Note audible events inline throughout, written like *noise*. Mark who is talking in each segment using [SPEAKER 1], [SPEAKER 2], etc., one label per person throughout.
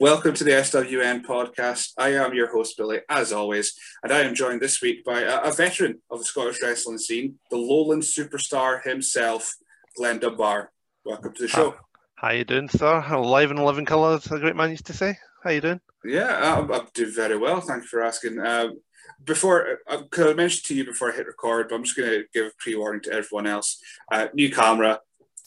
[SPEAKER 1] Welcome to the SWN podcast. I am your host, Billy, as always, and I am joined this week by a, a veteran of the Scottish wrestling scene, the Lowland superstar himself, Glen Dunbar. Welcome to the show.
[SPEAKER 2] How you doing, sir? Alive and living colours, a great man used to say. How you doing?
[SPEAKER 1] Yeah, I'm, I'm doing very well. Thank you for asking. Um, before, because uh, I mentioned to you before I hit record, but I'm just going to give a pre-warning to everyone else. Uh, new camera,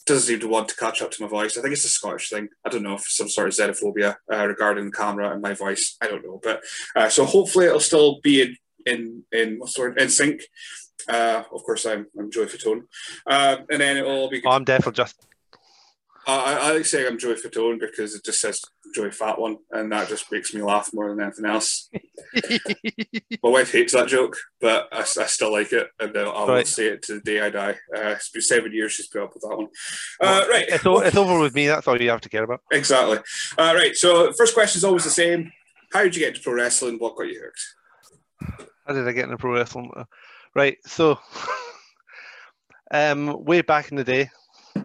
[SPEAKER 1] doesn't seem to want to catch up to my voice. I think it's a Scottish thing. I don't know if some sort of xenophobia uh, regarding the camera and my voice. I don't know, but uh, so hopefully it'll still be in in in what sort in sync. Uh, of course, I'm I'm Joey Fatone, uh, and then it will be.
[SPEAKER 2] Oh, I'm definitely just
[SPEAKER 1] I, I like saying I'm Joey Fatone because it just says Joey Fat One, and that just makes me laugh more than anything else. *laughs* My wife hates that joke, but I, I still like it, and I will right. say it to the day I die. Uh, it's been seven years she's put up with that one. Uh, right,
[SPEAKER 2] it's, it's, over with me. That's all you have to care about.
[SPEAKER 1] Exactly. Uh, right. So, first question is always the same: How did you get into pro wrestling? What got you hooked?
[SPEAKER 2] How did I get into pro wrestling? Right. So, *laughs* um, way back in the day,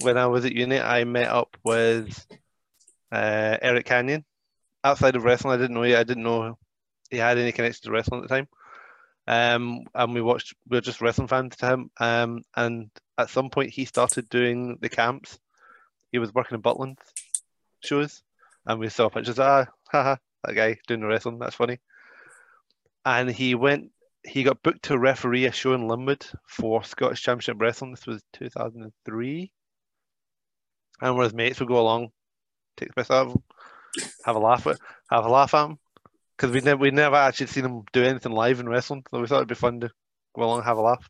[SPEAKER 2] when I was at uni, I met up with uh, Eric Canyon. Outside of wrestling, I didn't know. I didn't know he had any connection to wrestling at the time. Um, and we watched. We were just wrestling fans to him. Um, and at some point, he started doing the camps. He was working in Butlins shows, and we saw pictures. Ah, haha, that guy doing the wrestling. That's funny. And he went. He got booked to referee a show in Linwood for Scottish Championship Wrestling. This was 2003 and with mates would go along, take the piss out of him, have a laugh at, have a laugh at him, because we never we never actually seen him do anything live in wrestling, so we thought it'd be fun to go along and have a laugh.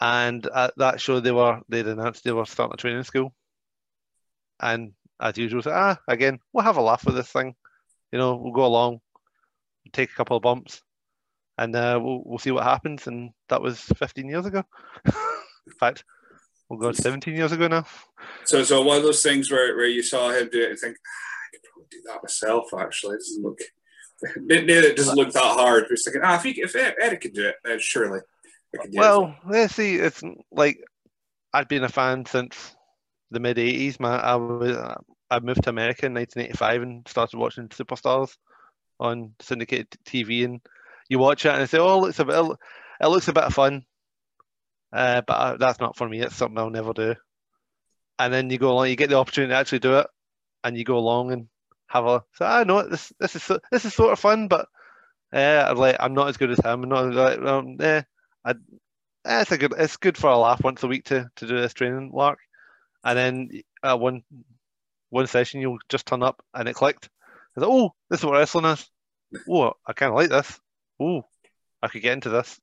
[SPEAKER 2] And at that show, they were they'd announced they were starting a training school, and as usual, said, ah, again, we'll have a laugh with this thing, you know, we'll go along, take a couple of bumps, and uh, we'll we'll see what happens. And that was 15 years ago. *laughs* in fact, we'll go 17 years ago now.
[SPEAKER 1] So, so one of those things where, where you saw him do it and think, ah, I could probably do that myself. Actually, it doesn't look, *laughs* it doesn't look that hard. We're thinking, ah, if, he, if Eric can do it, then surely.
[SPEAKER 2] well, let's see. It's like I've been a fan since the mid 80s. Man, I was I moved to America in 1985 and started watching Superstars on syndicated TV, and you watch it and say, "Oh, it looks a bit, it looks a bit of fun." Uh, but uh, that's not for me. It's something I'll never do. And then you go along, you get the opportunity to actually do it, and you go along and have a. So I know this. This is this is sort of fun, but uh, I'm like I'm not as good as him. I'm not like um, eh, I, eh, it's a good. It's good for a laugh once a week to to do this training lark, and then uh, one one session you'll just turn up and it clicked. I thought, oh, this is what wrestling is. Oh, I kind of like this. Oh, I could get into this.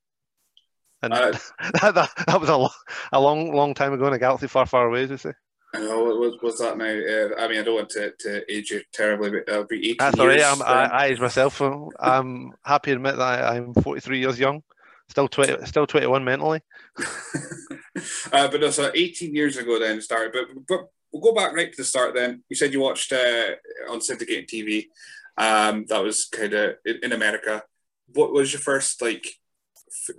[SPEAKER 2] And uh, *laughs* that, that, that, was a, a long, long time ago in a galaxy far, far away, as you say.
[SPEAKER 1] I know, what was that now? Uh, I mean, I don't want to, to age you terribly, but it'll be 18
[SPEAKER 2] That's all right. I'm, I, I age myself. I'm happy to admit that I, am 43 years young, still 20, still 21 mentally. *laughs*
[SPEAKER 1] uh, but no, so 18 years ago then started. But, but we'll go back right to the start then. You said you watched uh, on syndicated TV. Um, that was kind of in, in America. What was your first like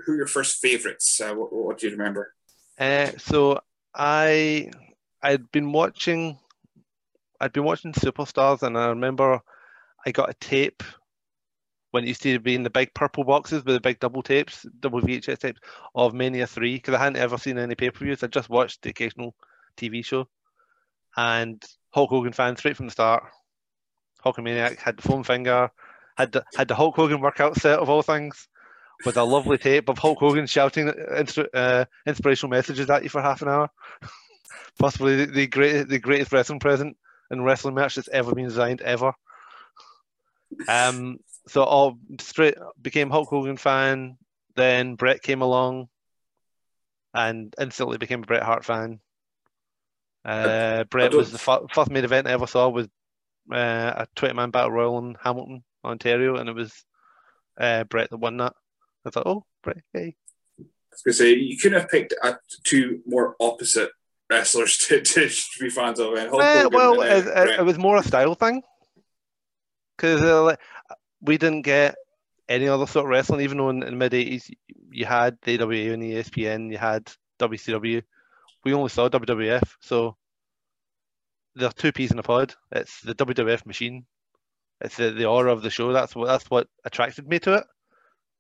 [SPEAKER 1] who are your first favourites? Uh, what, what, do you remember?
[SPEAKER 2] Uh, so I I'd been watching I'd been watching Superstars, and I remember I got a tape when it used to be in the big purple boxes with the big double tapes, double VHS tapes of Mania Three, because I hadn't ever seen any pay per views. I just watched the occasional TV show, and Hulk Hogan fan straight from the start. Hulkamaniac had the foam finger, had the, had the Hulk Hogan workout set of all things with a lovely tape of Hulk Hogan shouting uh, inspirational messages at you for half an hour. *laughs* Possibly the, the great, the greatest wrestling present in wrestling match that's ever been designed ever. Um, so all straight became Hulk Hogan fan. Then Bret came along, and instantly became a Bret Hart fan. Uh, Bret was the f- first main event I ever saw was uh, a 20 man battle royal in Hamilton, Ontario, and it was uh, Bret that won that I thought, oh, right, hey.
[SPEAKER 1] I was gonna say you couldn't have picked uh, two more opposite wrestlers *laughs* to, to, to be fans of. And
[SPEAKER 2] Eh, well,
[SPEAKER 1] and,
[SPEAKER 2] it,
[SPEAKER 1] uh,
[SPEAKER 2] it,
[SPEAKER 1] Bret.
[SPEAKER 2] it was more a style thing because uh, like, we didn't get any other sort of wrestling. Even though in, in the mid '80s you had the AWA and the ESPN, you had WCW. We only saw WWF, so they're two peas in a pod. It's the WWF machine. It's the, the aura of the show. That's what that's what attracted me to it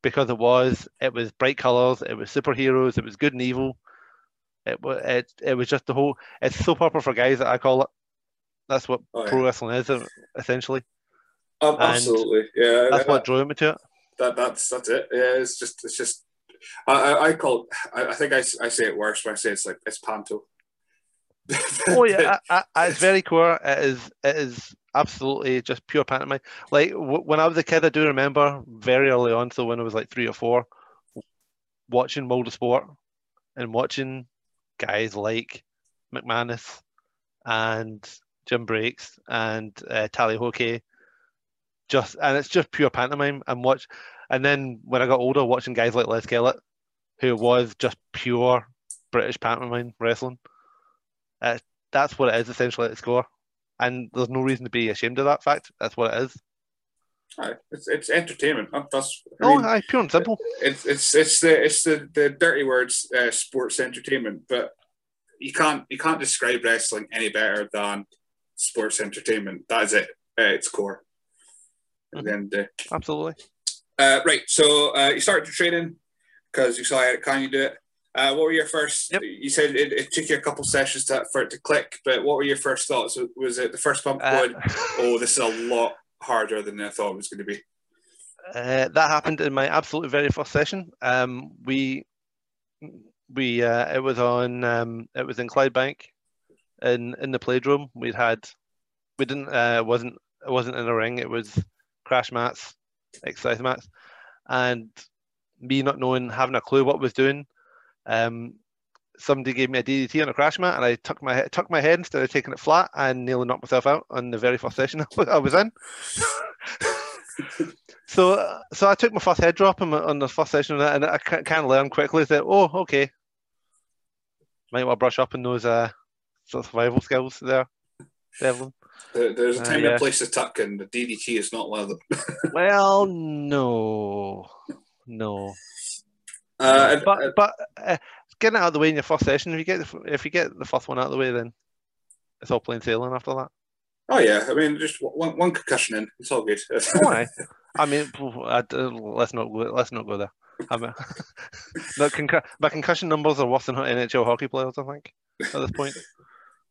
[SPEAKER 2] because it was it was bright colors, it was superheroes, it was good and evil. It was it, it was just the whole. It's soap opera for guys that I call it. That's what
[SPEAKER 1] Oh, yeah.
[SPEAKER 2] pro wrestling is essentially.
[SPEAKER 1] Um, absolutely, yeah.
[SPEAKER 2] That's
[SPEAKER 1] that,
[SPEAKER 2] what drew me to it.
[SPEAKER 1] that that's that's it. Yeah, it's just it's just. I I, call. I, I think I, I say it worse when I say it's like it's panto. *laughs*
[SPEAKER 2] Oh yeah, I, I, its very core, it is it is absolutely just pure pantomime. Like w- when I was a kid, I do remember very early on, so when I was like three or four, watching World of Sport and watching guys like McManus and Jim Breaks and uh, Tally Ho Kaye, just and it's just pure pantomime. And watch, and then when I got older, watching guys like Les Kellett, who was just pure British pantomime wrestling. Uh, that's what it is essentially at its core, and there's no reason to be ashamed of that fact. That's what it is.
[SPEAKER 1] Aye, it's it's entertainment. That's I
[SPEAKER 2] Oh, aye, pure and simple.
[SPEAKER 1] it's it's it's the it's the, the dirty words uh, sports entertainment, but you can't you can't describe wrestling any better than sports entertainment. That is it at its core. At the end of the day.
[SPEAKER 2] Absolutely.
[SPEAKER 1] Uh, right, so uh, you started your training because you saw Eric Canyon do it. Uh, what were your first?
[SPEAKER 2] Yep.
[SPEAKER 1] You said it, it took you a couple sessions to, for it to click, but what were your first thoughts? Was it the first bump
[SPEAKER 2] Uh,
[SPEAKER 1] going, *laughs* "Oh, this is a lot harder than I thought it was going to be"?
[SPEAKER 2] Uh, that happened in my absolute very first session. Um, we we uh, it was on um, it was in Clydebank, in in the playroom. We'd had we didn't uh, it wasn't it wasn't in a ring. It was crash mats, exercise mats, and me not knowing having a clue what I was doing. Um, somebody gave me a DDT on a crash mat, and I tucked my tucked my head instead of taking it flat, and nearly knocked myself out on the very first session *laughs* I was in. *laughs* so, uh, so I took my first head drop on, my, on the first session, and I kind of learned quickly that oh, okay, might want to brush up on those uh, sort of survival skills there, Devlin.
[SPEAKER 1] There- There's a
[SPEAKER 2] Uh,
[SPEAKER 1] time
[SPEAKER 2] yeah.
[SPEAKER 1] and place to tuck, and the DDT is not one of them. *laughs*
[SPEAKER 2] Well, no, no.
[SPEAKER 1] Uh, and-
[SPEAKER 2] but but uh, getting it out of the way in your first session, if you get the, if you get the first one out of the way, then it's all plain sailing after that.
[SPEAKER 1] oh yeah, I mean, just one, one concussion in, it's all good. *laughs*
[SPEAKER 2] Why? I mean, I, let's not go, let's not go there. I mean, the concu- my concussion numbers are worse than NHL hockey players. I think at this point.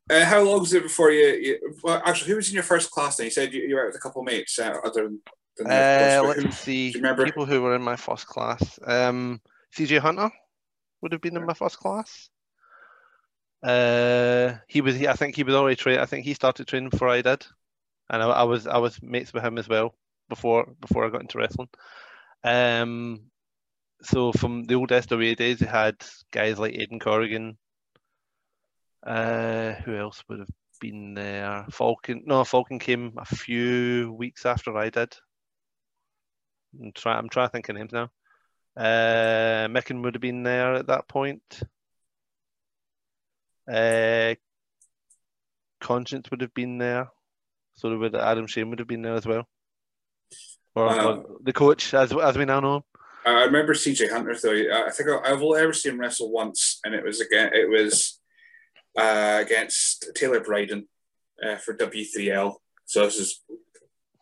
[SPEAKER 1] Uh, how long was it before you, you? Well, actually, who was in your first class? Then you said you, you were out with a couple of mates, uh, other than. than
[SPEAKER 2] Uh,
[SPEAKER 1] the-
[SPEAKER 2] let's see.
[SPEAKER 1] remember?
[SPEAKER 2] People who were in my first class. Um, CJ Hunter would have been in my first class. Uh, he was. I think he was already trained. I think he started training before I did, and I, I was. I was mates with him as well before before I got into wrestling. Um, so from the old SWA days, they had guys like Aidan Corrigan. Uh, who else would have been there? Falcon. No, Falcon came a few weeks after I did. I'm trying. I'm trying to think of names now. Uh, would have been there at that point. Uh, Conscience would have been there. So would Adam Shame would have been there as well. Or, or the coach, as as we now know. him.
[SPEAKER 1] I remember CJ Hunter though. I think I've only ever seen him wrestle once, and it was again. It was uh, against Taylor Bryden uh, for W3L. So this is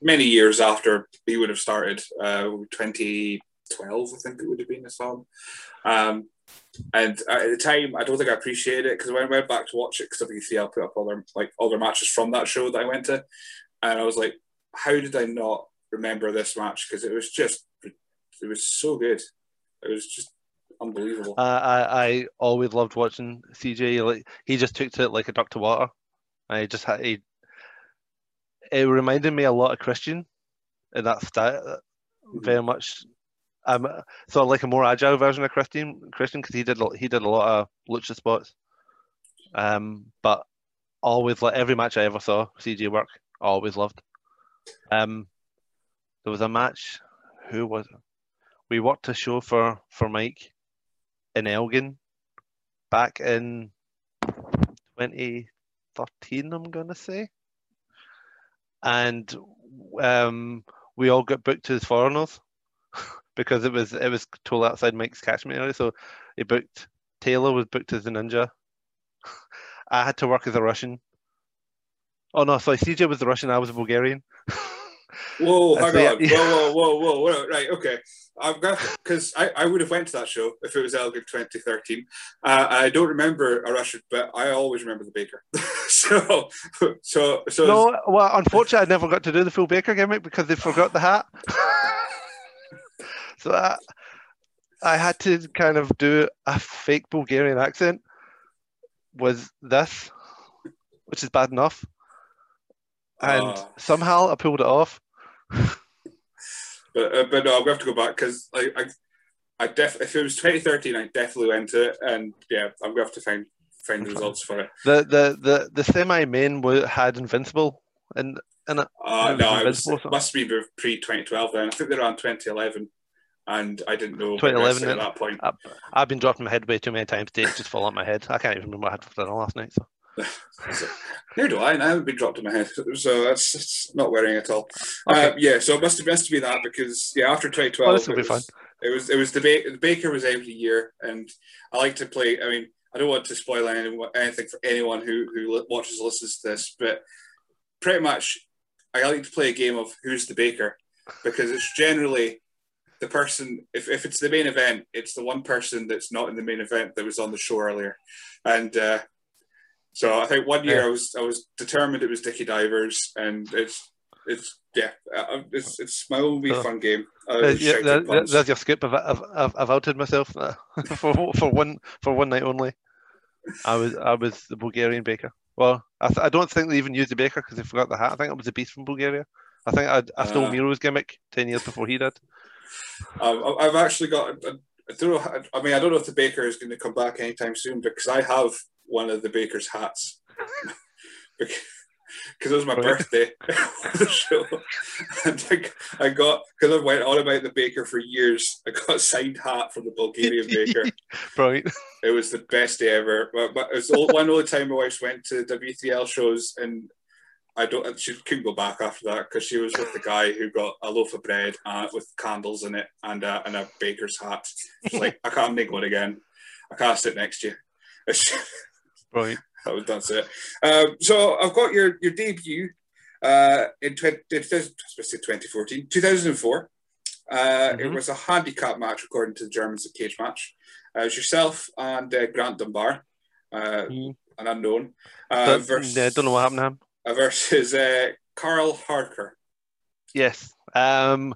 [SPEAKER 1] many years after he would have started. Uh, 2012, I think it would have been. Saw him. Um, and at the time, I don't think I appreciated it because when I went back to watch it, because W3L put up all their like all their matches from that show that I went to, and I was like, how did I not remember this match? Because it was just it was so good. It was just unbelievable.
[SPEAKER 2] I, I I always loved watching CJ. Like he just took to it like a duck to water. I just had he. It reminded me a lot of Christian, in that style, very much. Um, of like a more agile version of Christian, Christian, because he did he did a lot of lucha spots. Um, but always like every match I ever saw CJ work, I always loved. Um, there was a match. Who was it? we worked a show for for Mike in Elgin back in 2013. I'm gonna say, and um, we all got booked as foreigners *laughs* because it was it was totally outside Mike's catchment area. So he booked Taylor was booked as a ninja. *laughs* I had to work as a Russian. Oh no, sorry, CJ was the Russian. I was a Bulgarian.
[SPEAKER 1] Whoa, *laughs* hang
[SPEAKER 2] So,
[SPEAKER 1] on.
[SPEAKER 2] yeah.
[SPEAKER 1] Whoa, whoa, whoa, whoa, whoa. Right, okay. I've got because I, I would have went to that show if it was Elgin 2013. Uh, I don't remember a Russian, but I always remember the baker. *laughs* so, so, so.
[SPEAKER 2] No, well, unfortunately, I never got to do the full Baker gimmick because they forgot the hat. So I, I had to kind of do a fake Bulgarian accent. with this, which is bad enough, and
[SPEAKER 1] Ah.
[SPEAKER 2] somehow I pulled it off.
[SPEAKER 1] But uh, but no, I'm gonna have to go back because I I, I def if it was 2013, I definitely went to it, and yeah, I'm gonna have to find find the results for it.
[SPEAKER 2] The the the, the semi main had Invincible, and and it.
[SPEAKER 1] Uh, no, it was, must be pre 2012 then. I think they're on 2011, and I didn't know
[SPEAKER 2] 2011
[SPEAKER 1] at that point.
[SPEAKER 2] I've been dropping my head way too many times today. Just fall out my head. I can't even remember what I had for dinner last night. So.
[SPEAKER 1] So, *laughs* Neither do I, and I haven't been dropped in my head, so that's, that's not worrying at all.
[SPEAKER 2] Okay.
[SPEAKER 1] Uh, yeah, so it must have must be that because yeah, after 2012,
[SPEAKER 2] Well, this will
[SPEAKER 1] it
[SPEAKER 2] be
[SPEAKER 1] was,
[SPEAKER 2] fun.
[SPEAKER 1] It was it was the, ba- the Baker was every year, and I like to play. I mean, I don't want to spoil anyone, anything for anyone who who li- watches or listens to this, but pretty much, I like to play a game of who's the Baker because it's generally the person. If, if it's the main event, it's the one person that's not in the main event that was on the show earlier, and. Uh, so I think one year
[SPEAKER 2] Yeah.
[SPEAKER 1] I was I was determined it was Dickie Divers, and it's it's yeah, uh, it's it's my own wee
[SPEAKER 2] So-
[SPEAKER 1] fun game. Uh,
[SPEAKER 2] Uh, yeah, there- there's your scoop. I've, I've, I've, I've outed myself uh, *laughs* for for one for one night only. I was I was the Bulgarian baker. Well, I, th- I don't think they even used the baker because they forgot the hat. I think it was the beast from Bulgaria. I think I, I stole
[SPEAKER 1] Ah.
[SPEAKER 2] Miro's gimmick ten years before he did.
[SPEAKER 1] Um, I- I've actually got. I don't know. I mean, I don't know if the baker is going to come back anytime soon because I have one of the baker's hats. *laughs* Because it was my birthday *laughs* the show, and I, I got because I went on about the baker for years. I got a signed hat from the Bulgarian baker. *laughs*
[SPEAKER 2] right.
[SPEAKER 1] It was the best day ever. But, but it was the one only time my wife went to W3L shows, and I don't. She couldn't go back after that because she was with the guy who got a loaf of bread uh, with candles in it and uh, and a baker's hat. She's like, I can't make one again. I can't sit next to you. *laughs*
[SPEAKER 2] Brilliant.
[SPEAKER 1] that was that's it. Um, so I've got your your debut uh, in 20, 2014, 2004. Uh, It
[SPEAKER 2] Mhm.
[SPEAKER 1] was a handicap match according to the Germans a Cage Match. Uh, it was yourself and uh, Grant Dunbar, uh,
[SPEAKER 2] Mhm.
[SPEAKER 1] an unknown, uh, versus,
[SPEAKER 2] yeah, don't know what happened to him.
[SPEAKER 1] Uh, versus uh, Carl Harker.
[SPEAKER 2] Yes. Um,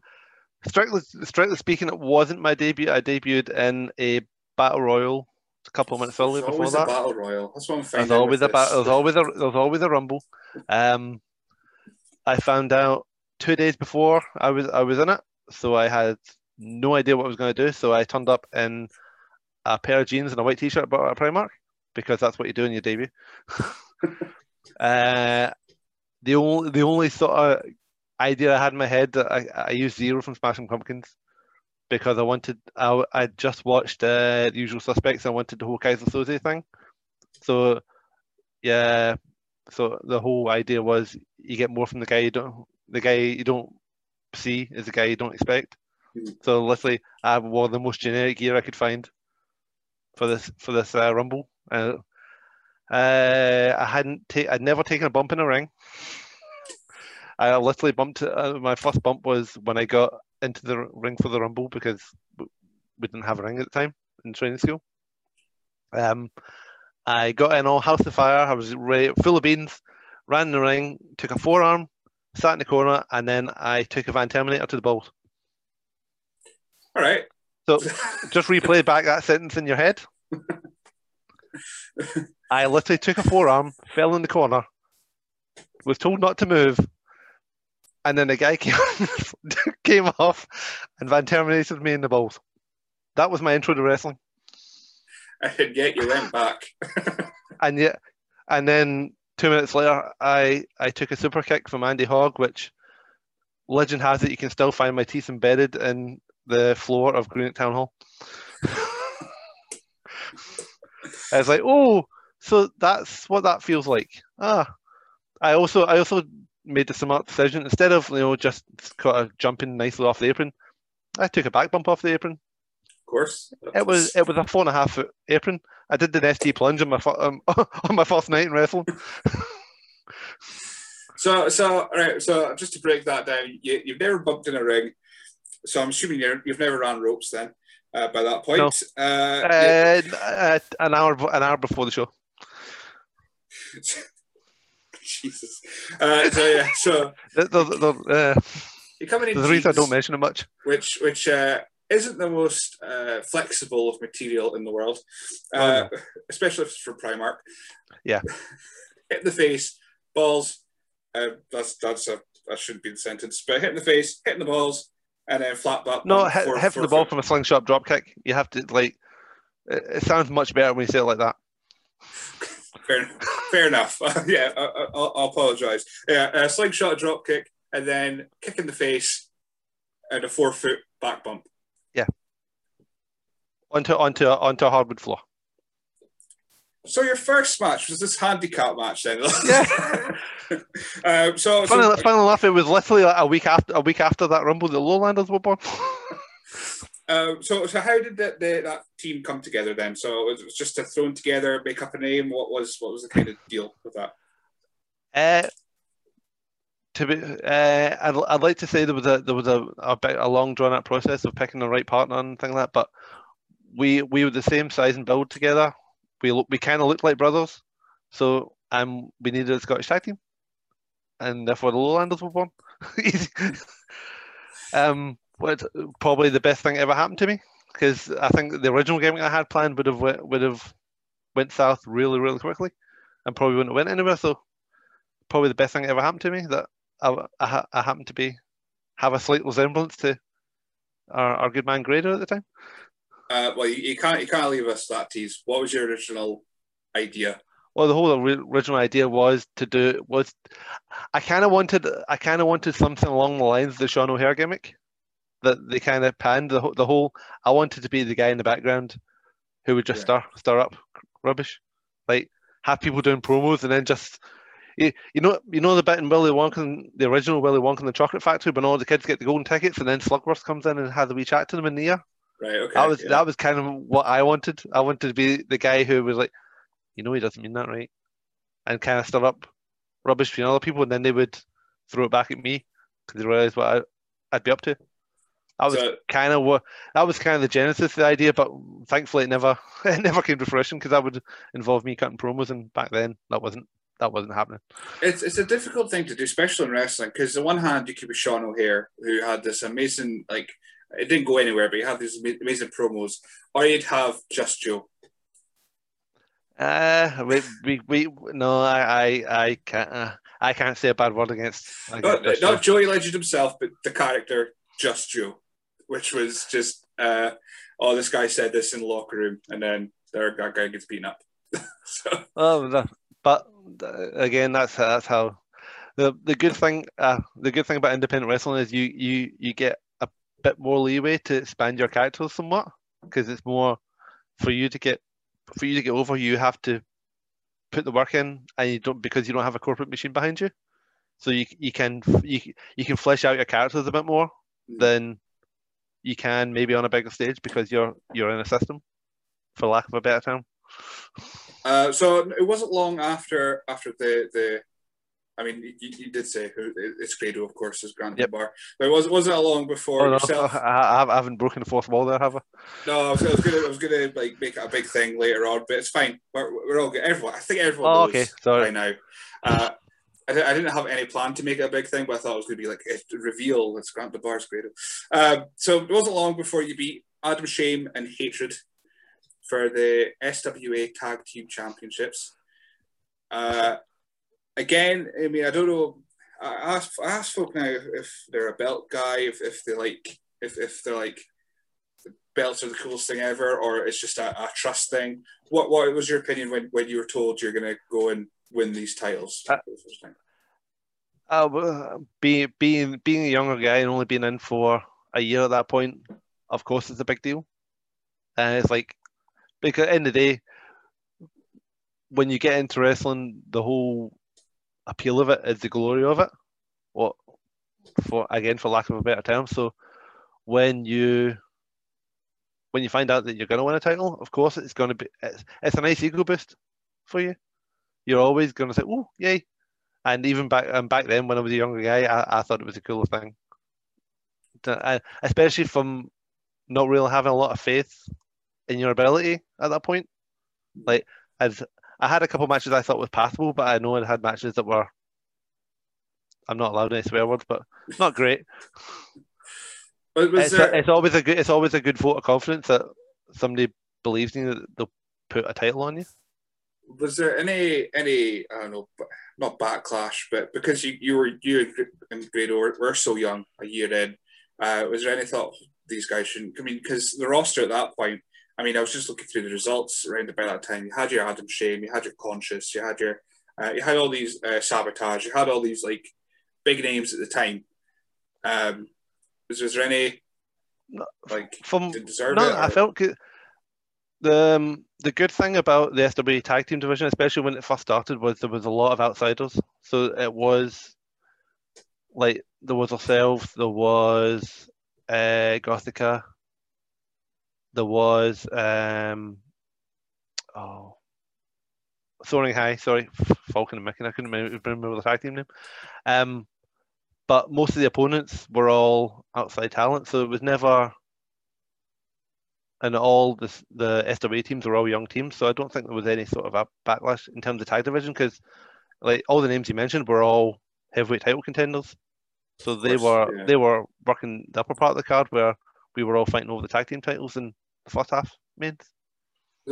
[SPEAKER 2] strictly, strictly speaking, it wasn't my debut. I debuted in a battle royal a couple of minutes earlier before that.
[SPEAKER 1] a battle royal. That's what I'm
[SPEAKER 2] There's
[SPEAKER 1] finding.
[SPEAKER 2] always a
[SPEAKER 1] with
[SPEAKER 2] ba- there's always a there's always a rumble. Um, I found out two days before I was I was in it, so I had no idea what I was going to do. So I turned up in a pair of jeans and a white t-shirt bought at Primark because that's what you do in your debut. *laughs* *laughs* uh, the only the only sort of idea I had in my head that I, I used Zero from Smashing Pumpkins because I wanted I I just watched uh, The Usual Suspects. I wanted the whole Keyser Soze thing, so yeah. So the whole idea was you get more from the guy you don't the guy you don't see is the guy you don't expect. So literally, I wore the most generic gear I could find for this for this uh, rumble. Uh, uh, I hadn't ta- I'd never taken a bump in a ring. I literally bumped. Uh, my first bump was when I got into the ring for the rumble because we didn't have a ring at the time in training school. Um, I got in all house of fire. I was ready, full of beans. Ran in the ring, took a forearm, sat in the corner, and then I took a Van Terminator to the balls.
[SPEAKER 1] All right.
[SPEAKER 2] So *laughs* just replay back that sentence in your head. I literally took a forearm, fell in the corner, was told not to move, and then the guy came *laughs* came off and Van Terminated me in the balls. That was my intro to wrestling.
[SPEAKER 1] and yet you went back. *laughs*
[SPEAKER 2] And yet, and then two minutes later, I I took a super kick from Andy Hogg, which legend has it you can still find my teeth embedded in the floor of Greenock Town Hall. *laughs* I was like, oh, so that's what that feels like. Ah, I also I also made the smart decision instead of you know just kind of jumping nicely off the apron, I took a back bump off the apron.
[SPEAKER 1] Of course,
[SPEAKER 2] It was it was a four and a half foot apron. I did the ST plunge on my um, *laughs* on my first night in wrestling. *laughs*
[SPEAKER 1] So, so right. So, just to break that down, you, you've never bumped in a ring. So, I'm assuming you're, you've never ran ropes then. Uh, by that point,
[SPEAKER 2] No.
[SPEAKER 1] uh, yeah.
[SPEAKER 2] Uh, uh, an hour an hour before the show. *laughs*
[SPEAKER 1] Jesus. Uh, so yeah, so *laughs*
[SPEAKER 2] The, the, the, uh,
[SPEAKER 1] you're coming in
[SPEAKER 2] the reason I don't mention it much.
[SPEAKER 1] which which uh, isn't the most uh, flexible of material in the world,
[SPEAKER 2] Oh,
[SPEAKER 1] uh, *laughs* especially if it's from Primark.
[SPEAKER 2] Yeah.
[SPEAKER 1] hit in the face, balls. Uh, that's that's a that shouldn't be the sentence, but hit in the face, hit in the balls, and then flat butt.
[SPEAKER 2] No, hit,
[SPEAKER 1] four-
[SPEAKER 2] hit for the ball from a slingshot drop kick. You have to like. It, it sounds much better when you say it like that.
[SPEAKER 1] Fair, fair enough. *laughs* yeah, I, I, I'll, I'll apologize. Yeah, a slingshot drop kick, and then kick in the face, and a four foot back bump. Yeah.
[SPEAKER 2] Onto onto onto a hardwood floor.
[SPEAKER 1] So your first match was this handicap match then?
[SPEAKER 2] Yeah.
[SPEAKER 1] um, *laughs* so, so
[SPEAKER 2] Funnily, funnily enough, it was literally like a week after a week after that rumble the Lowlanders were born.
[SPEAKER 1] Um, *laughs* so, so how did that the, that team come together then? So it was just a thrown together, make up a name. What was what was the kind of deal with that?
[SPEAKER 2] Uh, to be, uh, I'd, I'd like to say there was a there was a a, bit, a long drawn out process of picking the right partner and thing like that, but we we were the same size and build together. We look we kind of looked like brothers, so um we needed a Scottish tag team, and therefore the Lowlanders were born. *laughs* Um, what probably the best thing ever happened to me because I think the original game I had planned would have would have went south really really quickly, and probably wouldn't have went anywhere. So probably the best thing ever happened to me that I, I, I happened to be have a slight resemblance to our, our good man Grado at the time.
[SPEAKER 1] Uh, well, you, you can't you can't leave us that tease. What was your original idea?
[SPEAKER 2] Well, the whole original idea was to do was I kind of wanted I kind of wanted something along the lines of the Sean O'Haire gimmick that they kind of panned the whole, the whole. I wanted to be the guy in the background who would just
[SPEAKER 1] Yeah.
[SPEAKER 2] stir stir up rubbish, like have people doing promos and then just. You, you know you know the bit in Willy Wonka, the original Willy Wonka and the Chocolate Factory, when all the kids get the golden tickets, and then Slugworth comes in and has a wee chat to them in the ear.
[SPEAKER 1] Right. Okay.
[SPEAKER 2] That was
[SPEAKER 1] yeah.
[SPEAKER 2] that was kind of what I wanted. I wanted to be the guy who was like, you know, he doesn't mean that, right? And kind of stir up rubbish between other people, and then they would throw it back at me because they realised what I, I'd be up to. That was
[SPEAKER 1] So-
[SPEAKER 2] kind of what that was kind of the genesis of the idea, but thankfully it never *laughs* it never came to fruition because that would involve me cutting promos, and back then that wasn't that wasn't happening.
[SPEAKER 1] It's it's a difficult thing to do, especially in wrestling, because on one hand you could be Sean O'Haire, who had this amazing like it didn't go anywhere, but he had these amazing promos, or you'd have Just Joe.
[SPEAKER 2] Uh, we, we, we no, I, I, I can't, uh, I can't say a bad word against.
[SPEAKER 1] Not,
[SPEAKER 2] against
[SPEAKER 1] not Joey Legend himself, but the character Just Joe, which was just uh, oh this guy said this in the locker room, and then there that guy gets beaten up. *laughs* so
[SPEAKER 2] Oh, no, but again, that's that's how the the good thing uh, the good thing about independent wrestling is you you you get bit more leeway to expand your characters somewhat because it's more for you to get for you to get over. You have to put the work in, and you don't because you don't have a corporate machine behind you. So you you can you you can flesh out your characters a bit more than you can maybe on a bigger stage because you're you're in a system, for lack of a better term.
[SPEAKER 1] Uh, so it wasn't long after after the the. I mean, you, you did say who it's Grado, of course, is Grant
[SPEAKER 2] Yep.
[SPEAKER 1] Bar, but wasn't wasn't it long before
[SPEAKER 2] Oh, no,
[SPEAKER 1] yourself. *laughs*
[SPEAKER 2] I, I haven't broken the fourth wall there, have I?
[SPEAKER 1] No, I was, I was gonna I was gonna like make it a big thing later on, but it's fine. We're, we're all good. Everyone, I think everyone
[SPEAKER 2] Oh,
[SPEAKER 1] knows
[SPEAKER 2] okay,
[SPEAKER 1] by
[SPEAKER 2] sorry.
[SPEAKER 1] now. Uh, I, I didn't have any plan to make it a big thing, but I thought it was going to be like a reveal. Let's grant the bars Grado. Um, so it wasn't long before you beat Adam Shame and Hatred for the SWA Tag Team Championships. Uh, again, I mean, I don't know. I ask, I ask folk now if they're a belt guy, if, if they like, if, if they're like, belts are the coolest thing ever, or it's just a, a trust thing. What what was your opinion when, when you were told you're going to go and win these titles?
[SPEAKER 2] Uh? Uh, being being being a younger guy and only being in for a year at that point, of course it's a big deal. And it's like because at the end of the day, when you get into wrestling, the whole appeal of it is the glory of it. What for again for lack of a better term. So when you when you find out that you're going to win a title, of course it's going to be it's, it's a nice ego boost for you. You're always going to say, "Oh, yay!" And even back and back then, when I was a younger guy, I, I thought it was the coolest thing. I, especially from not really having a lot of faith in your ability at that point. Like, as I had a couple matches I thought was passable, but I know I had matches that were. I'm not allowed any swear words, but not great.
[SPEAKER 1] But was
[SPEAKER 2] It's,
[SPEAKER 1] there,
[SPEAKER 2] it's always a good. It's always a good vote of confidence that somebody believes in you that they'll put a title on you.
[SPEAKER 1] was there any any I don't know, not backlash, but because you you were you and Grado were, were so young a year in, uh, was there any thought these guys shouldn't? I mean, because the roster at that point, I mean, I was just looking through the results around about that time. You had your Adam Shame, you had your Conscious, you had your uh, you had all these uh, sabotage, you had all these like big names at the time. Um, was, was there any like
[SPEAKER 2] From no? I felt. The um, the good thing about the SW tag team division, especially when it first started, was there was a lot of outsiders. So it was like there was ourselves, there was uh, Gothica, there was um, oh, Soaring High. Sorry, Falcon and Micken. I couldn't remember, the tag team name. Um, but most of the opponents were all outside talent, so it was never and all the the SWA teams were all young teams, so I don't think there was any sort of a backlash in terms of tag division because, like all the names you mentioned were all heavyweight title contenders, so they
[SPEAKER 1] course,
[SPEAKER 2] were
[SPEAKER 1] yeah.
[SPEAKER 2] they were working the upper part of the card where we were all fighting over the tag team titles the first half. Main.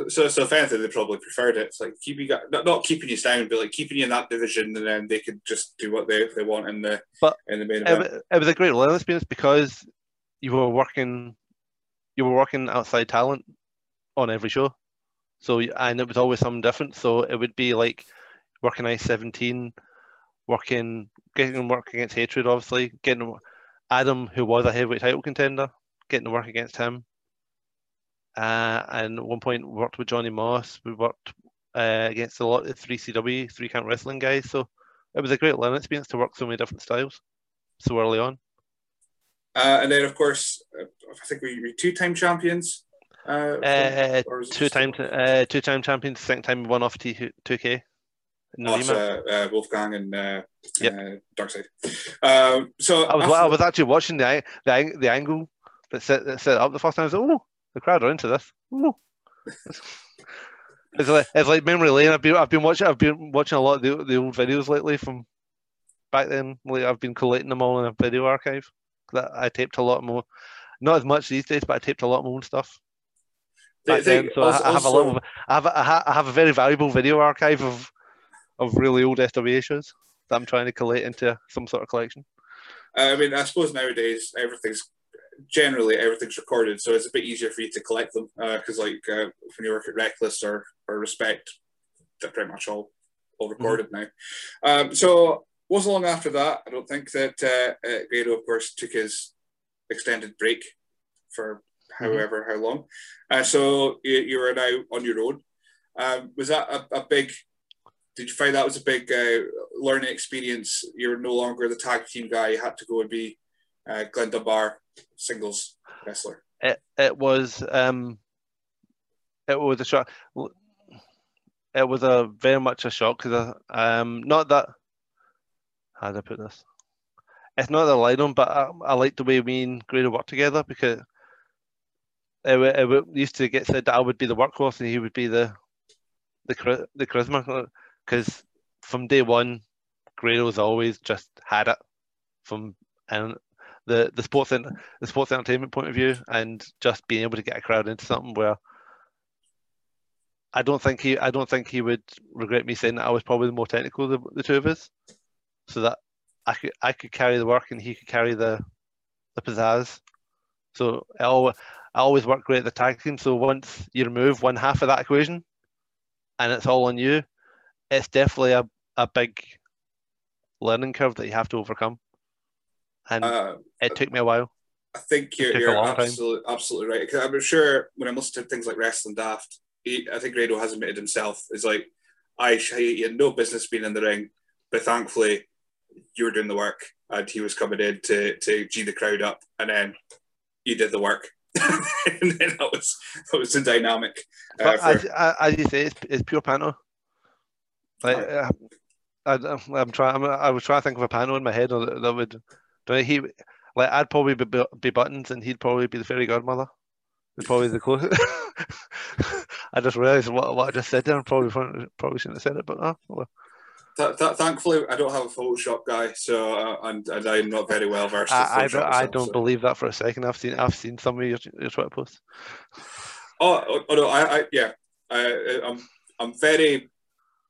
[SPEAKER 1] So, so if anything, they probably preferred it. It's like keep you got not, not keeping you down, but like keeping you in that division, and then they could just do what they, they want in the
[SPEAKER 2] But
[SPEAKER 1] in the main
[SPEAKER 2] It,
[SPEAKER 1] event.
[SPEAKER 2] wa- it was a great learning experience because you were working you were working outside talent on every show. So and it was always something different. So it would be like working I seventeen, working getting work against hatred, obviously getting Adam, who was a heavyweight title contender, getting to work against him. Uh, and at one point worked with Johnny Moss. We worked uh, against a lot of three CW, three count wrestling guys. So it was a great learning experience to work so many different styles so early on.
[SPEAKER 1] Uh, and then, of course, uh, I think we were two-time champions. Uh,
[SPEAKER 2] Uh,
[SPEAKER 1] or was it
[SPEAKER 2] two
[SPEAKER 1] just-
[SPEAKER 2] time uh, two time champions. Second time we won off T two K.
[SPEAKER 1] Oh, uh, uh, Wolfgang and uh,
[SPEAKER 2] Yep.
[SPEAKER 1] uh, Darkseid. Um, so
[SPEAKER 2] I was
[SPEAKER 1] after-
[SPEAKER 2] I was actually watching the the, the angle that set that set up the first time. I was like, oh, the crowd are into this. It's like it's like memory lane. I've been I've been watching I've been watching a lot of the, the old videos lately from back then. Like I've been collating them all in a video archive. That I taped a lot more. Not as much these days, but I taped a lot more stuff. back
[SPEAKER 1] they
[SPEAKER 2] then. So
[SPEAKER 1] also-
[SPEAKER 2] I, I have a little, I have, a, I have a very valuable video archive of of really old SWA shows that I'm trying to collate into some sort of collection.
[SPEAKER 1] I mean, I suppose nowadays everything's generally everything's recorded, so it's a bit easier for you to collect them. Because, like, uh, when you work at Reckless or, or Respect, they're pretty much all all recorded now. Um, so, wasn't long after that, I don't think that uh, uh, of course, took his extended break for however how long. Uh, so you, you are now on your own. Um, was that a, a big? Did you find that was a big uh, learning experience? You're no longer the tag team guy. You had to go and be uh, Glen Dunbar singles wrestler.
[SPEAKER 2] It it was um, it was a shock. It was a very much a shock because um, not that how do I put this? It's not that I on, but I, I like the way me and Grado work together because it, wa- it used to get said that I would be the workhorse and he would be the the the charisma because from day one, Grado's always just had it from and the the sports en- the sports entertainment point of view and just being able to get a crowd into something where I don't think he I don't think he would regret me saying that I was probably the more technical of the, the two of us, so that I could I could carry the work and he could carry the the pizzazz. So I always, I always work great at the tag team. So once you remove one half of that equation, and it's all on you, it's definitely a, a big learning curve that you have to overcome. And
[SPEAKER 1] Uh,
[SPEAKER 2] it took me a while.
[SPEAKER 1] I think you're, you're absolutely, absolutely right. Because I'm sure when I'm listening to things like Wrestling Daft, he, I think Grado has admitted himself is like, I he had no business being in the ring, but thankfully you were doing the work and he was coming in to to g the crowd up, and then you did the work. *laughs* and then that was that was the dynamic.
[SPEAKER 2] Uh, for... as, as, you say, it's, it's pure panto. Like I, I'm trying. I'm, I was trying to think of a panto in my head that, that would. He like I'd probably be, be buttons, and he'd probably be the fairy godmother. It's probably the closest. *laughs* I just realised what, what I just said there. and probably probably shouldn't have said it, but oh, well.
[SPEAKER 1] Th- th- thankfully, I don't have a Photoshop guy, so uh, and, and, I'm not very well versed.
[SPEAKER 2] I, I, don't, I don't so. believe that for a second. I've seen I've seen some of your, your Twitter posts.
[SPEAKER 1] Oh, oh, oh no, I, I yeah, I, I'm I'm very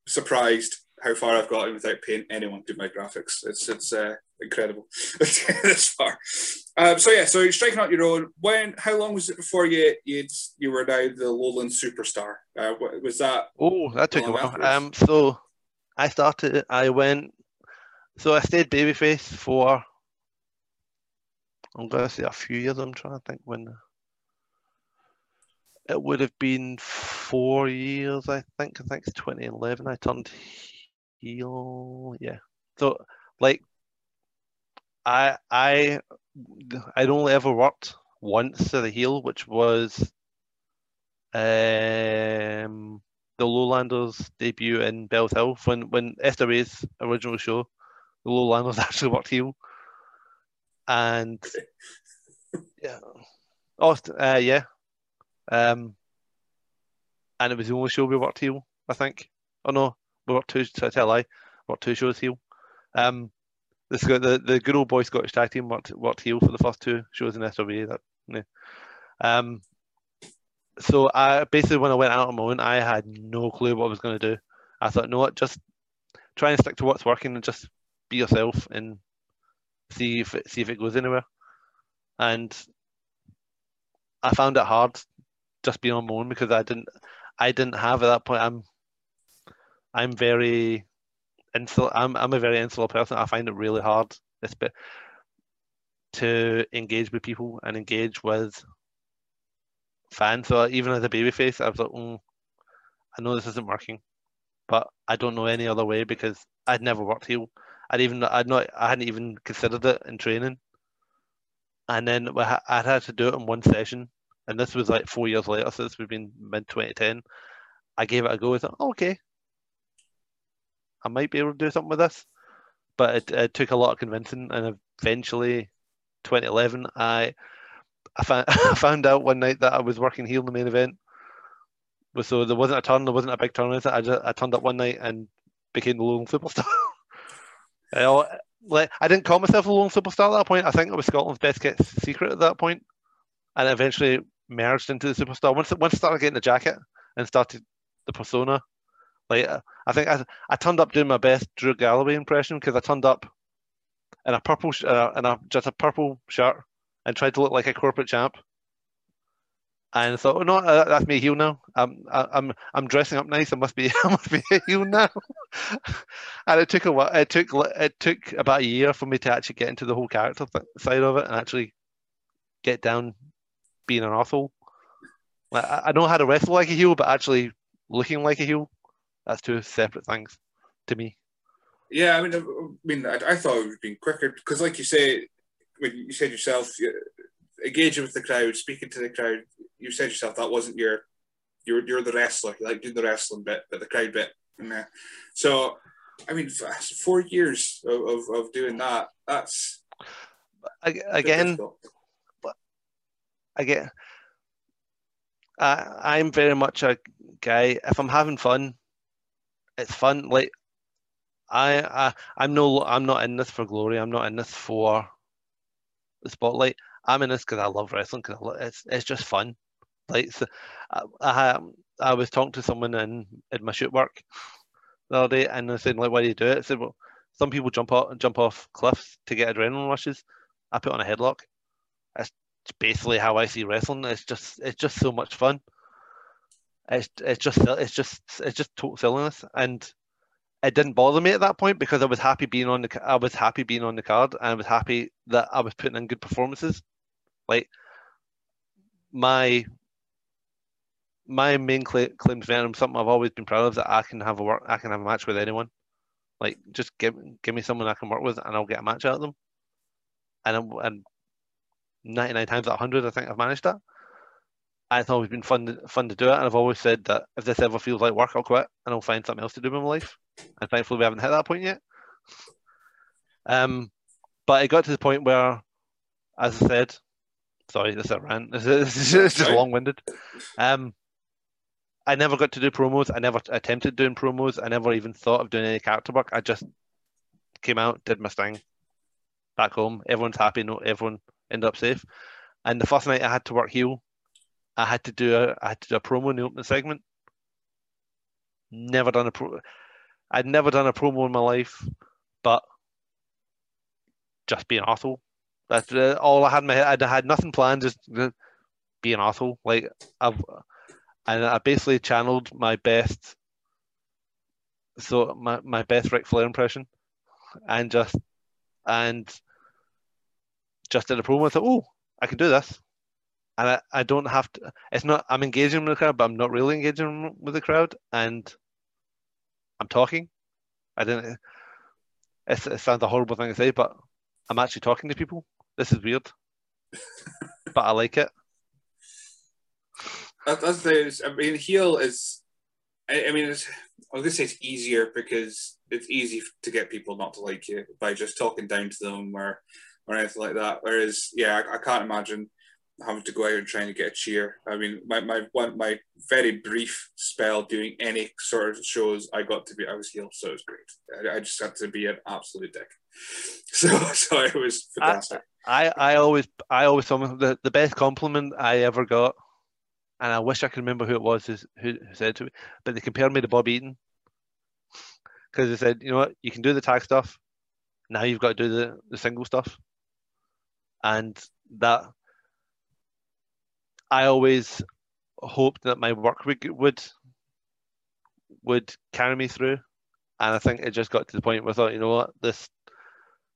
[SPEAKER 1] surprised how far I've gotten without paying anyone to do my graphics. It's it's uh, incredible *laughs* this far. Um, so yeah, so striking out your own. When? How long was it before you you you were now the Lowland superstar? Uh, was that?
[SPEAKER 2] Oh, that took a while. Um, so I started. I went. So I stayed babyface for. I'm gonna say a few years. I'm trying to think when. It would have been four years, I think. I think it's 2011. I turned heel. Yeah. So like, I I I'd only ever worked once as a heel, which was um the Lowlanders debut in Bellshill when when Ray's original show, the Lowlanders *laughs* actually worked heel, and yeah, oh uh, yeah, um, and it was the only show we worked heel, I think. Oh no, we worked two. To tell worked two shows heel. Um, this the the good old boy Scottish tag team worked worked heel for the first two shows in SWA. That yeah. Um, so I basically when I went out on my own, I had no clue what I was going to do. I thought, no, what, just try and stick to what's working and just be yourself and see if it, see if it goes anywhere. And I found it hard just being on my own because I didn't I didn't have at that point. I'm I'm very insular. I'm I'm a very insular person. I find it really hard, to engage with people and engage with fans. So even as a babyface, I was like, mm, I know this isn't working, but I don't know any other way because I'd never worked heel. I'd even I'd not I hadn't even considered it in training. And then I'd had to do it in one session, and this was like four years later. Would have been mid 2010. I gave it a go. I thought, okay, I might be able to do something with this, but it, it took a lot of convincing, and eventually, 2011, I I found, *laughs* I found out one night that I was working heel in the main event. So there wasn't a turn, there wasn't a big turn. I just I turned up one night and became the Lowland superstar. *laughs* I, like, I didn't call myself a Lowland superstar at that point. I think it was Scotland's best kept secret at that point, and eventually merged into the superstar. Once once I started getting the jacket and started the persona, like I think I I turned up doing my best Drew Galloway impression because I turned up in a purple uh, in a just a purple shirt and tried to look like a corporate champ. And thought, oh no, uh, that's me heel now. I'm I'm I'm dressing up nice. I must be *laughs* I must be a heel now. *laughs* and it took a while. It took it took about a year for me to actually get into the whole character side of it and actually get down being an asshole. Like I know how to wrestle like a heel, but actually looking like a heel, that's two separate things to me.
[SPEAKER 1] Yeah, I mean, I mean, I, I thought it would have been quicker because, like you say, when you said yourself engaging with the crowd, speaking to the crowd, you said yourself that wasn't your you're you're the wrestler. You like doing the wrestling bit, but the crowd bit. And, uh, so, I mean, four years of, of, of doing that. That's
[SPEAKER 2] again. Again, I, I'm very much a guy. If I'm having fun, it's fun. Like I, I, I'm no, I'm not in this for glory. I'm not in this for the spotlight. I'm in this because I love wrestling. Because it's it's just fun. Like so, I, I I was talking to someone in in my shoot work the other day, and they said like, "Why do you do it?" I said, "Well, some people jump off jump off cliffs to get adrenaline rushes. I put on a headlock. That's basically how I see wrestling. It's just it's just so much fun. It's it's just it's just it's just total silliness, and it didn't bother me at that point because I was happy being on the I was happy being on the card and I was happy that I was putting in good performances. Like my my main cla- claim to fame, something I've always been proud of, that I can have a work, I can have a match with anyone. Like just give give me someone I can work with, and I'll get a match out of them. And I'm, and 99 times out of 100, I think I've managed that. It's always been fun to, fun to do it, and I've always said that if this ever feels like work, I'll quit and I'll find something else to do in my life. And thankfully, we haven't hit that point yet. Um, but it got to the point where, as I said, sorry, this is a rant. *laughs* This is, it's just long-winded. Um, I never got to do promos. I never attempted doing promos. I never even thought of doing any character work. I just came out, did my thing, back home. Everyone's happy. No, everyone ended up safe. And the first night I had to work heel, I had to do a I had to do a promo in the opening segment. Never done a pro. I'd never done a promo in my life, but just be an asshole. That's uh, all I had in my head. I had nothing planned, just be an asshole. Like I've, and I basically channeled my best. So my, my best Ric Flair impression, and just and just did a promo. I thought, oh, I can do this, and I, I don't have to. It's not. I'm engaging with the crowd, but I'm not really engaging with the crowd, and I'm talking. I didn't. It's, it sounds a horrible thing to say, but I'm actually talking to people. This is weird, *laughs* but I like it.
[SPEAKER 1] That, that's the. I mean, heel is. I, I mean, it's, I was gonna say it's easier because it's easy to get people not to like you by just talking down to them or or anything like that. Whereas, yeah, I, I can't imagine having to go out and trying to get a cheer. I mean, my my one my very brief spell doing any sort of shows, I got to be I was heel, so it was great. I, I just had to be an absolute dick. *laughs* So so it was fantastic.
[SPEAKER 2] I, I, I always I always the, the best compliment I ever got, and I wish I could remember who it was who, who said to me, but they compared me to Bob Eaton because they said, you know what, you can do the tag stuff. Now you've got to do the, the single stuff, and that I always hoped that my work would would would carry me through, and I think it just got to the point where I thought, you know what, this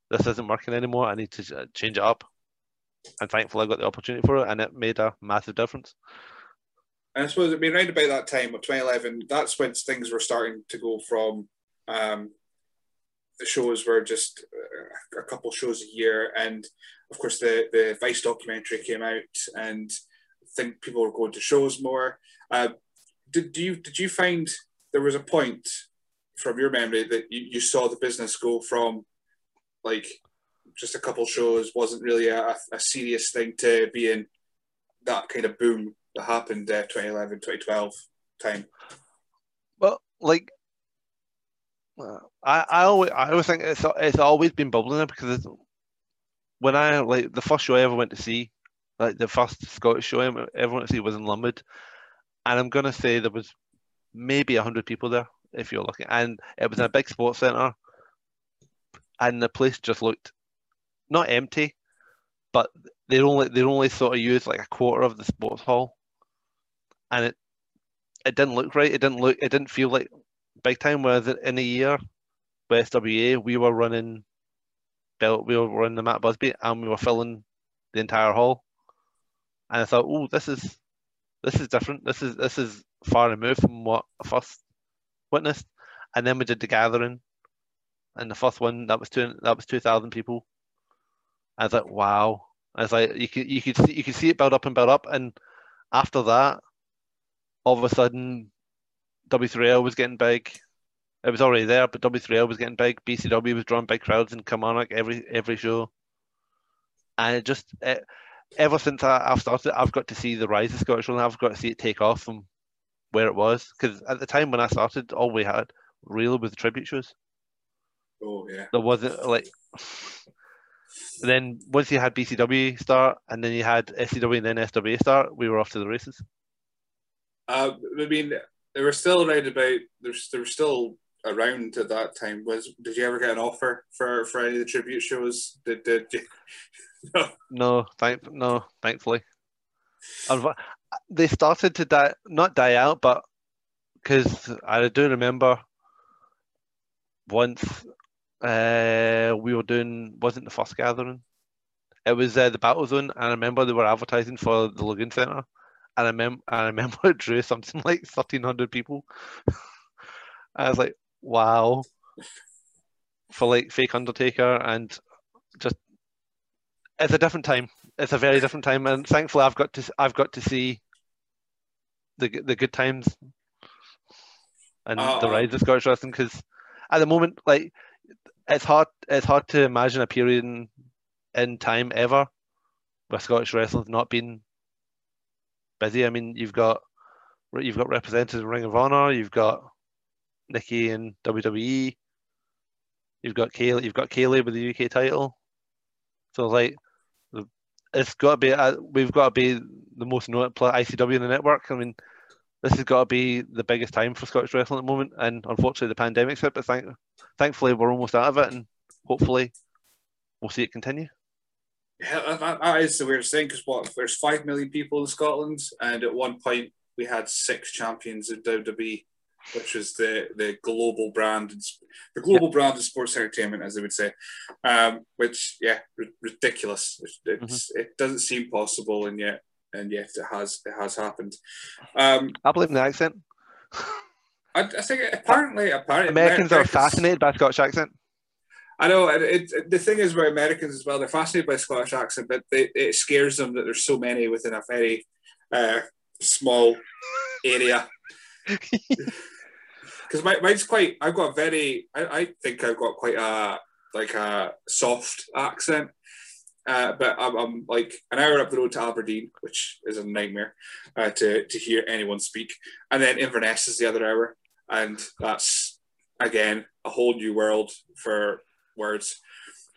[SPEAKER 2] this isn't working anymore. I need to change it up, and thankfully I got the opportunity for it, and it made a massive difference.
[SPEAKER 1] And I suppose I mean around about that time of 2011, that's when things were starting to go from um, the shows were just uh, a couple shows a year, and of course the the Vice documentary came out, and think people were going to shows more. Uh, did you did you find there was a point from your memory that you, you saw the business go from like just a couple shows wasn't really a, a serious thing to being that kind of boom that happened uh, 2011 2012 time
[SPEAKER 2] well like I, I always I always think it's it's always been bubbling because when I like the first show I ever went to see like the first Scottish show everyone to see was in Lommwood, and I'm gonna say there was maybe hundred people there if you're looking, and it was in a big sports centre, and the place just looked not empty, but they only they only sort of used like a quarter of the sports hall, and it it didn't look right. It didn't look. It didn't feel like big time. Whereas in a year, with SWA, we were running, we were running the Matt Busby, and we were filling the entire hall and I thought, oh, this is this is different. This is this is far removed from what I first witnessed. And then we did the gathering, and the first one that was two that was two thousand people. I was like, wow. I was like, you could you could see you could see it build up and build up, and after that, all of a sudden, W3L was getting big. It was already there, but W3L was getting big. BCW was drawing big crowds in Kilmarnock every every show, and it just it, ever since I, have started, I've got to see the rise of Scottish Wrestling. I've got to see it take off from where it was. Because at the time when I started, all we had really was the tribute shows.
[SPEAKER 1] Oh yeah.
[SPEAKER 2] There wasn't like. then once you had BCW start, and then you had SCW and then SWA start, we were off to the races.
[SPEAKER 1] Uh, I mean, they were still around about. There's, they were still around at that time. Was did you ever get an offer for for any of the tribute shows? Did did you?
[SPEAKER 2] No. thank no, thankfully. They started to die, not die out, but because I do remember once uh, we were doing wasn't the first gathering. it was uh, the Battle Zone, and I remember they were advertising for the Lagoon Centre, and I remember I remember *laughs* it drew something like thirteen hundred people. *laughs* I was like, wow, for like fake Undertaker, and just it's a different time. It's a very different time, and thankfully, I've got to I've got to see the the good times and
[SPEAKER 1] Uh,
[SPEAKER 2] the rise of Scottish wrestling because at the moment, like it's hard it's hard to imagine a period in, in time ever where Scottish wrestling's not been busy. I mean, you've got you've got representatives in Ring of Honor, you've got Nikki in WWE, you've got Kaylee, you've got Kaylee with the UK title. So like, it's got to be uh, we've got to be the most notable ICW in the network. I mean, this has got to be the biggest time for Scottish wrestling at the moment, and unfortunately the pandemic's hit. But thank, thankfully we're almost out of it, and hopefully we'll see it continue.
[SPEAKER 1] Yeah, that- that, that is the weirdest thing because what there's five million people in Scotland, and at one point we had six champions in WWE, which is the the global brand, the global brand of sports entertainment, as they would say. Um, which yeah, r- ridiculous. It's, it's, It doesn't seem possible, and yet and yet it has it has happened. Um,
[SPEAKER 2] I blame the accent.
[SPEAKER 1] I, I think apparently apparently
[SPEAKER 2] Americans are fascinated by Scottish accent.
[SPEAKER 1] I know and it, it, the thing is about Americans as well. They're fascinated by Scottish accent, but they, it scares them that there's so many within a very uh, small area. *laughs* Because my, mine's quite. I've got very. I, I think I've got quite a like a soft accent. Uh, but I'm, I'm like an hour up the road to Aberdeen, which is a nightmare uh, to, to hear anyone speak. And then Inverness is the other hour. And that's, again, a whole new world for words.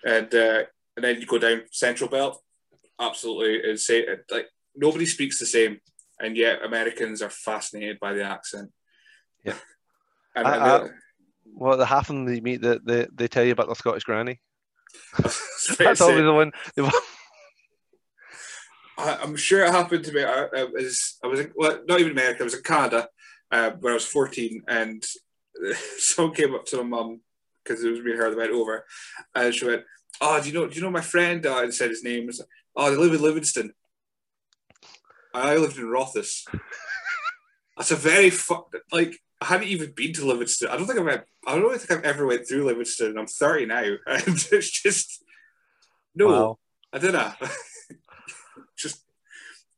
[SPEAKER 1] And uh, and then you go down Central Belt, absolutely insane. Like nobody speaks the same, and yet Americans are fascinated by the accent.
[SPEAKER 2] Yeah. *laughs*
[SPEAKER 1] and,
[SPEAKER 2] I- I- Well, the half of them you meet that they, they tell you about the Scottish granny. *laughs* *laughs* That's always the one.
[SPEAKER 1] I, I'm sure it happened to me. I, I was, I was, in, well, not even America. I was in Canada uh, when I was 14, and someone came up to my mum because it was me and her that went over, and she went, "Oh, do you know? Do you know my friend?" Uh, and said his name was, "Oh, they live in Livingston." I lived in Rothes. That's a very fu- like. I hadn't even been to Livingston. I don't think I've. ever- I don't think I've ever went through Livingston. I'm 30 now, *laughs* and it's just no.
[SPEAKER 2] Wow.
[SPEAKER 1] I don't know. *laughs* Just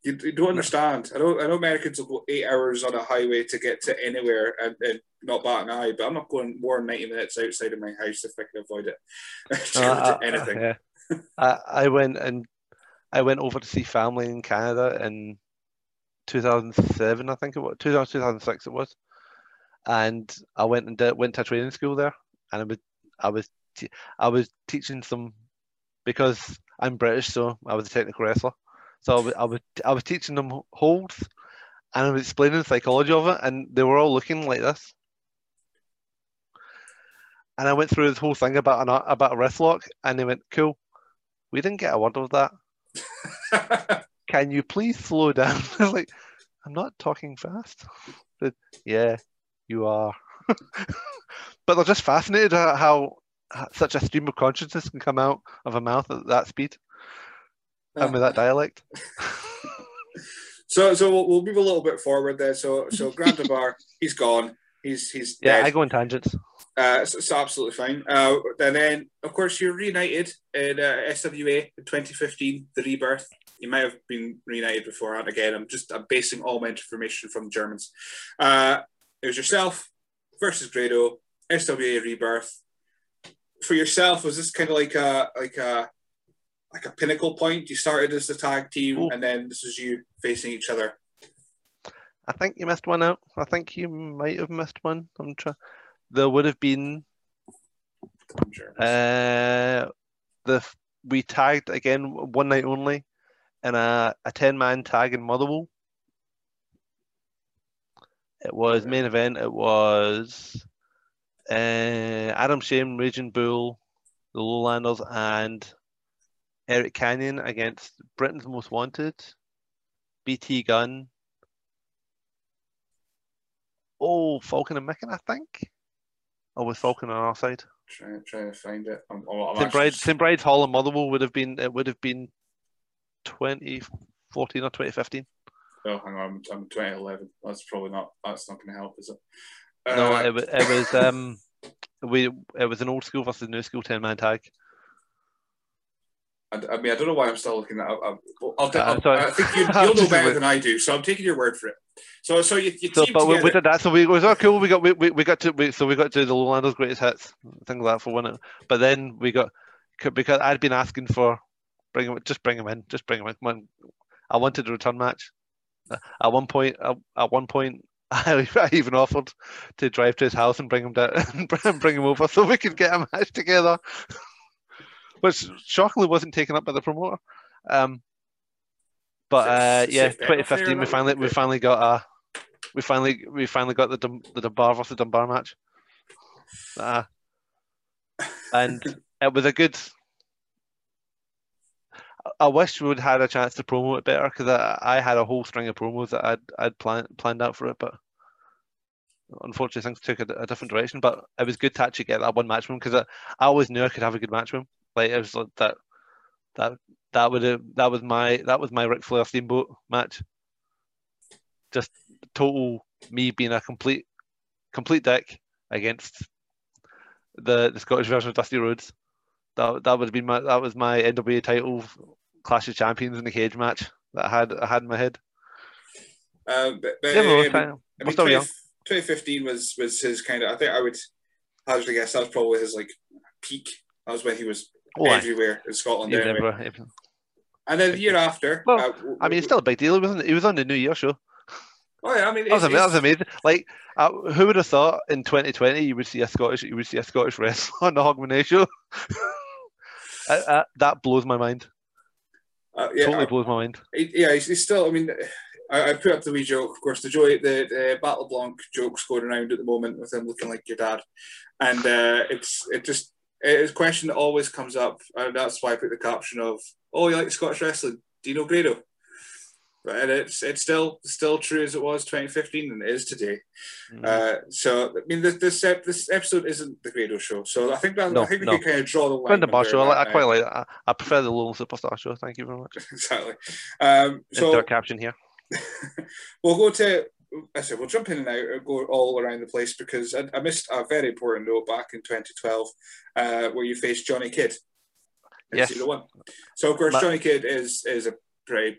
[SPEAKER 1] you, you don't understand. I know I know Americans will go eight hours on a highway to get to anywhere and, and not bat an eye, but I'm not going more than ninety minutes outside of my house if I can avoid it. *laughs*
[SPEAKER 2] Uh,
[SPEAKER 1] to anything.
[SPEAKER 2] yeah. I, I went and I went over to see family in Canada in 2007, I think it was 2000, 2006 it was, and I went and did, went to training school there, and I was I was te- I was teaching some because I'm British, so I was a technical wrestler, so I was I was, I was teaching them holds, and I was explaining the psychology of it, and they were all looking like this. And I went through this whole thing about an about a wrist lock, and they went, "Cool, we didn't get a word of that. *laughs* Can you please slow down?" *laughs* I was like, "I'm not talking fast." But, yeah, you are. *laughs* but they're just fascinated at how such a stream of consciousness can come out of a mouth at that speed and with that dialect. *laughs*
[SPEAKER 1] so so we'll, we'll move a little bit forward there. So so Grant Bar, he's gone. He's he's
[SPEAKER 2] Yeah,
[SPEAKER 1] dead.
[SPEAKER 2] I go on tangents.
[SPEAKER 1] Uh, it's, it's absolutely fine. Uh, and then, of course, you're reunited in uh, SWA in 2015, the rebirth. You might have been reunited before, and again, I'm just I'm basing all my information from the Germans. Uh, it was yourself versus Grado, SWA rebirth. For yourself, was this kind of like a like a like a pinnacle point? You started as the tag team,
[SPEAKER 2] Ooh.
[SPEAKER 1] and then this is you facing each other.
[SPEAKER 2] I think you missed one out. I think you might have missed one. I'm trying. There would have been
[SPEAKER 1] I'm sure.
[SPEAKER 2] Uh, the we tagged again one night only in a, a 10 man tag in Motherwell. It was main event. It was uh, Adam Shame, Raging Bull, the Lowlanders, and Eric Canyon against Britain's Most Wanted, BT Gunn. Oh, Falcon and Micken, I think. Or was Falcon on our side?
[SPEAKER 1] trying trying to find it. I'm, I'm, I'm
[SPEAKER 2] St.
[SPEAKER 1] actually
[SPEAKER 2] Bride,
[SPEAKER 1] just-
[SPEAKER 2] St. Bride's Hall in Motherwell would have been it would have been 2014 or 2015.
[SPEAKER 1] Oh, hang on, I'm, I'm 2011. That's probably not. That's not going to help, is it?
[SPEAKER 2] no,
[SPEAKER 1] Uh,
[SPEAKER 2] it, wa- it was um, we it was an old school versus new school ten man tag.
[SPEAKER 1] I, I mean, I don't know why I'm still looking at. I'll, I'll, I'll,
[SPEAKER 2] Uh,
[SPEAKER 1] I'll,
[SPEAKER 2] sorry.
[SPEAKER 1] I think you, *laughs* you'll know better than I do, so I'm taking your word for it. So, so you, you
[SPEAKER 2] So,
[SPEAKER 1] team
[SPEAKER 2] but we,
[SPEAKER 1] together.
[SPEAKER 2] we did that. So we it was oh cool. We got we, we, we got to we, so we got to the Lowlanders greatest hits things like that for one. But then we got because I'd been asking for bring him just bring him in just bring him in. Come on. I wanted a return match. At one point, at, at one point, *laughs* I, I even offered to drive to his house and bring him down and *laughs* bring him over so we could get a match together, which shockingly wasn't taken up by the promoter. Um, but uh, yeah,
[SPEAKER 1] safe bet off there,
[SPEAKER 2] 2015 we finally we finally got a we finally we finally got the Dun- the Dunbar versus Dunbar match. Uh, and it was a good. I wish we would had a chance to promo it better because I, I had a whole string of promos that I'd I'd planned planned out for it, but unfortunately things took a, a different direction. But it was good to actually get that one match with him because I, I always knew I could have a good match with him. Like it was like that that that would have that was my that was my Ric Flair Steamboat match. Just total me being a complete complete dick against the the Scottish version of Dusty Rhodes. That that would have been my that was my NWA title Clash of Champions in the cage match that I had I had in my head.
[SPEAKER 1] Uh, but, but,
[SPEAKER 2] Yeah,
[SPEAKER 1] uh,
[SPEAKER 2] well,
[SPEAKER 1] I mean. I
[SPEAKER 2] We're
[SPEAKER 1] mean,
[SPEAKER 2] still
[SPEAKER 1] 20
[SPEAKER 2] young.
[SPEAKER 1] 2015 was was his kind of. I think I would hazard a guess that was probably his like peak. That was when he was
[SPEAKER 2] Oh,
[SPEAKER 1] everywhere in Scotland.
[SPEAKER 2] Was
[SPEAKER 1] anyway.
[SPEAKER 2] everywhere.
[SPEAKER 1] And then the year after,
[SPEAKER 2] Well,
[SPEAKER 1] uh, w-
[SPEAKER 2] I mean, it's still a big deal. He wasn't. He was on the New Year show.
[SPEAKER 1] Oh yeah, I mean,
[SPEAKER 2] That was,
[SPEAKER 1] it's-
[SPEAKER 2] ama- that was amazing. Like, uh, who would have thought in 2020 you would see a Scottish you would see a Scottish wrestler on the Hogmanay show? *laughs* that blows my mind.
[SPEAKER 1] uh, yeah,
[SPEAKER 2] totally blows my mind.
[SPEAKER 1] yeah, he's, he's still. I mean, I, I put up the wee joke. Of course, the joy, the, the Battle Blanc joke's going around at the moment with him looking like your dad, and uh, it's it just it's a question that always comes up, and that's why I put the caption of, "Oh, you like Scottish wrestling? Do you know Grado?" And it's it's still still true as it was 2015 and it is today.
[SPEAKER 2] Mhm.
[SPEAKER 1] Uh, so I mean, this this, ep- this episode isn't the Grado show, so I think that
[SPEAKER 2] No,
[SPEAKER 1] I think we
[SPEAKER 2] no.
[SPEAKER 1] can kind of draw the line.
[SPEAKER 2] Quite the bar show. I, like- I quite like that. I, I prefer the Lone Superstar show. Thank you very much. *laughs*
[SPEAKER 1] exactly. Um, so
[SPEAKER 2] Insert caption here. *laughs*
[SPEAKER 1] we'll go to. I said we'll jump in and out and go all around the place because I, I missed a very important note back in 2012 uh, where you faced Johnny Kidd.
[SPEAKER 2] Yes.
[SPEAKER 1] So of course
[SPEAKER 2] Ma-
[SPEAKER 1] Johnny Kidd is is a pretty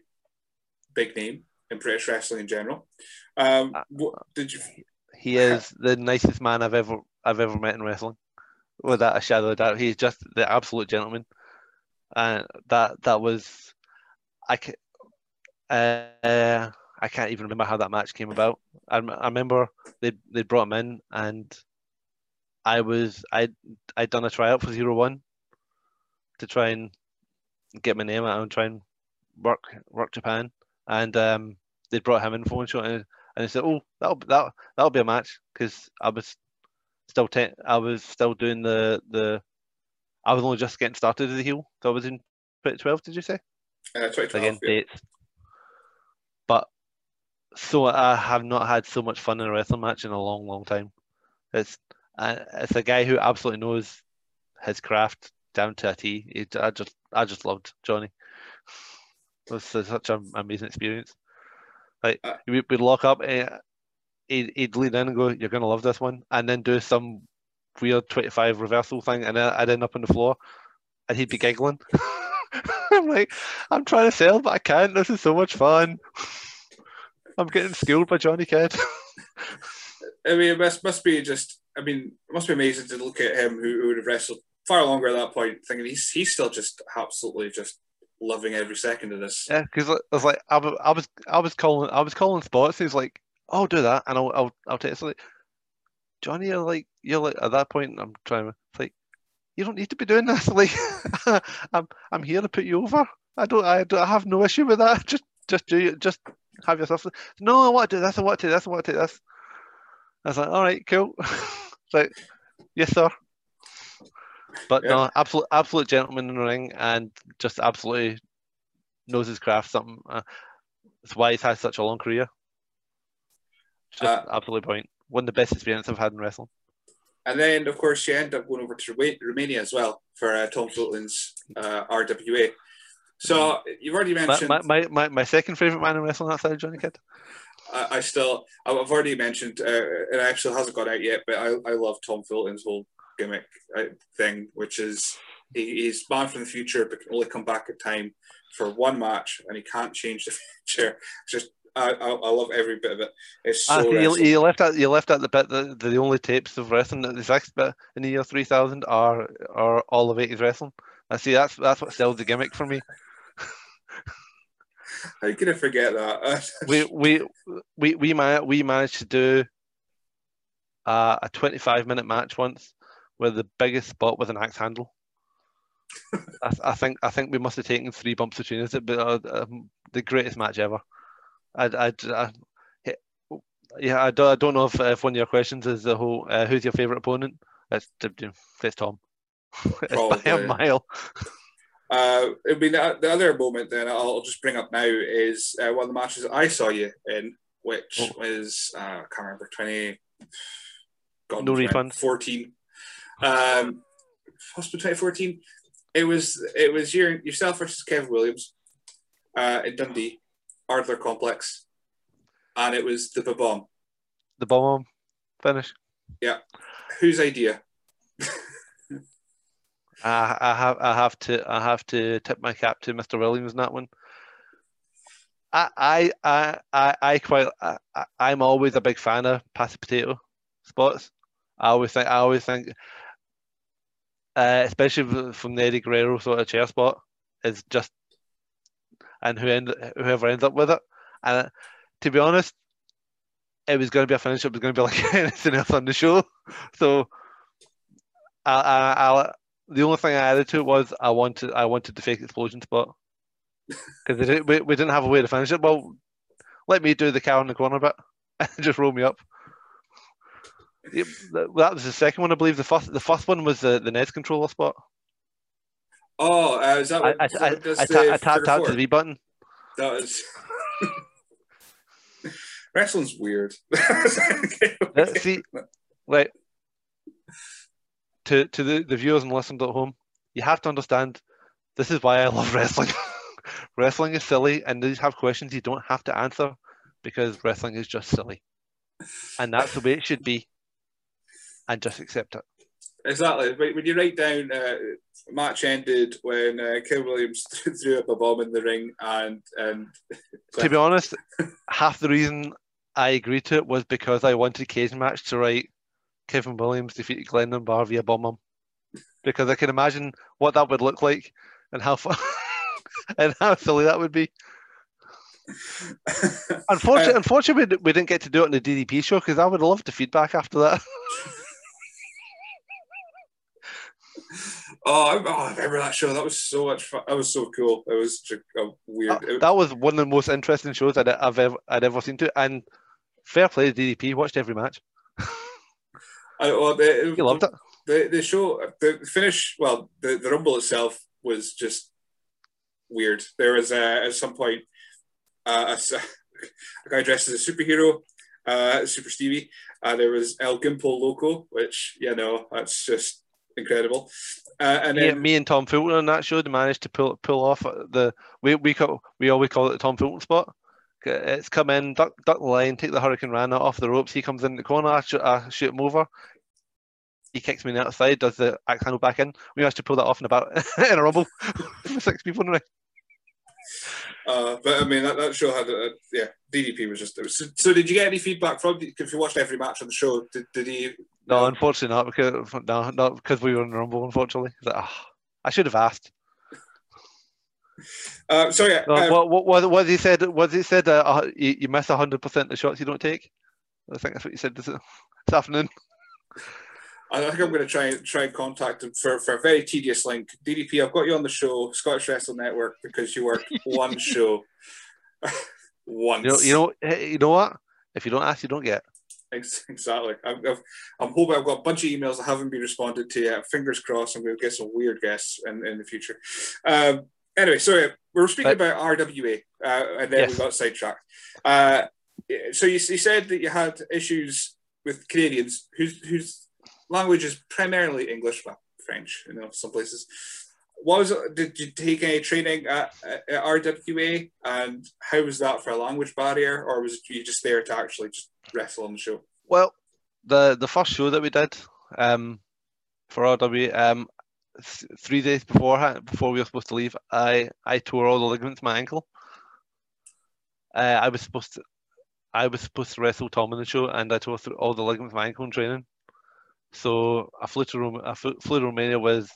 [SPEAKER 1] big name in British wrestling in general. Um,
[SPEAKER 2] Uh,
[SPEAKER 1] what, did you?
[SPEAKER 2] He is the nicest man I've ever I've ever met in wrestling, without a shadow of a doubt. He's just the absolute gentleman, and that that was, I can, uh, I can't even remember how that match came about. I, I remember they they brought him in, and I was I I'd done a tryout for Zero One to try and get my name out and try and work work Japan, and um, they brought him in for one show, and, and they said, "Oh, that'll that that'll be a match," because I was still ten, I was still doing the the I was only just getting started as a heel, so I was in 2012. Did you say?
[SPEAKER 1] Uh, 2012.
[SPEAKER 2] again
[SPEAKER 1] yeah.
[SPEAKER 2] dates. So I have not had so much fun in a wrestling match in a long, long time. It's uh, it's a guy who absolutely knows his craft down to a T. He, I just I just loved Johnny. It was such an amazing experience. Like
[SPEAKER 1] Uh,
[SPEAKER 2] we would lock up, eh, he'd, he'd lean in and go, "You're gonna love this one," and then do some weird 25 reversal thing, and I'd end up on the floor, and he'd be giggling. *laughs* I'm like, I'm trying to sell, but I can't. This is so much fun. I'm getting schooled by Johnny Kidd. *laughs*
[SPEAKER 1] I mean, it must must be just. I mean, it must be amazing to look at him who, who would have wrestled far longer at that point, thinking he's he's still just absolutely just loving every second of this.
[SPEAKER 2] yeah, because I was like, I was, I was, I was calling, I was calling spots. He's like, "Oh, do that," and I'll, I'll, I'll take it. It's like, Johnny, you're like, you're like at that point. I'm trying to it's like, you don't need to be doing this. *laughs* Like, I'm, I'm here to put you over. I don't, I don't, I have no issue with that. *laughs* Just, just do it. Just have yourself. No, I want to do this. I want to do this. I want to do this. I was like, all right, cool. *laughs* Like, yes, sir. But
[SPEAKER 1] Yeah.
[SPEAKER 2] no, absolute, absolute gentleman in the ring, and just absolutely knows his craft. Something. Uh, that's why he's had such a long career. Just
[SPEAKER 1] Uh,
[SPEAKER 2] absolutely point. One of the best experiences I've had in wrestling.
[SPEAKER 1] And then, of course, you end up going over to Romania as well for uh, Tom Fulton's uh, RWA. So you've already mentioned.
[SPEAKER 2] my, my, my, my second favourite man in wrestling outside of Johnny Kidd.
[SPEAKER 1] I, I still, I've already mentioned, uh, it actually hasn't gone out yet, but I, I love Tom Fulton's whole gimmick uh, thing, which is he, he's man from the future, but can only come back in time for one match, and he can't change the *laughs* future. It's just, I, I, I love every bit of it. It's
[SPEAKER 2] Ah,
[SPEAKER 1] so
[SPEAKER 2] you, you left out you left out the bit that the only tapes of wrestling that exist bit in the year three thousand are are all of eighties wrestling. I see that's that's what sells the gimmick for me.
[SPEAKER 1] How can I forget that? *laughs*
[SPEAKER 2] We we we we ma- we managed to do uh, a twenty five minute match once where the biggest spot was an axe handle. I, I think I think we must have taken three bumps between us, but uh, um, the greatest match ever. I, I, I, yeah, I don't, I don't know if, if one of your questions is the whole uh, who's your favorite opponent. It's it's Tom. *laughs* by a mile.
[SPEAKER 1] Uh, I mean, the, the other moment then I'll, just bring up now is uh, one of the matches I saw you in, which
[SPEAKER 2] Oh.
[SPEAKER 1] was uh, I can't remember twenty. God
[SPEAKER 2] No refund.
[SPEAKER 1] Fourteen. Um, possibly twenty fourteen. It was it was your yourself versus Kev Williams, uh, in Dundee, Ardler Complex, and it was the bomb.
[SPEAKER 2] The bomb finish.
[SPEAKER 1] Yeah, whose idea?
[SPEAKER 2] I, have I have to I have to tip my cap to Mr. Williams in that one. I I I I, quite I, I'm always a big fan of passy potato spots. I always think I always think, uh, especially from the Eddie Guerrero sort of chair spot, is just and who end whoever ends up with it. And to be honest, it was going to be a finish. It was going to be like *laughs* anything else on the show. So I, I the only thing I added to it was I wanted I wanted the fake explosion spot because *laughs* we, we didn't have a way to finish it. Well, let me do the cow in the corner bit *laughs* and just roll me up. Yep, that was the second one, I believe. The first the first one was the the NES controller spot.
[SPEAKER 1] Oh, uh, is that
[SPEAKER 2] I
[SPEAKER 1] what,
[SPEAKER 2] I, I, I,
[SPEAKER 1] the
[SPEAKER 2] ta- I tapped out to the B button.
[SPEAKER 1] That was. *laughs* Wrestling's weird.
[SPEAKER 2] Uh, See, like to to the, the viewers and listeners at home, you have to understand this is why I love wrestling. *laughs* wrestling is silly, and these have questions you don't have to answer because wrestling is just silly, and that's the way it should be. And just accept it.
[SPEAKER 1] Exactly. When you write down uh, match ended when uh, Kev Williams *laughs* threw up a bomb in the ring and and
[SPEAKER 2] To be honest, half the reason I agreed to it was because I wanted Cage match to write Kevin Williams defeated Glen Dunbar via bomb. Because I can imagine what that would look like and how fu- *laughs* and how silly that would be. *laughs* Uh, unfortunately, unfortunately, we, didn't get to do it on the DDP show because I would have loved the feedback after that. *laughs*
[SPEAKER 1] oh, I, oh, I remember that show. That was so much fun. That was so cool. It was a weird.
[SPEAKER 2] that, that was one of the most interesting shows I'd, I've ever I'd ever seen to, and fair play to DDP. Watched every match.
[SPEAKER 1] I, well, the,
[SPEAKER 2] He loved it.
[SPEAKER 1] the the show the finish well the, the rumble itself was just weird there was uh, at some point uh, a, *laughs* a guy dressed as a superhero uh, super stevie uh, there was el gimpo loco which you know that's just incredible uh, and
[SPEAKER 2] me,
[SPEAKER 1] then
[SPEAKER 2] me and Tom Fulton on that show managed to pull pull off the we we call, we always call it the Tom Fulton spot. It's come in, duck, duck the line, take the hurricanrana off the ropes. He comes in the corner, I shoot, I shoot him over. He kicks me on the outside, does the axe handle back in. We managed to pull that off in about *laughs* in a rumble. *laughs* Six people in the ring.
[SPEAKER 1] uh, but I mean that, that show had uh, yeah DDP was just was, so, so did you get any feedback from if you watched every match on the show did, did he
[SPEAKER 2] No, unfortunately not because no, not because we were in the rumble. Unfortunately, like, ah, I should have asked.
[SPEAKER 1] Uh, so yeah
[SPEAKER 2] No,
[SPEAKER 1] uh,
[SPEAKER 2] what, what, what, what he said? Was he said uh, uh, you, you miss hundred percent of the shots you don't take? I think that's what you said this, this afternoon.
[SPEAKER 1] I think I'm going to try and try and contact him for, for a very tedious link. DDP, I've got you on the show, Scottish Wrestling Network, because you work *laughs* one show *laughs* once.
[SPEAKER 2] You know, you know, you know what? If you don't ask, you don't get.
[SPEAKER 1] Exactly. I'm, I'm hoping I've got a bunch of emails that haven't been responded to yet. Fingers crossed, I'm going to get some weird guests in, in the future. Um, anyway, sorry, we were speaking
[SPEAKER 2] But-
[SPEAKER 1] about RWA, uh, and then we got sidetracked. Uh, so you, you said that you had issues with Canadians whose whose language is primarily English, well, French, you know, some places. What was it, did you take any training at, at RWA, and how was that for a language barrier, or was you just there to actually just wrestle on the show?
[SPEAKER 2] Well, the the first show that we did um, for RWA, um, th- three days before before we were supposed to leave, I I tore all the ligaments in my ankle. Uh, I was supposed to I was supposed to wrestle Tom in the show, and I tore through all the ligaments in my ankle in training. So I flew to Rom- I flew to Romania with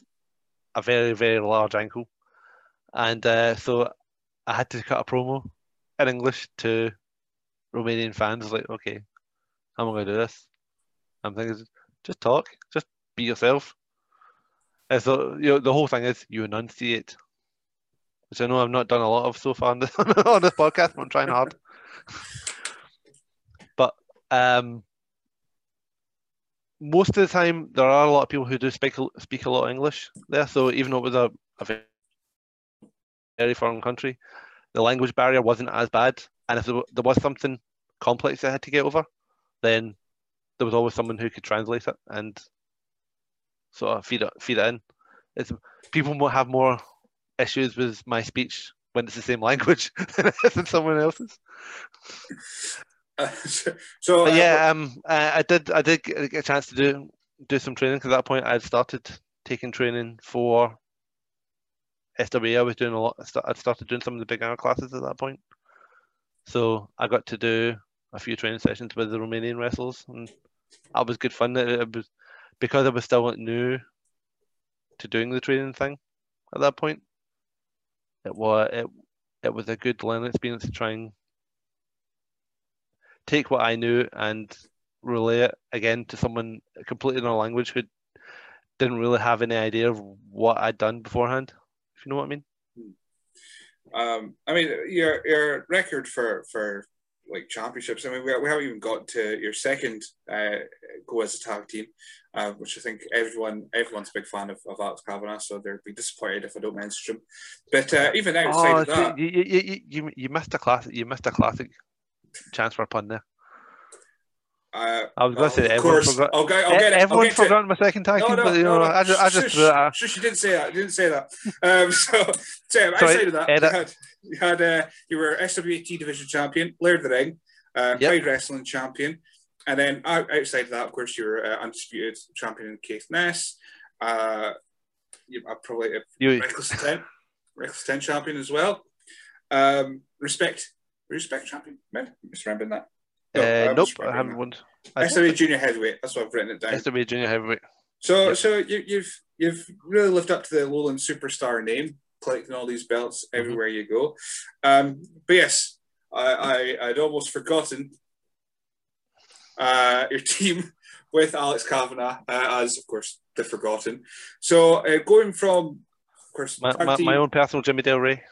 [SPEAKER 2] a very very large ankle, and uh, so I had to cut a promo in English to Romanian fans. Like, okay, how am I going to do this? I'm thinking, just talk, just be yourself. And so you know, the whole thing is you enunciate, which I know I've not done a lot of so far on this, *laughs* on this podcast, but I'm trying hard. *laughs* but um, most of the time, there are a lot of people who do speak speak a lot of English there. So even though it was a, a very foreign country, the language barrier wasn't as bad. And if there, there was something complex I had to get over, then there was always someone who could translate it and sort of feed it feed it in. It's people will have more issues with my speech when it's the same language *laughs* than someone else's. *laughs*
[SPEAKER 1] Uh, so uh,
[SPEAKER 2] yeah, um, I, I did I did get a chance to do do some training because at that point I had started taking training for SWA. I was doing a lot. I'd started doing some of the beginner classes at that point, so I got to do a few training sessions with the Romanian wrestlers, and that was good fun. It, it was because I was still new to doing the training thing at that point. It was it it was a good learning experience to try and take what I knew and relay it again to someone completely in a language who didn't really have any idea of what I'd done beforehand. If you know what I mean.
[SPEAKER 1] Um, I mean, your your record for for like championships. I mean, we, we haven't even got to your second uh, go as a tag team, uh, which I think everyone everyone's a big fan of, of Alex Kavanagh. So they'll be disappointed if I don't mention him. But uh, even outside
[SPEAKER 2] Oh,
[SPEAKER 1] of that,
[SPEAKER 2] you, you, you, you, you missed a classic. You missed a classic chance for a pun there.
[SPEAKER 1] Uh,
[SPEAKER 2] I was going to say
[SPEAKER 1] of
[SPEAKER 2] everyone
[SPEAKER 1] course,
[SPEAKER 2] forgot.
[SPEAKER 1] I'll get, I'll get it. I'll get
[SPEAKER 2] forgotten my second tag
[SPEAKER 1] No,
[SPEAKER 2] team,
[SPEAKER 1] no,
[SPEAKER 2] but you
[SPEAKER 1] no,
[SPEAKER 2] know,
[SPEAKER 1] no.
[SPEAKER 2] I just, I just
[SPEAKER 1] Shush, shush, you didn't say that. You didn't say that. *laughs* Um, so, so outside of that,
[SPEAKER 2] edit.
[SPEAKER 1] you had, you had uh, you were SWAT division champion, Laird of the Ring, uh,
[SPEAKER 2] Yep.
[SPEAKER 1] Pride Wrestling champion, and then out, outside of that, of course, you were uh, undisputed champion in Caithness. Uh, you are probably a
[SPEAKER 2] You,
[SPEAKER 1] Reckless Ten, Reckless Ten champion as well. Um, respect, respect champion. Maybe misremembering that.
[SPEAKER 2] Uh,
[SPEAKER 1] I'm
[SPEAKER 2] nope, I haven't
[SPEAKER 1] that.
[SPEAKER 2] won. I
[SPEAKER 1] SWA junior heavyweight. That's what I've written it down.
[SPEAKER 2] SWA junior heavyweight.
[SPEAKER 1] So,
[SPEAKER 2] Yep.
[SPEAKER 1] so you, you've you've really lived up to the Lowland superstar name, collecting all these belts
[SPEAKER 2] Mm-hmm.
[SPEAKER 1] everywhere you go. Um, but yes, I, I I'd almost forgotten uh, your *laughs* team with Alex Kavanagh uh, as, of course, the Forgotten. So uh, going from, of course,
[SPEAKER 2] My, my,
[SPEAKER 1] team-
[SPEAKER 2] my own personal Jimmy Del Ray.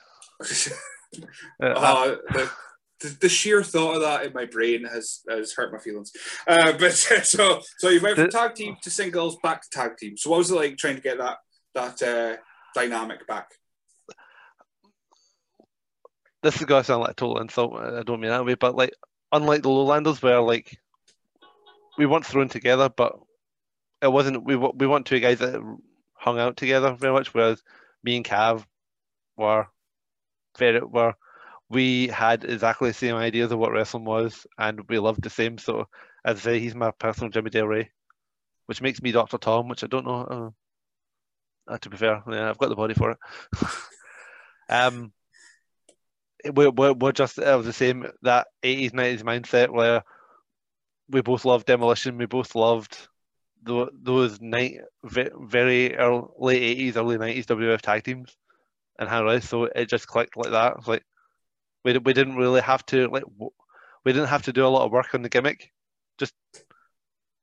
[SPEAKER 2] *laughs* Uh,
[SPEAKER 1] Uh, the, the, the sheer thought of that in my brain has, has hurt my feelings. Uh, but *laughs* so so you went from tag team to singles back to tag team. So what was it like trying to get that that uh, dynamic back?
[SPEAKER 2] this is gonna sound like a total insult. I don't mean that way, but like, unlike the Lowlanders, where like we weren't thrown together, but it wasn't. We we weren't two guys that hung out together very much. Whereas me and Cav were very were we had exactly the same ideas of what wrestling was, and we loved the same. So as I say, he's my personal Jimmy Del Ray, which makes me Doctor Tom, which I don't know. Uh, uh, to be fair, yeah, I've got the body for it. *laughs* um, we're, we're, we're just it was the same that 80s 90s mindset where we both loved demolition we both loved tho- those night very early, late 80s early 90s WF tag teams and how it is so it just clicked like that It's like we, we didn't really have to like we didn't have to do a lot of work on the gimmick just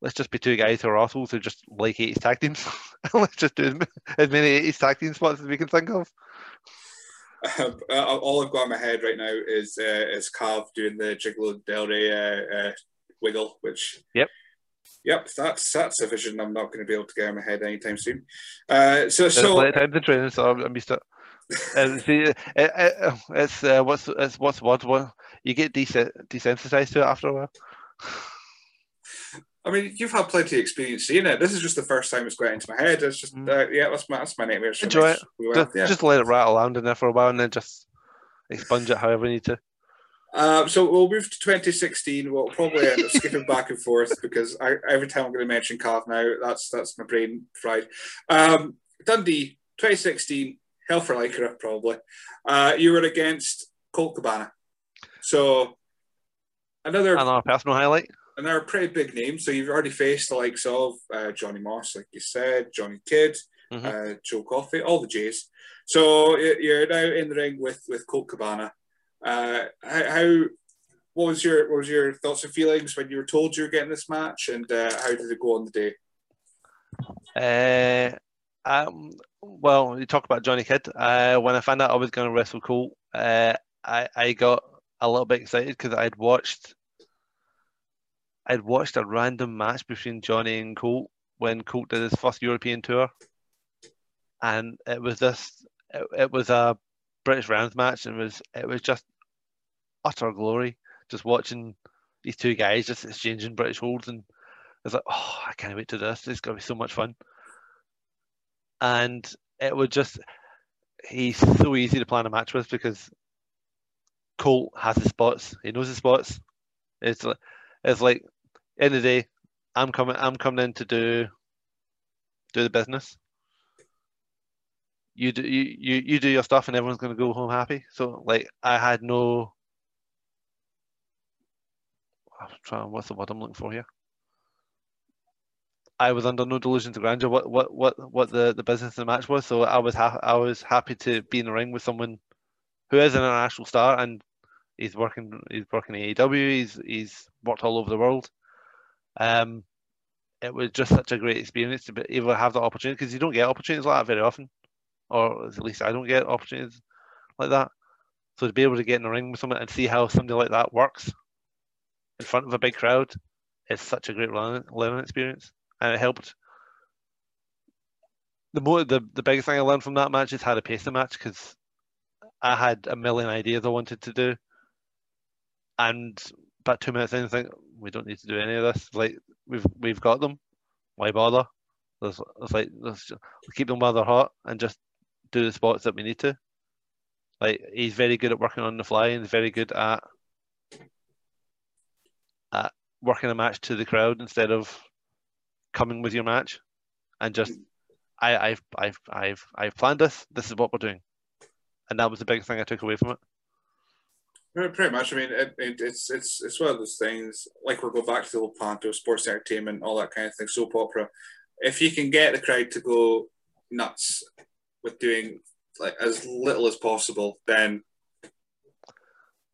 [SPEAKER 2] let's just be two guys who are assholes who just like 80s tag teams *laughs* let's just do as many 80s tag team spots as we can think of *laughs*
[SPEAKER 1] Uh, all I've got in my head right now is uh, is Cav doing the Gigolo Del Ray uh, uh, wiggle, which
[SPEAKER 2] Yep.
[SPEAKER 1] Yep, that's that's a vision I'm not going to be able to get in my head anytime soon. Uh, so so
[SPEAKER 2] plenty of times training, so used to it. Uh, see, it, it, it's uh, what's it's what's what what you get desensitized to it after a while.
[SPEAKER 1] I mean, you've had plenty of experience seeing it. This is just the first time it's got into my head. It's just, mm. uh, yeah, that's my that's my nightmare.
[SPEAKER 2] Enjoy it. Just, yeah. just, let it rattle around in there for a while, and then just expunge it however you need to.
[SPEAKER 1] Uh, so we'll move to 2016. We'll probably end up skipping back and forth *laughs* because I, every time I'm going to mention Cav now, that's that's my brain fried. Um, Dundee, 2016, Hell for Lycra, probably. Uh, you were against Colt Cabana. So another
[SPEAKER 2] another personal highlight.
[SPEAKER 1] Another pretty big name. So you've already faced the likes of uh, Johnny Moss, like you said, Johnny Kidd, mm-hmm. uh, Joe Coffey, all the Jays. So you're now in the ring with with Colt Cabana. Uh, how, how, what was your what was your thoughts and feelings when you were told you were getting this match, and uh, how did it go on the
[SPEAKER 2] day? Uh, um, well, you talk about Johnny Kidd. Uh, when I found out I was going to wrestle Colt, uh, I I got a little bit excited because I'd watched I'd watched a random match between Johnny and Colt when Colt did his first European tour, and it was this it, it was a British rounds match, and it was it was just utter glory just watching these two guys just exchanging British holds, and it's like, oh, I can't wait to this. This is gonna be so much fun. And it would just he's so easy to plan a match with because Colt has his spots. He knows his spots. It's like it's like end of the day, I'm coming I'm coming in to do do the business. You do you, you, you do your stuff and everyone's gonna go home happy. So like I had no I'm trying what's the word I'm looking for here? I was under no delusions of grandeur what what what what the, the business of the match was. So I was ha- I was happy to be in the ring with someone who is an international star and he's working he's working AEW. He's he's worked all over the world. Um, it was just such a great experience to be able to have that opportunity because you don't get opportunities like that very often, or at least I don't get opportunities like that. So to be able to get in the ring with someone and see how somebody like that works in front of a big crowd is such a great learning experience and it helped. The more the the biggest thing I learned from that match is how to pace the match because I had a million ideas I wanted to do, and about two minutes in, I think we don't need to do any of this. Like we've we've got them. Why bother? Let's, let's like let's, just, keep them while they're hot and just do the spots that we need to. Like he's very good at working on the fly and he's very good at at working a match to the crowd instead of coming with your match and just mm. I, I've I've I've I've planned this. This is what we're doing, and that was the biggest thing I took away from
[SPEAKER 1] it. Pretty much. I mean, it, it, it's it's it's one of those things. Like we'll go back to the old panto, sports entertainment, all that kind of thing, soap opera. If you can get the crowd to go nuts with doing like as little as possible, then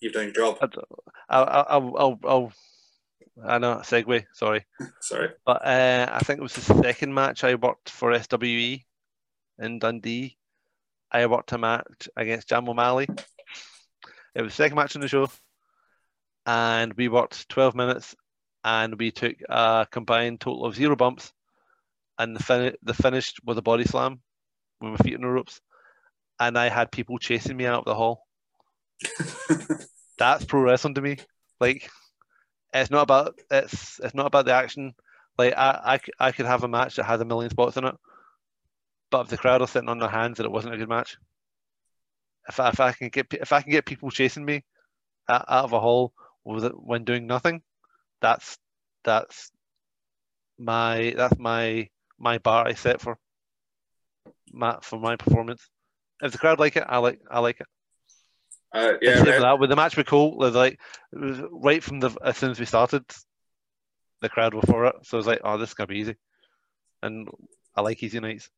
[SPEAKER 1] you've done your job.
[SPEAKER 2] I'll, I'll, I'll, I'll I know, segue, sorry. *laughs*
[SPEAKER 1] sorry.
[SPEAKER 2] But uh, I think it was the second match I worked for SWE in Dundee. I worked a match against Jam O'Malley. It was the second match on the show. And we worked 12 minutes and we took a combined total of zero bumps. And the, fin- the finish was a body slam with my feet in the ropes. And I had people chasing me out of the hall. *laughs* That's pro wrestling to me. Like, it's not about it's it's not about the action. Like I, I, I could have a match that has a million spots in it, but if the crowd are sitting on their hands, that it wasn't a good match. If I, if I can get if I can get people chasing me out, out of a it, when doing nothing, that's that's my that's my my bar I set for my for my performance. If the crowd like it, I like I like it.
[SPEAKER 1] Uh, yeah,
[SPEAKER 2] that, with the match with Colt, like was right from the as soon as we started, the crowd were for it. So I was like, oh, this is gonna be easy, and I like easy nights.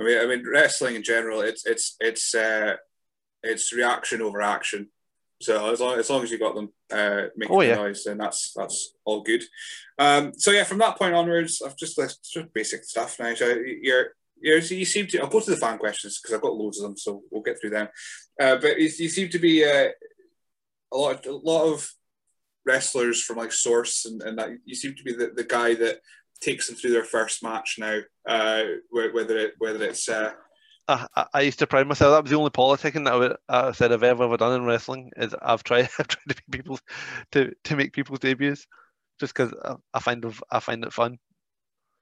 [SPEAKER 1] I mean, I mean, wrestling in general, it's it's it's uh, it's reaction over action. So as long as, long as you got them uh, making oh, yeah. noise, then that's that's all good. Um, so yeah, from that point onwards, I've just just basic stuff now. So you're you, so you seem to. I'll go to the fan questions because I've got loads of them, so we'll get through them. Uh, but you, you, seem to be uh, a lot, a lot of wrestlers from like Source, and, and that you seem to be the, the guy that takes them through their first match now. Uh, whether it whether it's uh,
[SPEAKER 2] I, I, used to pride myself. That was the only politicking that I, would, I said I've ever ever done in wrestling. Is I've tried *laughs* I've tried to make people to to make people's debuts. just because I find I find it fun.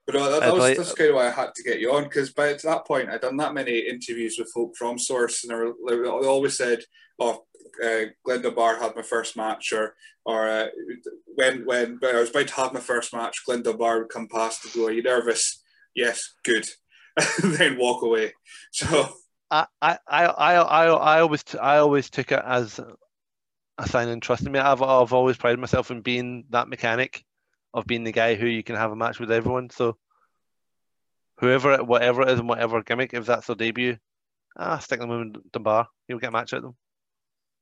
[SPEAKER 1] But uh, that, that was like, that's kind of why I had to get you on because by that point I'd done that many interviews with folk from Source, and they, they always said, "Oh, uh, Glen Dunbar had my first match," or or uh, when when I was about to have my first match, Glen Dunbar would come past and go, "Are you nervous?" Yes, good. *laughs* then walk away. So
[SPEAKER 2] I, I, I, I, I always, I always took it as a sign of trust in me. I've, I've always prided myself in being that mechanic of being the guy who you can have a match with everyone. So whoever, whatever it is, and whatever gimmick, if that's their debut, ah, stick them in Dunbar. bar. You'll get a match at them.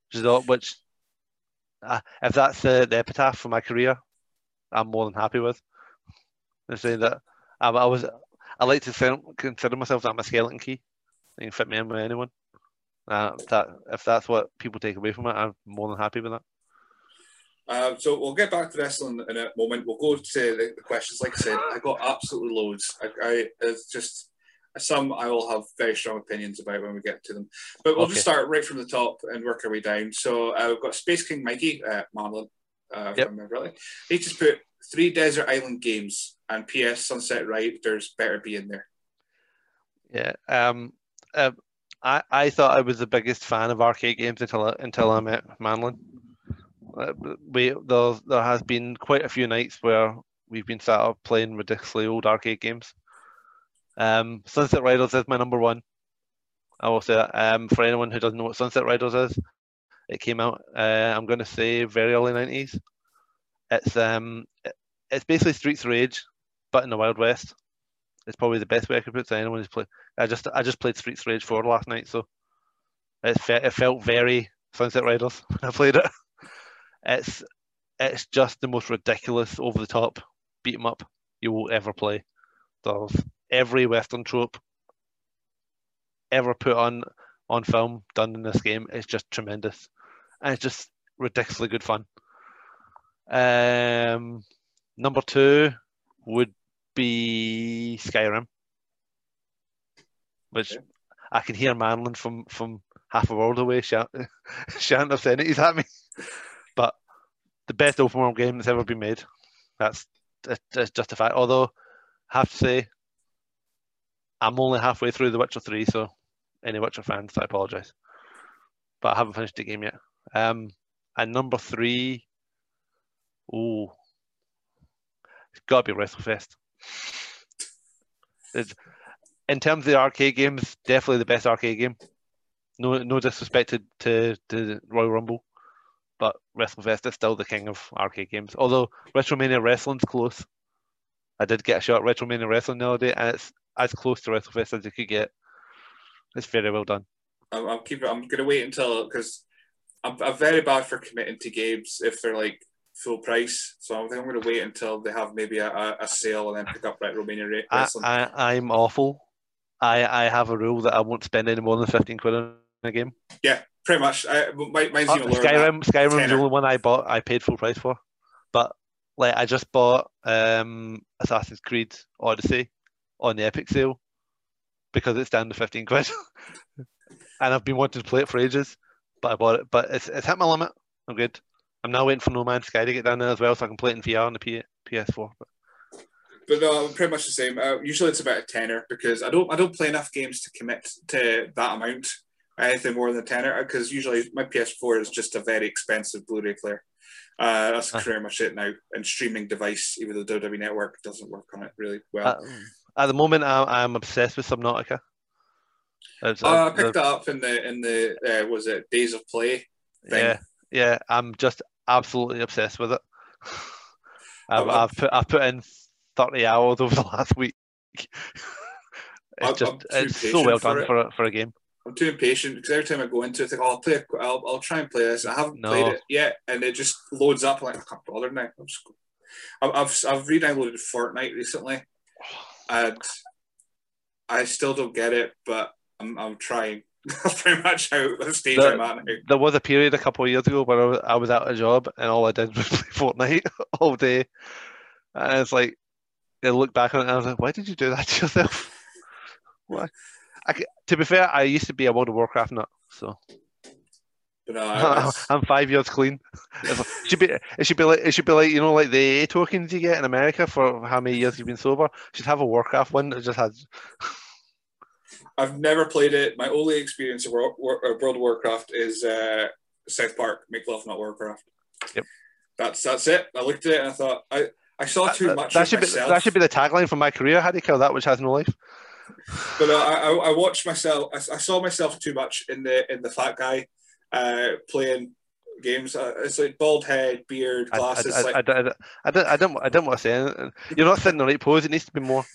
[SPEAKER 2] Which, is all, which uh, if that's the, the epitaph for my career, I'm more than happy with. They're saying that I, I was, I like to consider myself that I'm a skeleton key. You can fit me in with anyone. Uh, that if that's what people take away from it, I'm more than happy with that.
[SPEAKER 1] Uh, so we'll get back to wrestling in a moment. We'll go to the, the questions. Like I said, I got absolutely loads. I, I it's just some I will have very strong opinions about when we get to them. But we'll okay. just start right from the top and work our way down. So uh, we've got Space King Mikey uh, Marlon. Uh, yep. remember He just put three desert island games and PS Sunset Riders better be in there.
[SPEAKER 2] Yeah. Um. Uh, I, I thought I was the biggest fan of arcade games until until I met Manlin. Uh, we there there has been quite a few nights where we've been sat up playing ridiculously old arcade games. Um, Sunset Riders is my number one. I will say that. Um, for anyone who doesn't know what Sunset Riders is, it came out. Uh, I'm going to say very early '90s. It's um, it's basically Streets Rage, but in the Wild West. It's probably the best way I could put it to anyone who's played. I just I just played Streets Rage 4 last night, so it, fe- it felt very Sunset Riders when *laughs* I played it. It's it's just the most ridiculous, over the top beat 'em up you will ever play. There's every Western trope ever put on on film done in this game. It's just tremendous, and it's just ridiculously good fun. Um, number two would be Skyrim, which okay. I can hear Manlin from from half a world away *laughs* shouting, shouting obscenities at me. *laughs* The best open world game that's ever been made. That's that's just a fact. Although I have to say, I'm only halfway through The Witcher Three, so any Witcher fans, I apologise, but I haven't finished the game yet. Um, and number three, oh, it's got to be WrestleFest. It's, in terms of the arcade games, definitely the best arcade game. No, no disrespect to, to, to Royal Rumble, WrestleFest is still the king of arcade games. Although RetroMania Wrestling's close. I did get a shot at RetroMania Wrestling the other day, and it's as close to WrestleFest as you could get. It's very well done.
[SPEAKER 1] I'm, I'm keep. I'm gonna wait until because I'm, I'm very bad for committing to games if they're like full price. So I think I'm going to wait until they have maybe a, a sale and then pick up like RetroMania
[SPEAKER 2] Wrestling. I, I, I'm awful. I, I have a rule that I won't spend any more than 15 quid on a game.
[SPEAKER 1] Yeah, pretty much. I, mine's uh, even lower.
[SPEAKER 2] Skyrim, Skyrim's the only one I bought, I paid full price for. But like I just bought um, Assassin's Creed Odyssey on the Epic sale because it's down to 15 quid. *laughs* and I've been wanting to play it for ages, but I bought it. But it's, it's hit my limit. I'm good. I'm now waiting for No Man's Sky to get down there as well, so I can play it in VR on the P- PS4. But,
[SPEAKER 1] but no, pretty much the same. Uh, usually it's about a tenner because I don't I don't play enough games to commit to that amount. Anything more than a tenner because usually my PS4 is just a very expensive Blu-ray player. Uh, that's uh, pretty much it now. And streaming device, even though WWE Network doesn't work on it really well.
[SPEAKER 2] At, at the moment, I'm, I'm obsessed with Subnautica.
[SPEAKER 1] Uh, I picked that up in the in the uh, was it Days of Play.
[SPEAKER 2] Thing. Yeah, yeah. I'm just absolutely obsessed with it. *laughs* I've, I've, put I've put in thirty hours over the last week. *laughs* it's I'm, just I'm it's so well done for, for a, for a game.
[SPEAKER 1] I'm too impatient because every time I go into it, I think, oh, I'll play. i I'll, I'll try and play this. I haven't no. played it yet, and it just loads up. I'm like I can't bother now. I'm just, I've I've re-downloaded Fortnite recently, and I still don't get it, but I'm I'm trying. *laughs* That's pretty much how the stage there, I'm at now.
[SPEAKER 2] There was a period a couple of years ago where I was, I was out of a job and all I did was *laughs* play Fortnite *laughs* all day. And it's like, I look back on it and I was like, why did you do that to yourself? Why? I, to be fair, I used to be a World of Warcraft nut, so.
[SPEAKER 1] No, *laughs* I,
[SPEAKER 2] I'm five years clean. It should be it should be like it should be like you know like the AA tokens you get in America for how many years you've been sober. Should have a Warcraft one that just has. *laughs*
[SPEAKER 1] I've never played it. My only experience of World, World of Warcraft is uh, South Park. Make love, not Warcraft.
[SPEAKER 2] Yep.
[SPEAKER 1] That's that's it. I looked at it and I thought I, I saw too
[SPEAKER 2] That,
[SPEAKER 1] much
[SPEAKER 2] that should be that should be the tagline for my career. How do you kill that which has no life?
[SPEAKER 1] But uh, I, I, watched myself. I, I saw myself too much in the in the fat guy uh, playing games. Uh, it's like bald head, beard,
[SPEAKER 2] I, I,
[SPEAKER 1] glasses.
[SPEAKER 2] I,
[SPEAKER 1] like,
[SPEAKER 2] I, I, I, don't, I, don't, I don't want to say anything. You're not sitting in the right pose. It needs to be more.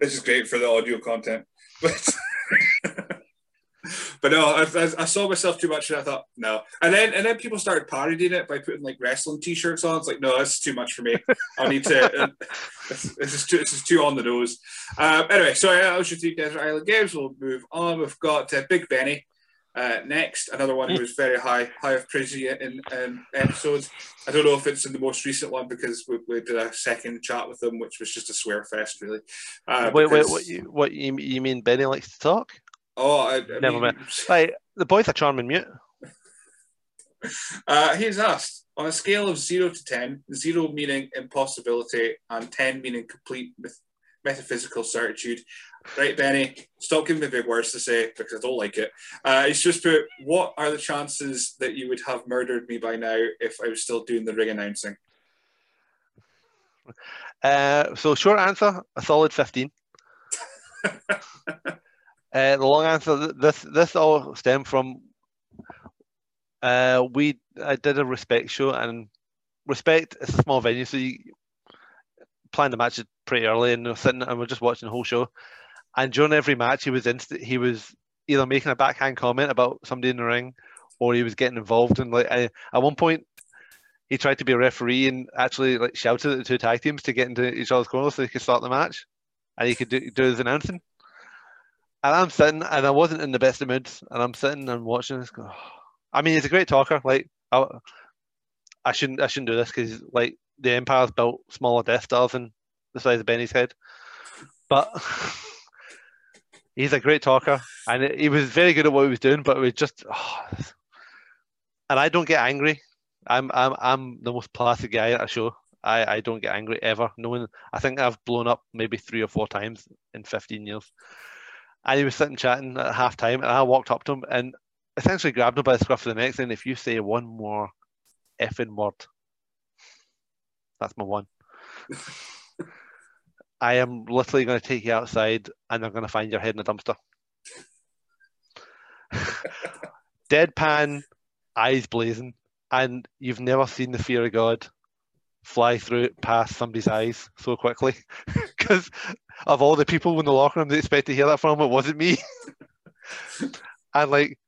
[SPEAKER 1] this is great for the audio content. *laughs* But but no, I, I, I saw myself too much and I thought no. And then and then people started parodying it by putting like wrestling t-shirts on. It's like no, that's too much for me. I need to. *laughs* Uh, this, this is too this is too on the nose. Um, anyway, so that was your three Desert Island games. We'll move on. We've got uh, Big Benny. Uh, next, another one who was very high, high of praise in, in episodes. I don't know if it's in the most recent one because we, we did a second chat with them, which was just a swear fest, really. Uh,
[SPEAKER 2] wait, wait, what you, what you, you mean? Benny likes to talk?
[SPEAKER 1] Oh, I, I
[SPEAKER 2] Never
[SPEAKER 1] mean,
[SPEAKER 2] mind. Right, the boy's a charming mute. *laughs*
[SPEAKER 1] Uh, he's asked on a scale of zero to ten, zero meaning impossibility and ten meaning complete myth- metaphysical certitude. Right, Benny, stop giving me big words to say because I don't like it. Uh, he's just put, what are the chances that you would have murdered me by now if I was still doing the ring announcing?
[SPEAKER 2] Uh, so short answer, a solid fifteen. *laughs* uh, the long answer, this this all stemmed from uh, we I did a respect show and respect it's a small venue, so you plan the matches pretty early and we're sitting and we're just watching the whole show. And during every match, he was inst- he was either making a backhand comment about somebody in the ring, or he was getting involved in like I, at one point he tried to be a referee and actually like shouted at the two tag teams to get into each other's corners so they could start the match and he could do, do his announcing. And I'm sitting and I wasn't in the best of moods and I'm sitting and watching this. Go, *sighs* I mean, he's a great talker. Like I, I shouldn't I shouldn't do this because like the Empire's built smaller Death Stars than the size of Benny's head, but. *laughs* He's a great talker, and he was very good at what he was doing. But it was just, oh. *sighs* and I don't get angry I'm I'm I'm the most placid guy at a show. I, I don't get angry ever. No one I think I've blown up maybe three or four times in 15 years. And he was sitting chatting at half time and I walked up to him and essentially grabbed him by the scruff of the neck saying, if you say one more effing word, that's my one. I am literally going to take you outside and I'm going to find your head in a dumpster. *laughs* Deadpan, eyes blazing, and you've never seen the fear of God fly through past somebody's eyes so quickly. *laughs* Because of all the people in the locker room that expect to hear that from, it wasn't me. *laughs* and like,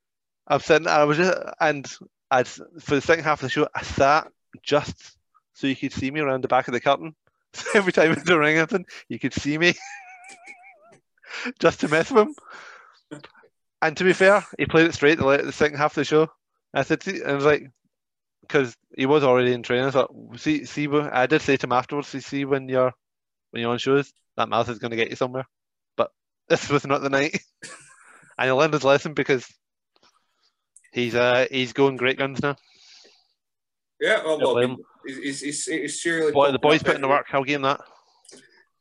[SPEAKER 2] I'm sitting, I was just, and I'd, for the second half of the show, I sat just so you could see me around the back of the curtain. So *laughs* every time it's ring anything, you could see me *laughs* just to mess with him. And to be fair, he played it straight the, the second half of the show. I said, see, I was like, because he was already in training. So see, see, I did say to him afterwards, you see, when you're when you're on shows, that mouth is going to get you somewhere. But this was not the night, *laughs* and he learned his lesson because he's uh he's going great guns now.
[SPEAKER 1] Yeah, well, well I he's, he's, he's serially.
[SPEAKER 2] Boy, the boys
[SPEAKER 1] up
[SPEAKER 2] put in the
[SPEAKER 1] every-
[SPEAKER 2] work. I'll give him that.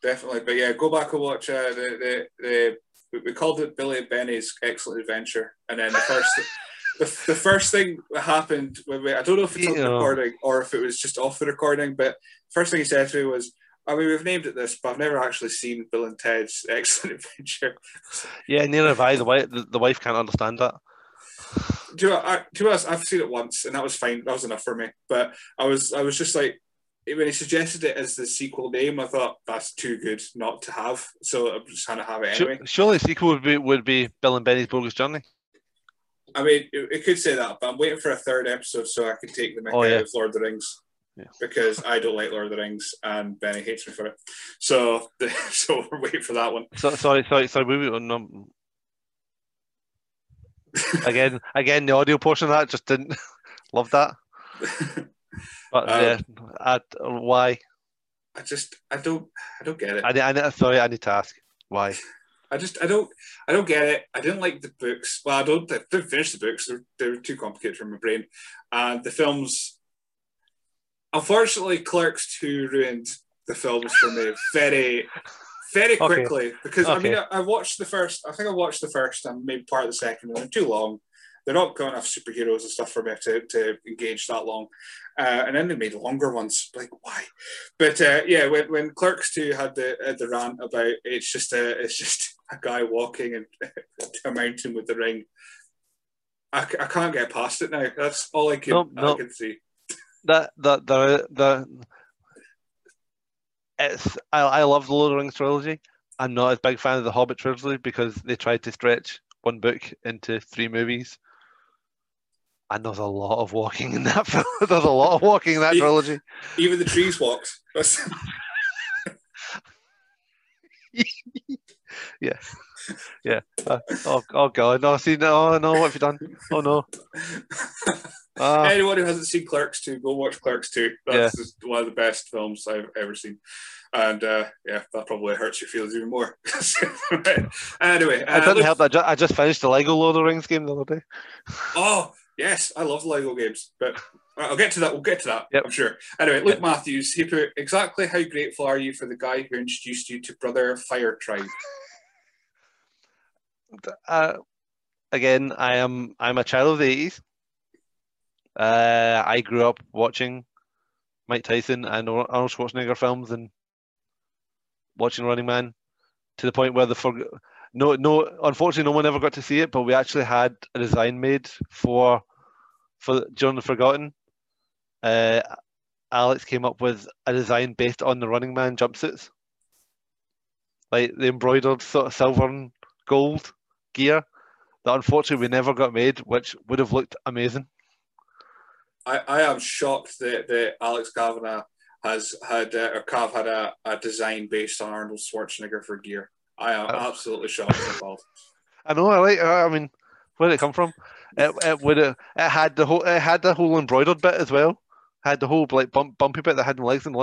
[SPEAKER 1] Definitely, but yeah, go back and watch uh, the, the the we- we called it Billy and Benny's Excellent Adventure, and then the first *laughs* the, the first thing that happened when we I don't know if it's on the recording or if it was just off the recording, but first thing he said to me was. I mean, we've named it this, but I've never actually seen Bill and Ted's *laughs* Excellent Adventure.
[SPEAKER 2] Yeah, neither have I. The wife, the, wife can't understand that.
[SPEAKER 1] Do you know, I, to honest, I've seen it once, and that was fine. That was enough for me. But I was, I was just like, when he suggested it as the sequel name, I thought that's too good not to have. So I'm just trying to have it anyway.
[SPEAKER 2] Surely the sequel would be would be Bill and Benny's bogus journey.
[SPEAKER 1] I mean, it, it could say that, but I'm waiting for a third episode so I can take the
[SPEAKER 2] Oh,
[SPEAKER 1] out
[SPEAKER 2] yeah.
[SPEAKER 1] of Lord of the Rings.
[SPEAKER 2] Yeah.
[SPEAKER 1] Because I don't like Lord of the Rings and Benny hates me for it. So, *laughs* so we're waiting for that one.
[SPEAKER 2] So, sorry, sorry, sorry. We, we, no, again, *laughs* again, the audio portion of that just didn't *laughs* love that. But
[SPEAKER 1] Um,
[SPEAKER 2] yeah, I, why?
[SPEAKER 1] I just, I don't, I don't get it.
[SPEAKER 2] I, I, sorry, I need to ask why.
[SPEAKER 1] I just I don't I don't get it. I didn't like the books. Well, I don't I didn't finish the books. They're, they were too complicated for my brain. And the films. Unfortunately, Clerks Two ruined the films for me very very
[SPEAKER 2] Okay.
[SPEAKER 1] quickly because I mean I, I watched the first. I think I watched the first and maybe part of the second, and they're too long. They're not good enough superheroes and stuff for me to, to engage that long. Uh, and then they made longer ones. Like why? But uh, yeah, when, when Clerks Two had the had the rant about it's just a it's just a guy walking and *laughs* a mountain with the ring. I, I can't get past it now. That's all I can
[SPEAKER 2] No,
[SPEAKER 1] I can see.
[SPEAKER 2] That that the the it's I, I love the Lord of the Rings trilogy. I'm not as big fan of the Hobbit trilogy because they tried to stretch one book into three movies. And there's a lot of walking in that *laughs* there's a lot of walking in that trilogy.
[SPEAKER 1] Even the trees walked. *laughs* That's-
[SPEAKER 2] Uh, oh, oh god, no, see, no, no, what have you done? Oh no. *laughs* Ah,
[SPEAKER 1] Anyone who hasn't seen Clerks 2, go watch Clerks 2. That's just one of the best films I've ever seen. And uh, yeah, that probably hurts your feelings even more. *laughs* anyway,
[SPEAKER 2] it
[SPEAKER 1] uh,
[SPEAKER 2] didn't help that I ju- I just finished the Lego Lord of the Rings game the other day.
[SPEAKER 1] Oh, yes, I love Lego games, but I'll get to that. We'll get to that,
[SPEAKER 2] Yep.
[SPEAKER 1] I'm sure. Anyway, Luke
[SPEAKER 2] Yep.
[SPEAKER 1] Matthews, he put exactly how grateful are you for the guy who introduced you to Brother Firetribe?
[SPEAKER 2] Uh, again, I am I'm a child of the eighties. Uh, I grew up watching Mike Tyson and Arnold Schwarzenegger films and watching Running Man to the point where the for no no unfortunately no one ever got to see it, but we actually had a design made for for during the Forgotten. Uh, Alex came up with a design based on the Running Man jumpsuits, like the embroidered sort of silver and gold gear that unfortunately we never got made, which would have looked amazing.
[SPEAKER 1] I, I am shocked that, that Alex Kavanagh has had, uh, or Cav had a, a design based on Arnold Schwarzenegger for gear. I am
[SPEAKER 2] Uh,
[SPEAKER 1] absolutely shocked. *laughs*
[SPEAKER 2] I know, I like. I mean, where did it come from? It, it would have. It had the whole. It had the whole embroidered bit as well. Had the whole like bump, bumpy bit that had no legs and.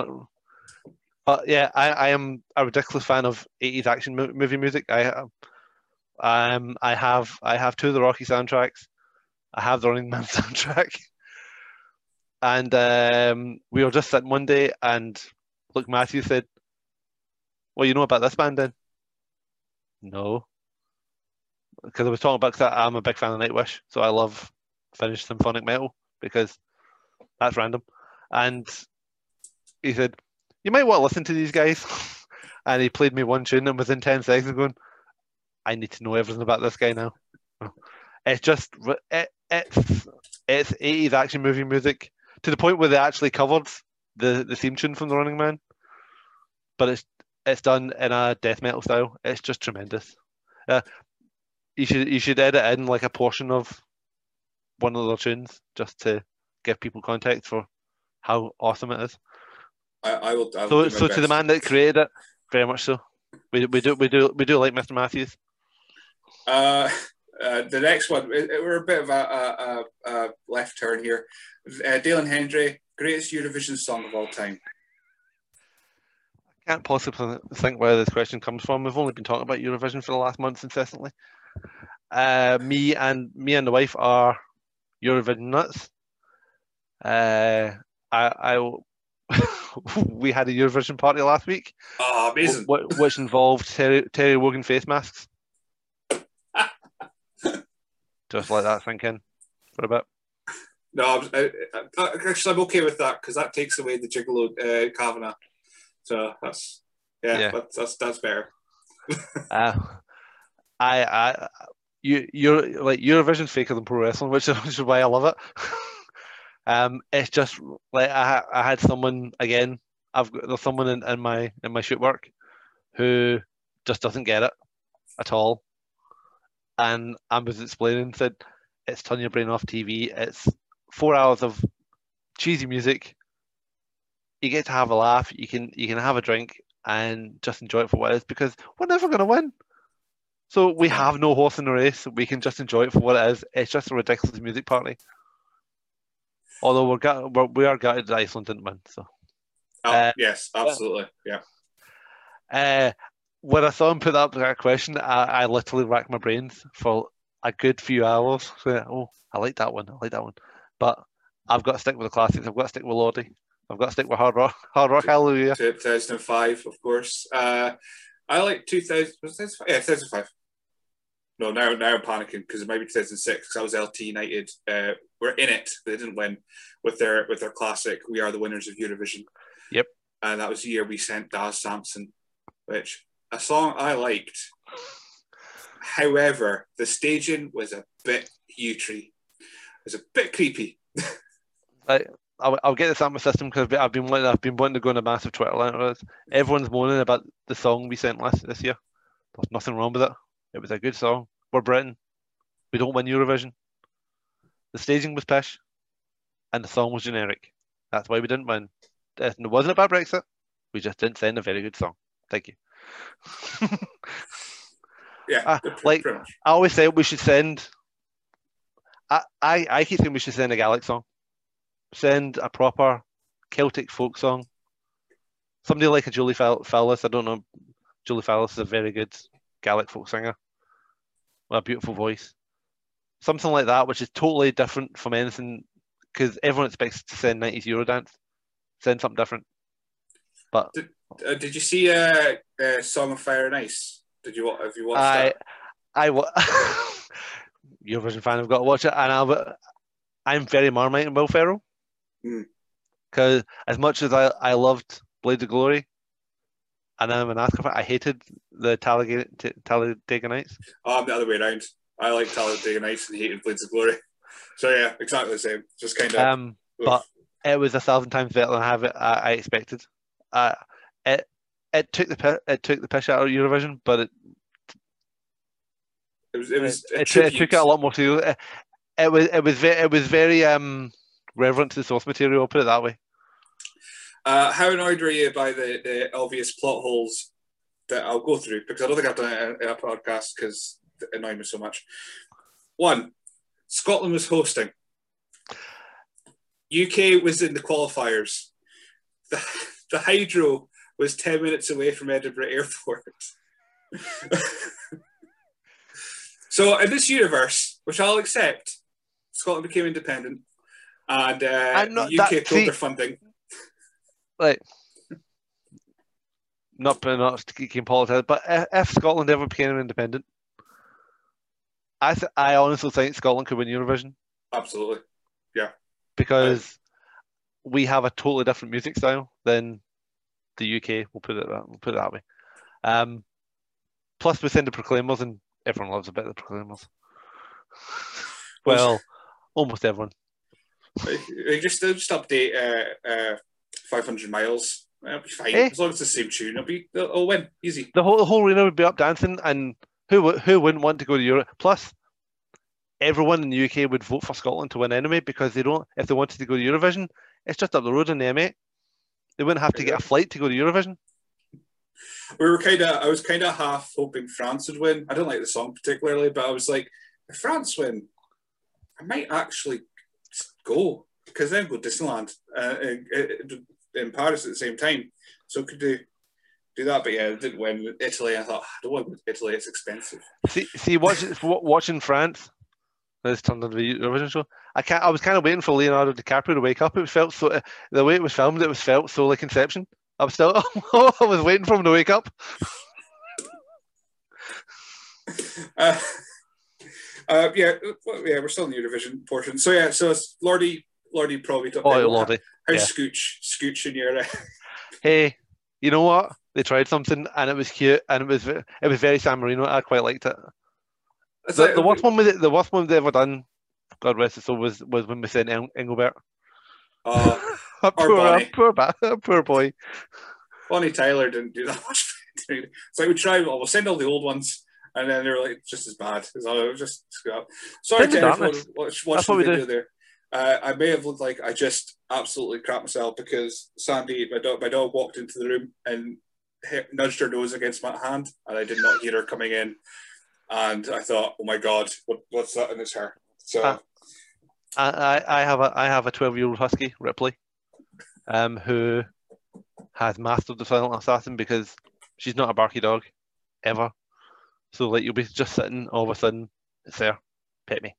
[SPEAKER 2] But yeah, I, I am a ridiculous fan of 80s action movie music. I um, I have, I have two of the Rocky soundtracks. I have the Running Man *laughs* soundtrack. And um, we were just sitting one day, and look, Matthew said, "Well, you know about this band then?" No, because I was talking about 'cause I- I'm a big fan of Nightwish, so I love Finnish symphonic metal because that's random. And he said, "You might want to listen to these guys." *laughs* and he played me one tune, and within ten seconds, going, "I need to know everything about this guy now." It's just it, it's it's 80s action movie music to the point where they actually covered the the theme tune from The Running Man, but it's it's done in a death metal style. It's just tremendous. Uh, you should you should edit in like a portion of one of their tunes just to give people context for how awesome it is.
[SPEAKER 1] I, I will. I will
[SPEAKER 2] So so to the man that created it, very much so. We, we do we do we do like Mr. Matthews.
[SPEAKER 1] Uh, uh, the next one, it- it- we're a bit of a, a, a, left turn here. Uh, Dalen Hendry, greatest Eurovision song of all time.
[SPEAKER 2] I can't possibly think where this question comes from. We've only been talking about Eurovision for the last months incessantly. Uh, me and me and the wife are Eurovision nuts. Uh, I, I *laughs* we had a Eurovision party last week,
[SPEAKER 1] Oh, amazing.
[SPEAKER 2] wh- wh- which involved Terry, Terry Wogan face masks. Just let that sink in for a bit.
[SPEAKER 1] No, I'm, I, I, actually, I'm okay with that because that takes away the gigolo uh, Kavanagh. So that's yeah,
[SPEAKER 2] Yeah.
[SPEAKER 1] That's, that's that's better. *laughs*
[SPEAKER 2] Uh, I, I, you, you're like Eurovision's faker than pro wrestling, which is, *laughs* which is why I love it. *laughs* um, it's just like I, I had someone again. I've got there's someone in, in my in my shoot work who just doesn't get it at all, and I was explaining said it's turn your brain off TV. It's four hours of cheesy music. You get to have a laugh. You can you can have a drink and just enjoy it for what it is because we're never going to win. So we have no horse in the race. We can just enjoy it for what it is. It's just a ridiculous music party. Although we're, gut- we're we are gutted that Iceland didn't win. So
[SPEAKER 1] Oh,
[SPEAKER 2] Uh,
[SPEAKER 1] yes, absolutely. Yeah.
[SPEAKER 2] uh, when I saw him put up that question, I, I literally racked my brains for a good few hours. So, oh, I like that one. I like that one. But I've got to stick with the classics. I've got to stick with Lordi. I've got to stick with Hard Rock. Hard Rock Hallelujah.
[SPEAKER 1] 2005, of course. Uh, I like 2000. Was it yeah, 2005. No, now now I'm panicking because it might be 2006 because I was LT United. Uh, we're in it. They didn't win with their with their classic. We are the winners of Eurovision.
[SPEAKER 2] Yep.
[SPEAKER 1] And that was the year we sent Daz Sampson, which a song I liked. However, the staging was a bit putrid. It was a bit creepy. *laughs*
[SPEAKER 2] I, I'll, I'll get this out of my system because I've been wanting I've been wanting to go on a massive Twitter line. Everyone's moaning about the song we sent last this year. There's nothing wrong with it. It was a good song. We're Britain. We don't win Eurovision. The staging was pish, and the song was generic. That's why we didn't win. It wasn't about Brexit. We just didn't send a very good song. Thank you. *laughs*
[SPEAKER 1] yeah,
[SPEAKER 2] uh, like I always say, we should send. I, I I keep saying we should send a Gaelic song. Send a proper Celtic folk song. Somebody like a Julie Fowlis. I don't know. Julie Fowlis is a very good Gaelic folk singer with a beautiful voice. Something like that, which is totally different from anything, because everyone expects to send 90s Eurodance. Send something different. But
[SPEAKER 1] did, uh, did you see uh, uh, Song of Fire and Ice? Did you have you watched I, that?
[SPEAKER 2] I wa- *laughs* Eurovision fan. I've got to watch it, and i I'm very Marmite and Will Ferrell because mm. as much as I, I loved Blade of Glory, and then I'm an Ascot I hated the Talladega, Talladega Nights.
[SPEAKER 1] Oh, I'm the other way around. I like Talladega Nights and hated Blades of Glory. *laughs* So yeah, exactly the same. Just kind of.
[SPEAKER 2] Um, but it was a thousand times better than I have it. I, I expected. Uh, it it took the it took the piss out of Eurovision, but it
[SPEAKER 1] it was it was
[SPEAKER 2] it, it, it took it a lot more to it, it was it was very it was very um reverent to the source material. I'll put it that way.
[SPEAKER 1] Uh, how annoyed were you by the, the obvious plot holes that I'll go through? Because I don't think I've done it in a podcast because it annoyed me so much. One, Scotland was hosting. UK was in the qualifiers. The, the hydro was 10 minutes away from Edinburgh Airport. *laughs* so, in this universe, which I'll accept, Scotland became independent and uh, not, the UK that, pulled their funding.
[SPEAKER 2] Like, not not keeping politics, but if Scotland ever became independent, I th- I honestly think Scotland could win Eurovision.
[SPEAKER 1] Absolutely, yeah.
[SPEAKER 2] Because we have a totally different music style than the UK. We'll put it that we'll put it that way. Um, plus, we send the Proclaimers, and everyone loves a bit of the Proclaimers. well, almost everyone.
[SPEAKER 1] Just just update uh, uh, 500 miles. It'll be fine eh? as long as it's the same tune. It'll be it'll win easy.
[SPEAKER 2] The whole the whole arena would be up dancing, and who who wouldn't want to go to Europe? Plus, everyone in the UK would vote for Scotland to win anyway because they don't. If they wanted to go to Eurovision, it's just up the road in the M8. They wouldn't have to get a flight to go to Eurovision.
[SPEAKER 1] We were kind of. I was kind of half hoping France would win. I don't like the song particularly, but I was like, if France win, I might actually go because then go Disneyland uh, in, in, Paris at the same time. So could do do that, but yeah, didn't win Italy. I thought I don't want Italy; it's expensive.
[SPEAKER 2] See, see, watching *laughs* watching France. This turned into the Eurovision show. I can't. I was kind of waiting for Leonardo DiCaprio to wake up. It felt so. The way it was filmed, it was felt so like Inception. I was still. *laughs* I was waiting for him to wake up. *laughs*
[SPEAKER 1] Uh, uh, yeah, well, yeah, we're still in the Eurovision portion. So yeah, so it's Lordy, Lordi probably took.
[SPEAKER 2] Oh, Lordy.
[SPEAKER 1] How's yeah. Scooch, Scooch in your? *laughs*
[SPEAKER 2] hey, you know what? They tried something and it was cute and it was it was very San Marino. I quite liked it. The, the, worst one with the worst one they ever done, God rest his soul, was was when we sent Engelbert.
[SPEAKER 1] Oh, *laughs*
[SPEAKER 2] poor, poor, poor, poor boy.
[SPEAKER 1] Bonnie Tyler didn't do that much. *laughs* So we tried. Well, we'll send all the old ones and then they're like just as bad. So just scrap. Sorry to everyone watch, watch the video there. Uh, I may have looked like I just absolutely crap myself because Sandy, my dog, my dog walked into the room and hit, nudged her nose against my hand, and I did not hear her coming in. And I thought, oh my god, what, what's that? And it's her. So. Uh,
[SPEAKER 2] I, I have a I have a twelve year old husky Ripley, um, who has mastered the silent assassin because she's not a barky dog ever. So like you'll be just sitting, all of a sudden it's there, pet me.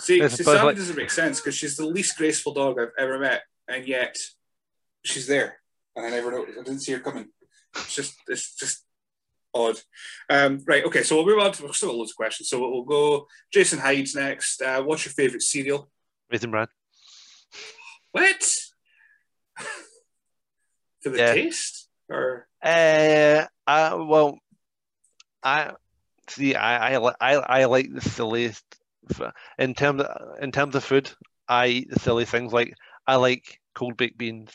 [SPEAKER 1] See,
[SPEAKER 2] It's
[SPEAKER 1] see Sammy
[SPEAKER 2] like-
[SPEAKER 1] doesn't make sense because she's the least graceful dog I've ever met, and yet she's there, and I never noticed. I didn't see her coming. It's just, it's just odd. Um, right. Okay. So we'll move on to we've still loads of questions. So we'll go. Jason Hyde's next. Uh, what's your favorite cereal?
[SPEAKER 2] Raisin bran.
[SPEAKER 1] What? *laughs* For the
[SPEAKER 2] Yeah.
[SPEAKER 1] taste, or
[SPEAKER 2] Uh, I, well, I see. I I, I I like the silliest in terms of, in terms of food. I eat the silly things like I like cold baked beans.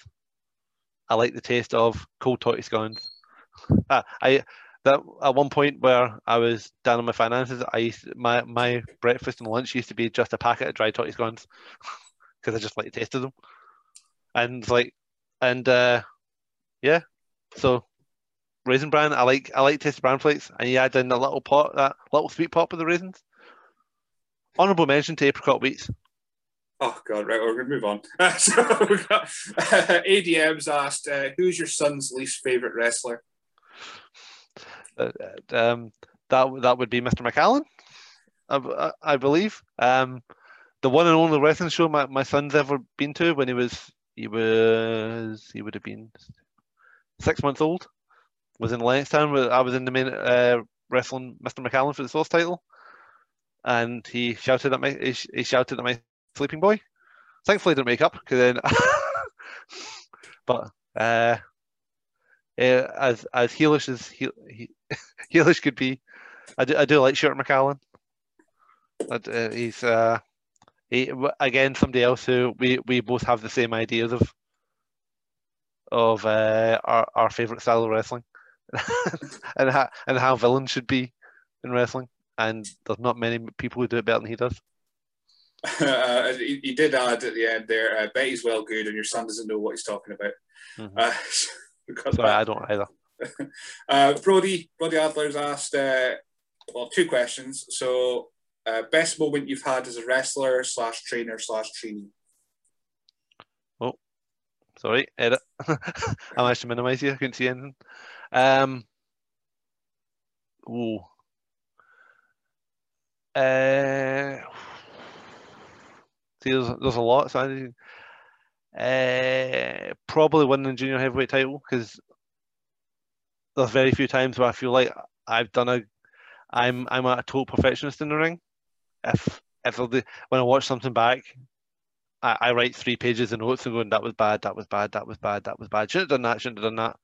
[SPEAKER 2] I like the taste of cold tattie scones. Uh, I that at one point where I was down on my finances, I used my my breakfast and lunch used to be just a packet of dry tattie scones *laughs* because I just like the taste of them. And like, and uh, yeah, so raisin bran. I like I like tasty bran flakes, and you add in a little pot, that little sweet pot with the raisins. Honorable mention to apricot wheats.
[SPEAKER 1] oh god, right, we're gonna move on. *laughs* so got *laughs* uh, ADM's asked, uh, "Who's your son's least favorite wrestler?"
[SPEAKER 2] Uh, um, that that would be Mr. McAllen, I, I- I believe. Um, the one and only wrestling show my, my son's ever been to when he was he was he would have been six months old. Was in Lennoxtown where I was in the main uh, wrestling Mr. McAllen for the Source title, and he shouted at my he, he shouted at my sleeping boy. Thankfully, he didn't wake up because then. *laughs* but uh, uh, as as heelish as he, he *laughs* heelish could be, I do, I do like Stuart McAllen. But, uh, he's uh, he, again somebody else who we, we both have the same ideas of of uh, our our favorite style of wrestling, *laughs* and how and how villains should be in wrestling. And there's not many people who do it better than he does.
[SPEAKER 1] uh, *laughs* he, he did add at the end there, uh, Betty's well good, and your son doesn't know what he's talking about.
[SPEAKER 2] Mhm.
[SPEAKER 1] Uh,
[SPEAKER 2] Sorry,
[SPEAKER 1] that.
[SPEAKER 2] I don't either. *laughs*
[SPEAKER 1] Uh, Brody, Brody Adler's asked, uh, well, two questions. So, uh, best moment you've had as a wrestler slash trainer slash trainee.
[SPEAKER 2] Oh, sorry, edit. *laughs* I managed to minimize you. I couldn't see anything. Um. Ooh. Uh. See, there's, there's a lot. So I, uh, probably winning the junior heavyweight title because there's very few times where I feel like I've done a, I'm I'm a total perfectionist in the ring. If if the, when I watch something back, I, I write three pages of notes and going, that was bad, that was bad, that was bad, that was bad. Shouldn't have done that, shouldn't have done that.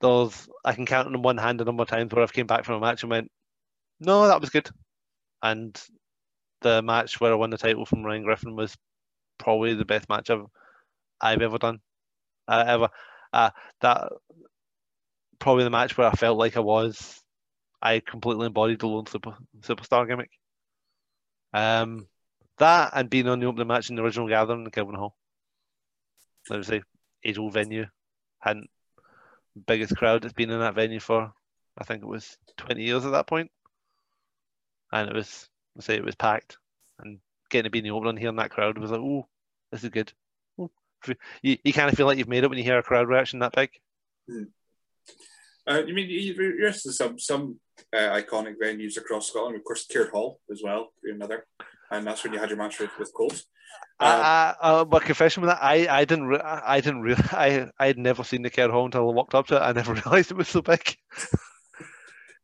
[SPEAKER 2] There's I can count on one hand the number of times where I've came back from a match and went, no, that was good. And the match where I won the title from Ryan Griffin was probably the best match I've I've ever done. Uh, ever. Uh, that probably the match where I felt like I was I completely embodied the lone super, superstar gimmick. Um that and being on the opening match in the original gathering in Kelvin Hall. Let me say, age old venue. Hadn't biggest crowd that's been in that venue for I think it was twenty years at that point. And it was I say it was packed. And getting to be in the opening here in that crowd was like, oh, this is good. Ooh. You, you kind of feel like you've made it when you hear a crowd reaction that big.
[SPEAKER 1] Uh, you mean you're interested some some uh, iconic venues across Scotland? Of course, Caird Hall as well, another, and that's when you had your match with, with Colt. Um,
[SPEAKER 2] I, I, uh, my confession with that, I, I didn't, re- I didn't really, *laughs* I, I had never seen the Caird Hall until I walked up to it. I never *laughs* realised it was so big. *laughs*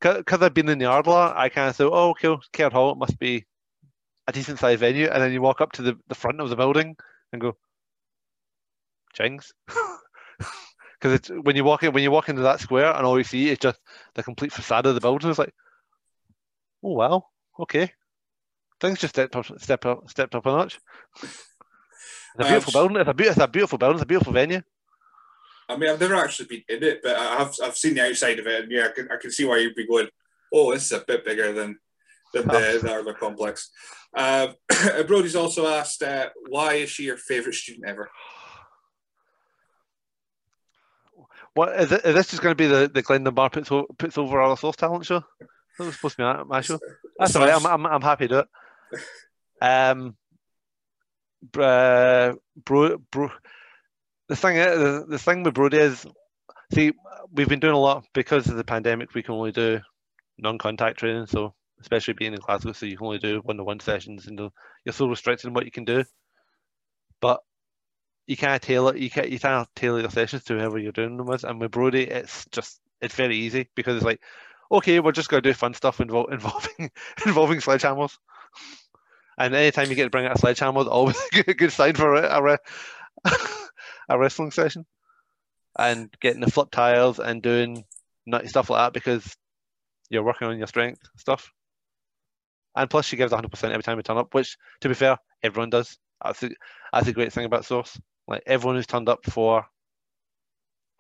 [SPEAKER 2] Because I'd been in the Ardler, I kind of thought, oh, okay, Caird Hall, it must be a decent sized venue. And then you walk up to the, the front of the building and go, Jings. Because it's when you walk in, when you walk into that square and all you see is just the complete facade of the building. It's like, oh wow, okay, things just stepped up, step up, stepped up a notch. It's a
[SPEAKER 1] Um,
[SPEAKER 2] beautiful building. It's a, beau- it's a beautiful building. It's a beautiful venue.
[SPEAKER 1] I mean, I've never actually been in it, but I've I've seen the outside of it, and yeah, I can, I can see why you'd be going, oh, this is a bit bigger than than the, the other complex. Uh, *coughs* Brody's also asked, uh, why is she your favourite student ever?
[SPEAKER 2] What is, it, is this just going to be the the Glen Dunbar puts, o- puts over our source talent show? That was supposed to be my, my show. That's all right. I'm, I'm, I'm happy to do it. Um, uh, bro, bro, the thing is, the, the thing with Brody is See, we've been doing a lot because of the pandemic. We can only do non-contact training, so especially being in Glasgow, so you can only do one-to-one sessions, and you're so restricted in what you can do. But you can't tailor you can't you can't tailor your sessions to whoever you're doing them with. And with Brody, it's just it's very easy because it's like, okay, we're just gonna do fun stuff *laughs* involving involving involving sledgehammers. And anytime you get to bring out a sledgehammer, always *laughs* a good sign for a, a, *laughs* a wrestling session. And getting the flip tires and doing nutty stuff like that because you're working on your strength stuff. And plus, she gives 100% every time we turn up, which, to be fair, everyone does. That's a, that's a great thing about Source. Like everyone who's turned up for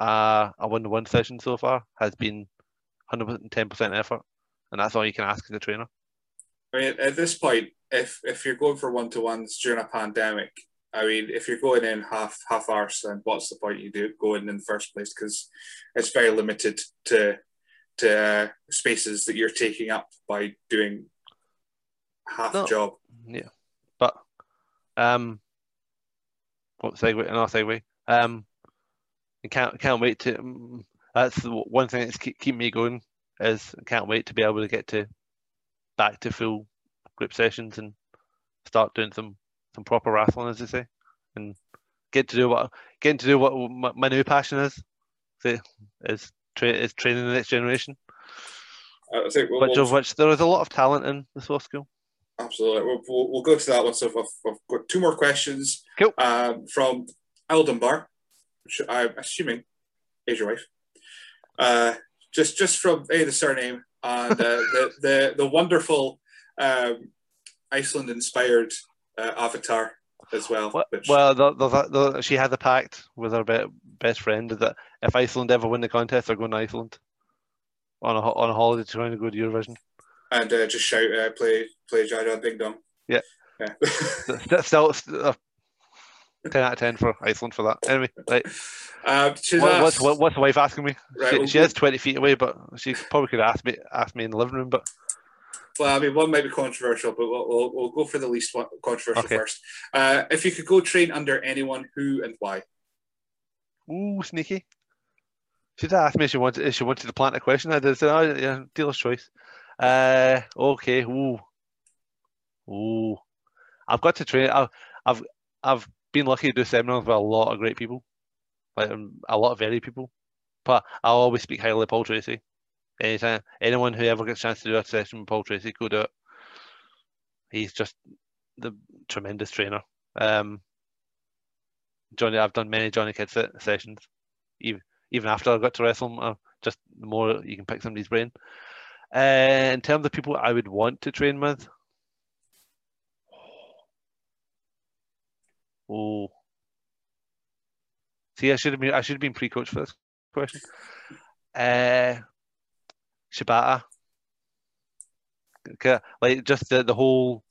[SPEAKER 2] uh, a one-to-one session so far has been 110% effort, and that's all you can ask as a trainer.
[SPEAKER 1] I mean, at this point, if if you're going for one-to-ones during a pandemic, I mean, if you're going in half half hours, then what's the point you do going in the first place? Because it's very limited to to uh, spaces that you're taking up by doing half no. job.
[SPEAKER 2] Yeah, but um, what segue? Another segue. Um, I can't can't wait to. Um, that's one thing that's keep, keep me going. Is I can't wait to be able to get to back to full group sessions and start doing some some proper wrestling, as they say, and get to do what getting to do what my, my new passion is. Is tra- is training the next generation.
[SPEAKER 1] I think we'll,
[SPEAKER 2] which
[SPEAKER 1] we'll,
[SPEAKER 2] of which there is a lot of talent in the source school.
[SPEAKER 1] Absolutely. We'll, we'll, we'll, go to that one. So I've, I've got two more questions
[SPEAKER 2] cool.
[SPEAKER 1] um, from Eldon Bar, which I'm assuming is your wife. Uh, just just from a the surname and uh, *laughs* the, the the wonderful um, Iceland inspired uh, avatar as well.
[SPEAKER 2] Well,
[SPEAKER 1] which...
[SPEAKER 2] well the, the, the, she had a pact with her be- best friend that if Iceland ever win the contest, they're going to Iceland on a on a holiday to try to go to Eurovision
[SPEAKER 1] and uh, just shout, uh, play, play Jaja Ding Dong.
[SPEAKER 2] Yeah.
[SPEAKER 1] Yeah. *laughs*
[SPEAKER 2] still, still uh, 10 out of 10 for Iceland for that. Anyway, right. *laughs*
[SPEAKER 1] Um,
[SPEAKER 2] what, what's, what, what's the wife asking me?
[SPEAKER 1] Right,
[SPEAKER 2] she,
[SPEAKER 1] well,
[SPEAKER 2] she is 20 feet away, but she probably could ask me ask me in the living room. But
[SPEAKER 1] well, I mean, one might be controversial, but we'll, we'll, we'll go for the least one, controversial
[SPEAKER 2] Okay.
[SPEAKER 1] first. Uh, if you could go train under anyone, who and why?
[SPEAKER 2] ooh, sneaky. She'd asked me if she wanted if she wanted to plant a question. I did say, oh, yeah, dealer's choice. Uh, okay. Ooh, ooh. I've got to train. I've I've I've been lucky to do seminars with a lot of great people, like um, a lot of very people. But I always speak highly of Paul Tracy. Anytime, anyone who ever gets a chance to do a session with Paul Tracy, go do it. He's just the tremendous trainer. Um, Johnny, I've done many Johnny Kidd sessions, even even after I got to wrestle him. Uh, just the more you can pick somebody's brain. Uh, in terms of people I would want to train with, oh, see, I should have been I should have been pre-coached for this question. Uh, Shibata, like just the the whole.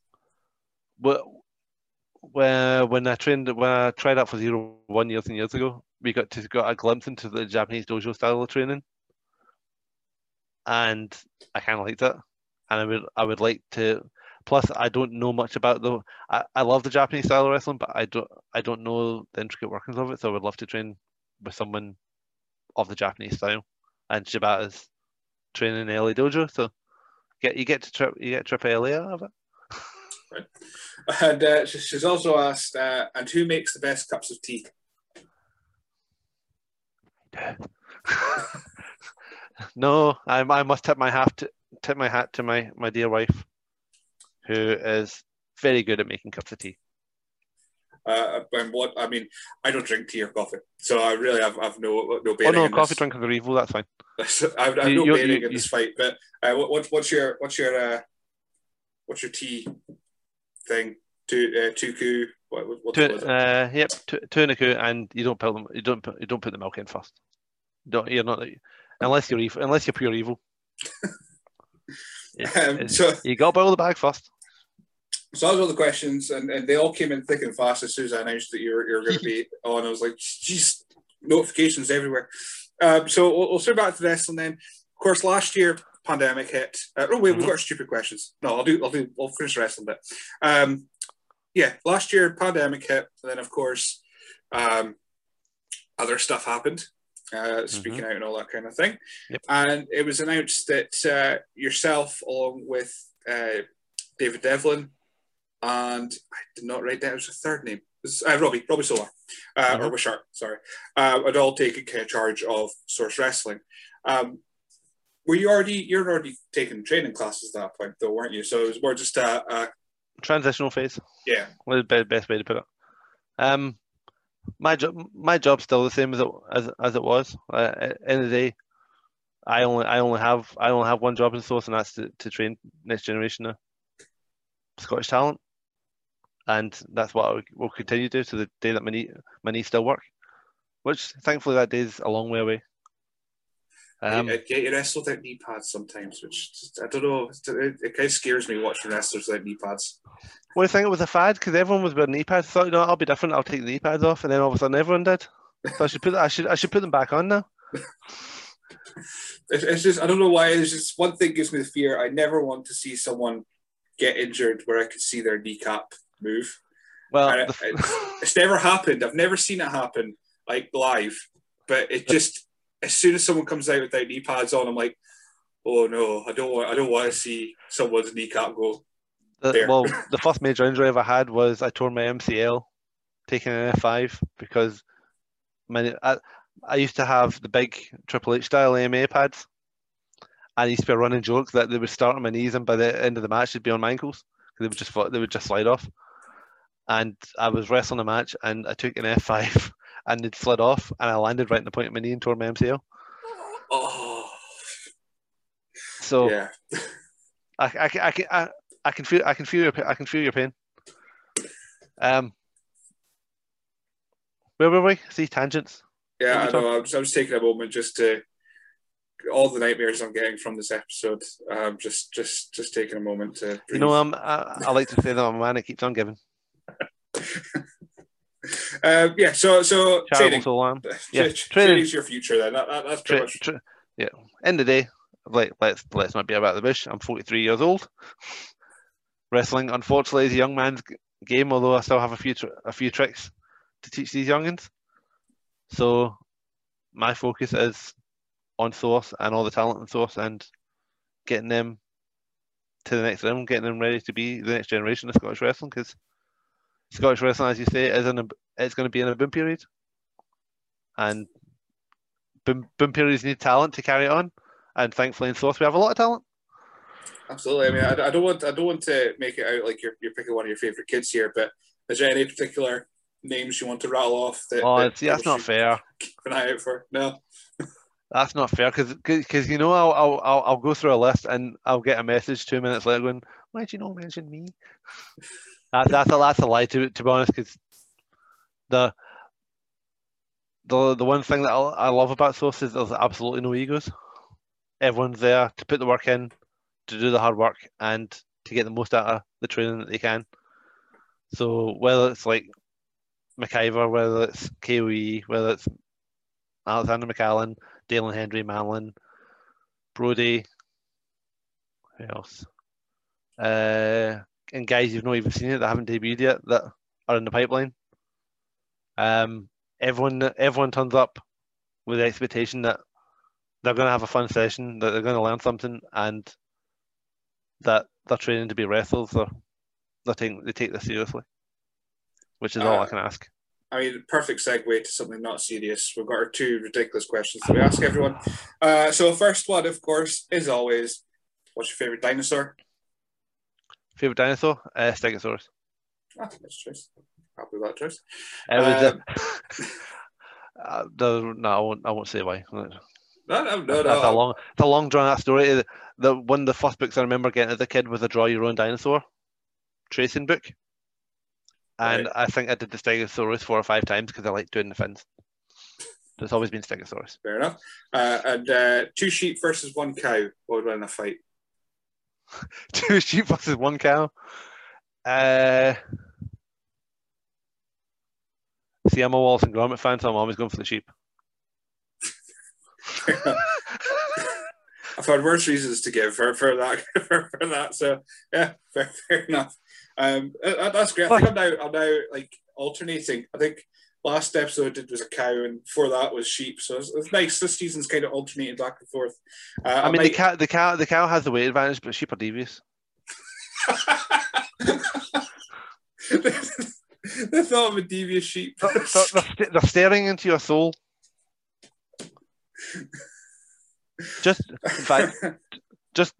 [SPEAKER 2] When when I trained when I tried out for zero one years and years ago, we got to got a glimpse into the Japanese dojo style of training, and I kind of liked it. And I would I would like to. Plus, I don't know much about the. I, I love the Japanese style of wrestling, but I don't I don't know the intricate workings of it. So I would love to train with someone of the Japanese style. And Shibata's training in the LA dojo, so get you get to trip you get to trip out of it.
[SPEAKER 1] And uh, she- she's also asked, uh, and who makes the best cups of tea? *laughs* *laughs*
[SPEAKER 2] no, I, I must tip my hat to tip my hat to my my dear wife, who is very good at making cups of tea.
[SPEAKER 1] Uh, and what I mean, I don't drink tea or coffee, so I really have, have no no
[SPEAKER 2] Oh no,
[SPEAKER 1] in
[SPEAKER 2] coffee
[SPEAKER 1] this.
[SPEAKER 2] drinkers are evil. That's fine. *laughs*
[SPEAKER 1] I have, I have
[SPEAKER 2] You-
[SPEAKER 1] no bearing
[SPEAKER 2] you-
[SPEAKER 1] in this fight. But uh, what, what, what's your what's your uh, what's your tea thing? Tu, uh, tuku. What, what, what
[SPEAKER 2] Two,
[SPEAKER 1] was it?
[SPEAKER 2] uh, yep, two, two and a coup, and you don't put them. You don't put you don't put the milk in first. Don't you're not unless you're evil, unless you're pure evil. It's-
[SPEAKER 1] Um,
[SPEAKER 2] it's-
[SPEAKER 1] so,
[SPEAKER 2] you got to boil the bag first.
[SPEAKER 1] so that was all the questions, and, and they all came in thick and fast as soon as I announced that you were, you were going to be *laughs* on. I was like, geez, notifications everywhere. Um, so we'll, we'll swing back to wrestling then. Of course, last year pandemic hit. Uh, oh wait, we've
[SPEAKER 2] Mhm.
[SPEAKER 1] got stupid questions. No, I'll do. I'll do. I'll finish the wrestling bit. Um, yeah, last year pandemic hit, and then of course, um, other stuff happened. Uh, speaking out and all that kind of thing.
[SPEAKER 2] Yep.
[SPEAKER 1] And it was announced that uh, yourself, along with uh, David Devlin, and I did not write down his third name. Was, uh, Robbie, Robbie Solar, uh, or
[SPEAKER 2] Mhm.
[SPEAKER 1] Wishart, sorry, uh, had all taken care charge of Source Wrestling. Um, were you already, you're already taking training classes at that point, though, weren't you? So it was more just a, a
[SPEAKER 2] Transitional phase.
[SPEAKER 1] yeah,
[SPEAKER 2] was the be- best way to put it. Um, my job, my job's still the same as it as, as it was. Uh, at end of the day, I only I only have I only have one job in source, and that's to, to train next generation of Scottish talent, and that's what will continue to do to the day that my knee my knees still work, which thankfully that day's a long way away. Um,
[SPEAKER 1] I, get you wrestle without knee pads sometimes, which just, I don't know. It, it kind of scares me watching wrestlers without knee pads.
[SPEAKER 2] well, I think it was a fad because everyone was wearing knee pads. Thought, you know, I'll be different. I'll take the knee pads off, and then all of a sudden everyone did. So I should put I should I should put them back on now.
[SPEAKER 1] It's, it's just I don't know why. It's just one thing gives me the fear. I never want to see someone get injured where I could see their kneecap move.
[SPEAKER 2] Well,
[SPEAKER 1] I-
[SPEAKER 2] the,
[SPEAKER 1] It's never happened. I've never seen it happen like live, but it just as soon as someone comes out without knee pads on, I'm like, oh no, I don't want. I don't want to see someone's kneecap go.
[SPEAKER 2] the- well, *laughs* the first major injury I ever had was I tore my MCL taking an F5 because my, I, I used to have the big Triple H style AMA pads. And it used to be a running joke that they would start on my knees and by the end of the match they'd be on my ankles because they would just they would just slide off. And I was wrestling a match and I took an F5 and it slid off and I landed right in the point of my knee and tore my MCL.
[SPEAKER 1] Oh,
[SPEAKER 2] So
[SPEAKER 1] yeah.
[SPEAKER 2] I, I, I, can I, I can feel I can feel your I can feel your pain. Um, where were we? See tangents.
[SPEAKER 1] Yeah, I know. I was, I was taking a moment just to all the nightmares I'm getting from this episode. Um, just, just, just taking a moment to.
[SPEAKER 2] You know, um, I, I like to say that I'm a man that keeps on giving. *laughs*
[SPEAKER 1] um, yeah. So, so
[SPEAKER 2] Charitable
[SPEAKER 1] training.
[SPEAKER 2] soul am.
[SPEAKER 1] Yeah,
[SPEAKER 2] Yeah,
[SPEAKER 1] training.
[SPEAKER 2] training.
[SPEAKER 1] training's your future. Then that, that, that's pretty much.
[SPEAKER 2] tra- yeah. End of the day, like let's let's not be about the bush. I'm 43 years old. Wrestling, unfortunately, is a young man's game. Although I still have a few tr- a few tricks to teach these youngins. So my focus is on Source and all the talent in Source and getting them to the next level, getting them ready to be the next generation of Scottish wrestling. Because Scottish wrestling, as you say, is in a, it's going to be in a boom period, and boom, boom periods need talent to carry it on. And thankfully, in Source, we have a lot of talent.
[SPEAKER 1] Absolutely. I mean, I, I don't want, I don't want to make it out like you're, you're picking one of your favorite kids here, but is there any particular names you want to rattle off that?
[SPEAKER 2] Oh,
[SPEAKER 1] that
[SPEAKER 2] see, that's not fair.
[SPEAKER 1] Keep an eye out for. No. *laughs*
[SPEAKER 2] That's not fair because because you know I'll, I'll I'll I'll go through a list and I'll get a message two minutes later going, why did you not mention me? *laughs* That, that's a that's a lie to to be honest because the the the one thing that I, love about Source is there's absolutely no egos. Everyone's there to put the work in, to do the hard work, and to get the most out of the training that they can. So whether it's like McIver, whether it's KOE, whether it's Alexander McAllen, Dalen Henry, Malin, Brody, who else? Uh, and guys you've not even seen it that haven't debuted yet that are in the pipeline. Um, everyone everyone turns up with the expectation that they're going to have a fun session, that they're going to learn something, and that they're training to be wrestlers. Or they take they take this seriously, which is all I
[SPEAKER 1] Uh,
[SPEAKER 2] can ask.
[SPEAKER 1] I mean, perfect segue to something not serious. We've got our two ridiculous questions that we ask everyone. Uh, so, first one, of course, is always, what's your favorite dinosaur?
[SPEAKER 2] Favorite dinosaur? Uh, Stegosaurus.
[SPEAKER 1] Ah, that's choice. Happy with that choice.
[SPEAKER 2] It was
[SPEAKER 1] Um, *laughs*
[SPEAKER 2] uh, the, no, I won't. I won't say why.
[SPEAKER 1] No, no, no,
[SPEAKER 2] That's a long, it's a long drawn out story. The, the one of the first books I remember getting as a kid was a draw your own dinosaur tracing book, and
[SPEAKER 1] Right.
[SPEAKER 2] I think I did the Stegosaurus four or five times because I like doing the fins. It's always been Stegosaurus.
[SPEAKER 1] Fair enough. Uh, and uh, two sheep versus one cow. What would win in a fight? *laughs*
[SPEAKER 2] Two sheep versus one cow. Uh, see, I'm a Wallace and Gromit fan, so I'm always going for the sheep. *laughs*
[SPEAKER 1] I've had worse reasons to give for, for that *laughs* for, for that. So yeah, fair, fair enough. Um, uh, that's great. I think I'm now I'm now like alternating. I think last episode I did was a cow, and before that was sheep. So it's, it's nice. This season's kind of alternating back and forth. Uh,
[SPEAKER 2] I mean,
[SPEAKER 1] might-
[SPEAKER 2] the cow, the cow, the cow has the weight advantage, but sheep are devious. *laughs*
[SPEAKER 1] the thought of a devious sheep.
[SPEAKER 2] They're, they're, they're they're staring into your soul. *laughs* Just, in fact, *laughs* just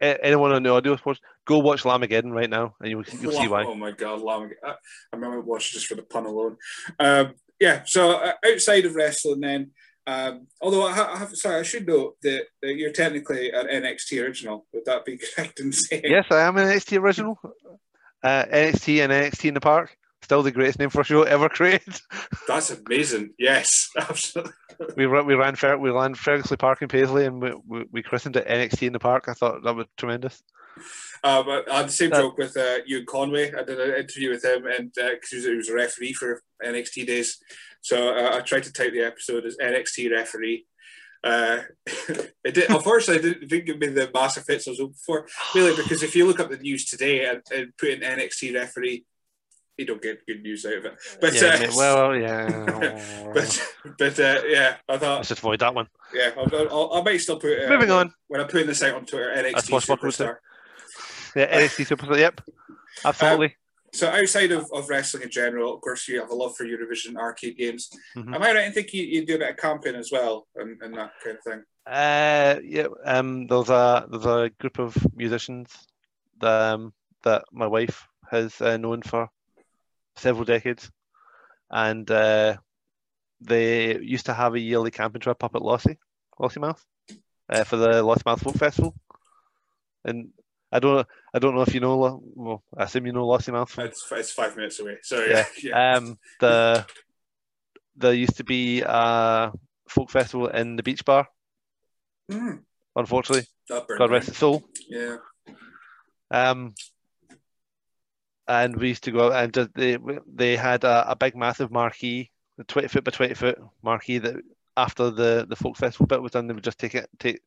[SPEAKER 2] anyone on the audio sports, go watch Lamageddon right now, and you'll, you'll see why. *laughs*
[SPEAKER 1] Oh my god, Lam- I I remember watching just for the pun alone. Um, yeah, so uh, outside of wrestling, then, um, although I, ha- I have, sorry, I should note that, that you're technically an NXT original. Would that be *laughs* correct in saying?
[SPEAKER 2] Yes, I am an NXT original. Uh, NXT and NXT in the Park. Still the greatest name for a show *laughs* ever created.
[SPEAKER 1] That's amazing. Yes, *laughs* absolutely.
[SPEAKER 2] We ran, we ran, we ran Ferguson Park in Paisley, and we, we, we christened it NXT in the Park. I thought that was tremendous.
[SPEAKER 1] Um, I had the same
[SPEAKER 2] Uh,
[SPEAKER 1] joke with uh, Ewan Conway. I did an interview with him, and because he, was- he was a referee for NXT days, so uh, I tried to type the episode as NXT referee. Uh, *laughs* it did, unfortunately, it didn't, didn't give me the massive hits I was hoping for. Really, because if you look up the news today and, and put in NXT referee, you don't get good news out of it. But
[SPEAKER 2] yeah,
[SPEAKER 1] uh,
[SPEAKER 2] mate, well, yeah. *laughs*
[SPEAKER 1] but but uh, yeah, I thought
[SPEAKER 2] Let's just avoid that one.
[SPEAKER 1] yeah, I'll, I'll, I might still put uh,
[SPEAKER 2] Moving on.
[SPEAKER 1] when I'm putting this out on Twitter.
[SPEAKER 2] That's
[SPEAKER 1] NXT
[SPEAKER 2] what Fuck would say.
[SPEAKER 1] superstar.
[SPEAKER 2] Yeah, NXT Super. Yep, absolutely.
[SPEAKER 1] So outside of, of wrestling in general, of course, you have a love for Eurovision arcade games.
[SPEAKER 2] Mhm.
[SPEAKER 1] Am I right in thinking you, you do a bit of camping as well and, and that kind of thing?
[SPEAKER 2] Uh, yeah. Um, there's a there's a group of musicians that um, that my wife has uh, known for several decades, and uh, they used to have a yearly camping trip up at Lossie, Lossiemouth, uh, for the Lossiemouth Folk Festival, and I don't I don't know if you know. Well, I assume you know Lossiemouth.
[SPEAKER 1] It's, it's five minutes away. So
[SPEAKER 2] Yeah. *laughs*
[SPEAKER 1] yeah.
[SPEAKER 2] Um, the there used to be a folk festival in the beach bar.
[SPEAKER 1] Mm,
[SPEAKER 2] Unfortunately, God rest its soul.
[SPEAKER 1] Yeah.
[SPEAKER 2] Um, and we used to go out and just, they they had a, a big, massive marquee, a twenty foot by twenty foot marquee that after the the folk festival bit was done, they would just take it take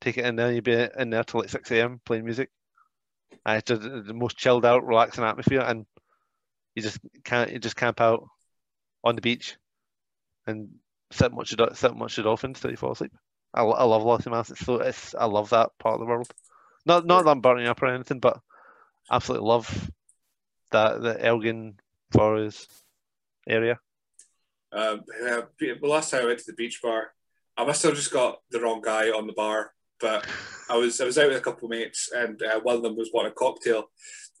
[SPEAKER 2] take it in there. You'd be in there till like six a.m. playing music. And it's just the most chilled out, relaxing atmosphere, and you just can't you just camp out on the beach and sit and watch the, sit and watch the dolphins till you fall asleep. I, I love Lossiemouth. It's so it's I love that part of the world. Not not that I'm burning up or anything, but absolutely love that the Elgin Forest area.
[SPEAKER 1] Um, the last time I went to the beach bar, I must have just got the wrong guy on the bar. But I was I was out with a couple of mates, and uh, one of them was wanting a cocktail.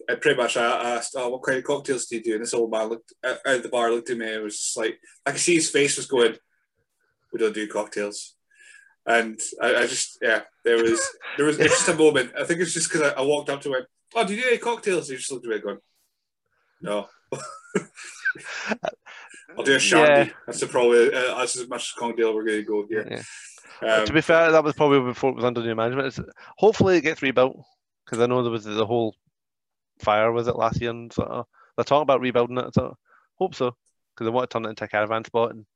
[SPEAKER 1] And pretty much I asked, "Oh, what kind of cocktails do you do?" And this old man looked out out of the bar, looked at me, and was just like, I could see his face was going, "We don't do cocktails." And I, I just, yeah, there was there was just a moment. I think it's just because I, I walked up to him, "Oh, do you do any cocktails?" He just looked at me, going, "No." *laughs* I'll do a shandy. That's the probably uh, that's as much as cocktail we're going to go here.
[SPEAKER 2] Yeah.
[SPEAKER 1] Um,
[SPEAKER 2] to be fair, that was probably before it was under new management. It's, hopefully, it gets rebuilt because I know there was the whole fire was it last year, and sort of, they're talking about rebuilding it. So hope so because they want to turn it into a caravan spot and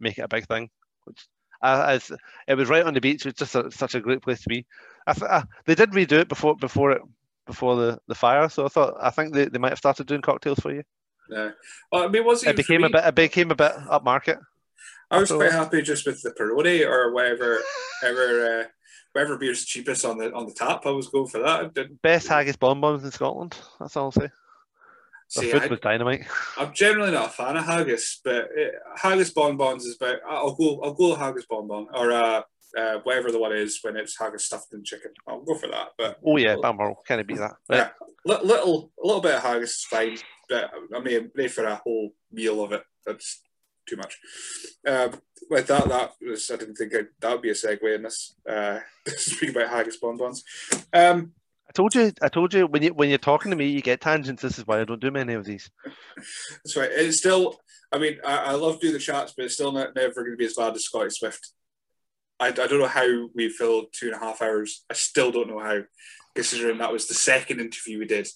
[SPEAKER 2] make it a big thing. Which uh, as it was right on the beach. It's just a, such a great place to be. I th- uh, they did redo it before before it before the, the fire, so I thought I think they, they might have started doing cocktails for you.
[SPEAKER 1] yeah. Well, I mean, was
[SPEAKER 2] It became a bit it became a bit upmarket.
[SPEAKER 1] I was quite happy just with the Peroni or whatever, ever, uh, whatever beer's cheapest on the on the tap. I was going for that.
[SPEAKER 2] Best haggis bonbons in Scotland. That's all I'll say. The
[SPEAKER 1] see.
[SPEAKER 2] food
[SPEAKER 1] I,
[SPEAKER 2] was dynamite.
[SPEAKER 1] I'm generally not a fan of haggis, but uh, haggis bonbons is about. I'll go. I'll go haggis bonbon or uh, uh, whatever the one is when it's haggis stuffed in chicken. I'll go for that. But
[SPEAKER 2] Oh yeah, Balmoral can't be that.
[SPEAKER 1] Yeah. li- little, a little bit of haggis is fine, but I mean, made for a whole meal of it. That's too much. Um, with that, that was I didn't think I'd, that would be a segue in this. Uh, *laughs* speaking about haggis bonbons. Um,
[SPEAKER 2] I told you, I told you when you when you're talking to me, you get tangents. This is why I don't do many of these.
[SPEAKER 1] that's right. It's still. I mean, I, I love doing the chats, but it's still not, never going to be as bad as Scotty Swift. I, I don't know how we filled two and a half hours. I still don't know how, considering that was the second interview we did,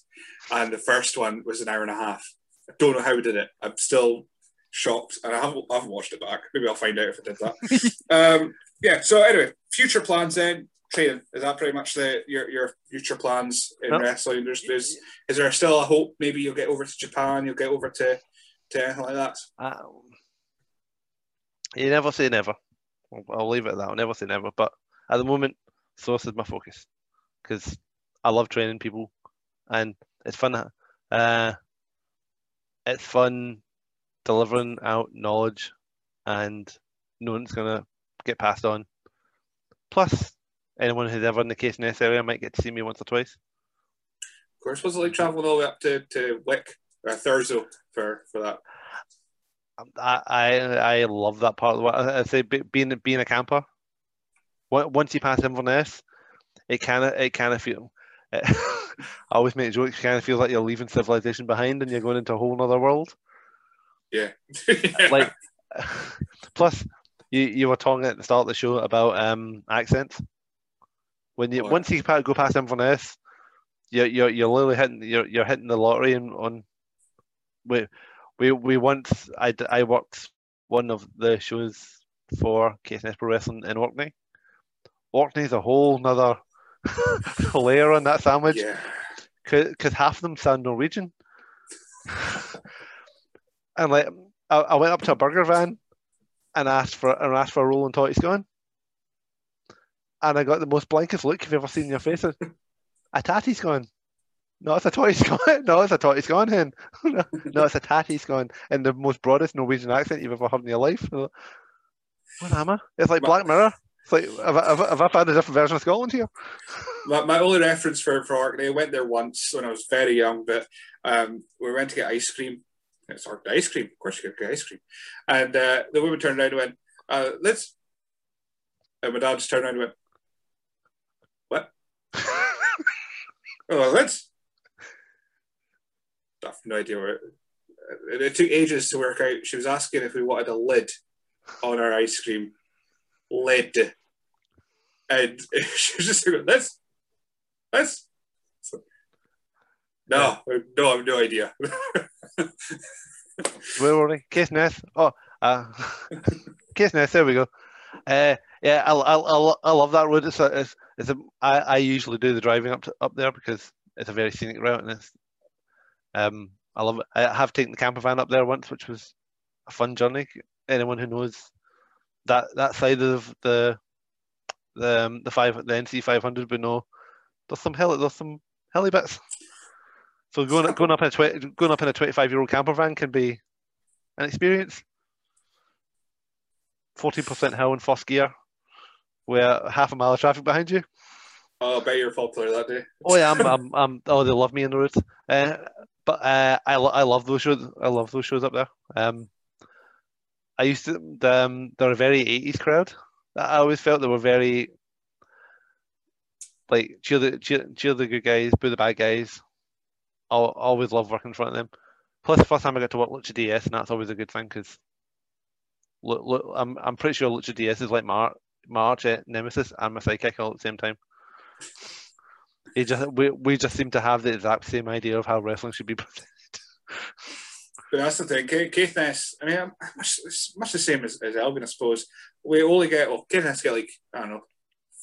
[SPEAKER 1] and the first one was an hour and a half. I don't know how we did it. I'm still shocked, and I haven't, I haven't watched it back. Maybe I'll find out if I did that. *laughs* um, yeah. So anyway, future plans then. Training is that pretty much the your your future plans in
[SPEAKER 2] No.
[SPEAKER 1] wrestling? There's, there's is there still a hope maybe you'll get over to Japan, you'll get over to to anything like that?
[SPEAKER 2] Uh, you never say never. I'll, leave it at that. I'll never say never. But at the moment, Source is my focus because I love training people, and it's fun. Uh, it's fun delivering out knowledge, and knowing it's gonna get passed on. Plus, anyone who's ever in the Caithness area might get to see me once or twice.
[SPEAKER 1] Of course, was it like traveling all the way up to, to Wick or Thurso for, for that?
[SPEAKER 2] I, I I love that part of the world. I say being being a camper. Once you pass Inverness, it kind of it kind of feel. *laughs* It, I always make jokes. Kind of feels like you're leaving civilization behind and you're going into a whole other world.
[SPEAKER 1] Yeah. *laughs*
[SPEAKER 2] like, *laughs* plus, you you were talking at the start of the show about um accents. When you oh, once you go past Inverness, you're you're you're literally hitting you're you're hitting the lottery and on. We we we once I I worked one of the shows for Caithness Pro Wrestling in Orkney. Orkney's a whole nother *laughs* layer on that sandwich.
[SPEAKER 1] Yeah.
[SPEAKER 2] Because half of them sound Norwegian. *laughs* and like I, I went up to a burger van and asked for and asked for a roll and totties gone. And I got the most blankest look you've ever seen in your face. a tatty's gone. No, it's a totty's *laughs* gone. No, it's a totty's gone, hen. no, no, it's a tatty's gone in the most broadest Norwegian accent you've ever heard in your life. What am I? It's like Black Mirror. It's like, have I, have, I, have I found a different version of Scotland here?
[SPEAKER 1] My, my only reference for, for Orkney, I went there once when I was very young, but um, we went to get ice cream it's hard ice cream. Of course, you get ice cream. And uh, the woman turned around and went, uh, let's. And my dad just turned around and went, what? *laughs* oh, let's. I have no idea where it, it, took ages to work out. She was asking if we wanted a lid on our ice cream. Lid. And *laughs* she was just like, let's. Let's. No, no, I have no idea. *laughs*
[SPEAKER 2] Where were we? Caithness. Oh, uh, *laughs* Caithness. There we go. Uh, yeah, I, I, I, I love that road. It's a, it's, it's a, I, I usually do the driving up to, up there because it's a very scenic route and it's um I love it. I have taken the camper van up there once, which was a fun journey. Anyone who knows that that side of the the um, the five the NC five hundred would know there's some hill there's some hilly bits. So going going up in a 20, going up in a twenty five year old camper van can be an experience. Forty percent hill in first gear, where half a mile of traffic behind you.
[SPEAKER 1] Oh, I bet you're a popular that day.
[SPEAKER 2] Oh yeah, I'm, I'm, I'm, oh they love me in the road. Uh, but uh, I, I love those shows. I love those shows up there. Um, I used to. Um, they're a very '80s crowd. I always felt they were very like cheer the cheer, cheer the good guys, boo the bad guys. I always love working in front of them. Plus, the first time I got to work Lucha DS, and that's always a good thing because look, look, I'm I'm pretty sure Lucha DS is like Mar- March, eh, Nemesis, and my sidekick all at the same time. He just we, we just seem to have the exact same idea of how wrestling should be *laughs* presented.
[SPEAKER 1] But that's the thing, Caithness, I mean, much, it's much the same as, as Elgin, I suppose. We only get, well, Caithness get like, I don't know,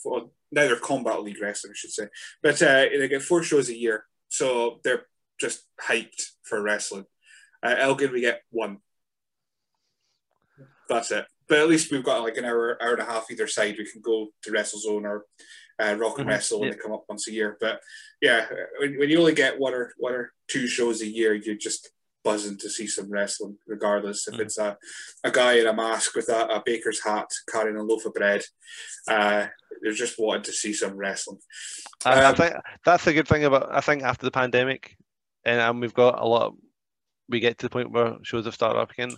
[SPEAKER 1] four, neither combat league wrestling, I should say, but uh, they get four shows a year. So they're just hyped for wrestling. Uh, Elgin, we get one. That's it. But at least we've got like an hour, hour and a half either side. We can go to WrestleZone or uh, Rock and mm-hmm. Wrestle when yeah. they come up once a year. But yeah, when, when you only get one or one or two shows a year, you're just buzzing to see some wrestling, regardless if mm-hmm. it's a, a guy in a mask with a, a baker's hat carrying a loaf of bread. Uh, they're just wanting to see some wrestling.
[SPEAKER 2] Um, I think that's the good thing about. I think after the pandemic, and, and we've got a lot. Of, we get to the point where shows have started up again.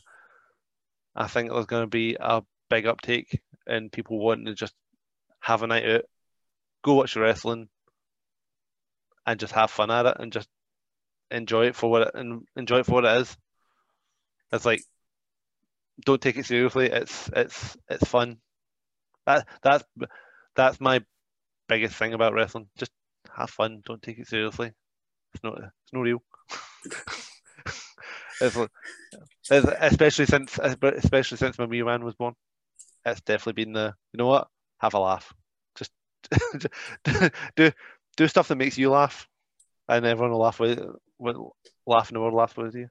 [SPEAKER 2] I think there's going to be a big uptake and people wanting to just have a night out, go watch wrestling, and just have fun at it and just enjoy it for what it and enjoy it for what it is. It's like don't take it seriously. It's it's it's fun. That that's that's my biggest thing about wrestling. Just have fun. Don't take it seriously. It's not. It's not real. *laughs* it's, it's, especially since especially since my wee man was born. It's definitely been the. You know what? Have a laugh. *laughs* Do do stuff that makes you laugh, and everyone will laugh with, with laugh in the world laugh with you.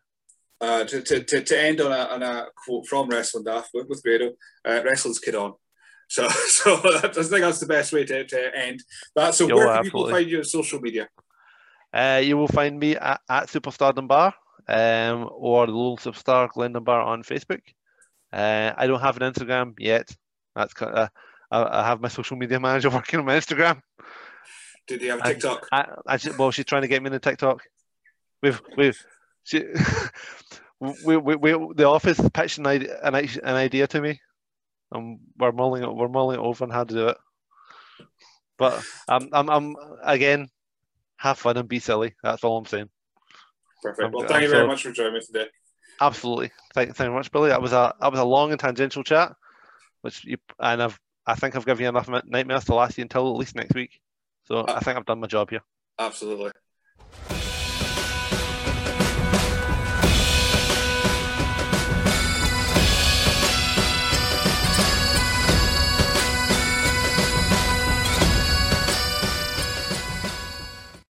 [SPEAKER 1] Uh, to, to, to, to end on a, on a quote from Wrestling Daft with, with Grado, uh, wrestling's kid on. So, *laughs* so that, *laughs* I think that's the best way to, to end that. So,
[SPEAKER 2] Yo,
[SPEAKER 1] where can people find you on social media?
[SPEAKER 2] Uh, you will find me at, at Superstar Dunbar um, or the Little Superstar Glen Dunbar on Facebook. Uh, I don't have an Instagram yet. That's kind of, I, I have my social media manager *laughs* working on my Instagram.
[SPEAKER 1] Did you have
[SPEAKER 2] I-
[SPEAKER 1] TikTok?
[SPEAKER 2] I, I ju- well, she's trying to get me into TikTok. We've we've she, *laughs* we, we, we the office pitched an idea, an, an idea to me, and we're mulling it we're mulling it over on how to do it. But I'm I'm, I'm again have fun and be silly. That's all I'm saying.
[SPEAKER 1] Perfect.
[SPEAKER 2] I'm-
[SPEAKER 1] Well, thank you very
[SPEAKER 2] so-
[SPEAKER 1] much for joining me today.
[SPEAKER 2] Absolutely. Thank, thank you very much, Billy. That was a that was a long and tangential chat, which you and I've I think I've given you enough nightmares to last you until at least next week. So I think I've done my job here.
[SPEAKER 1] Absolutely.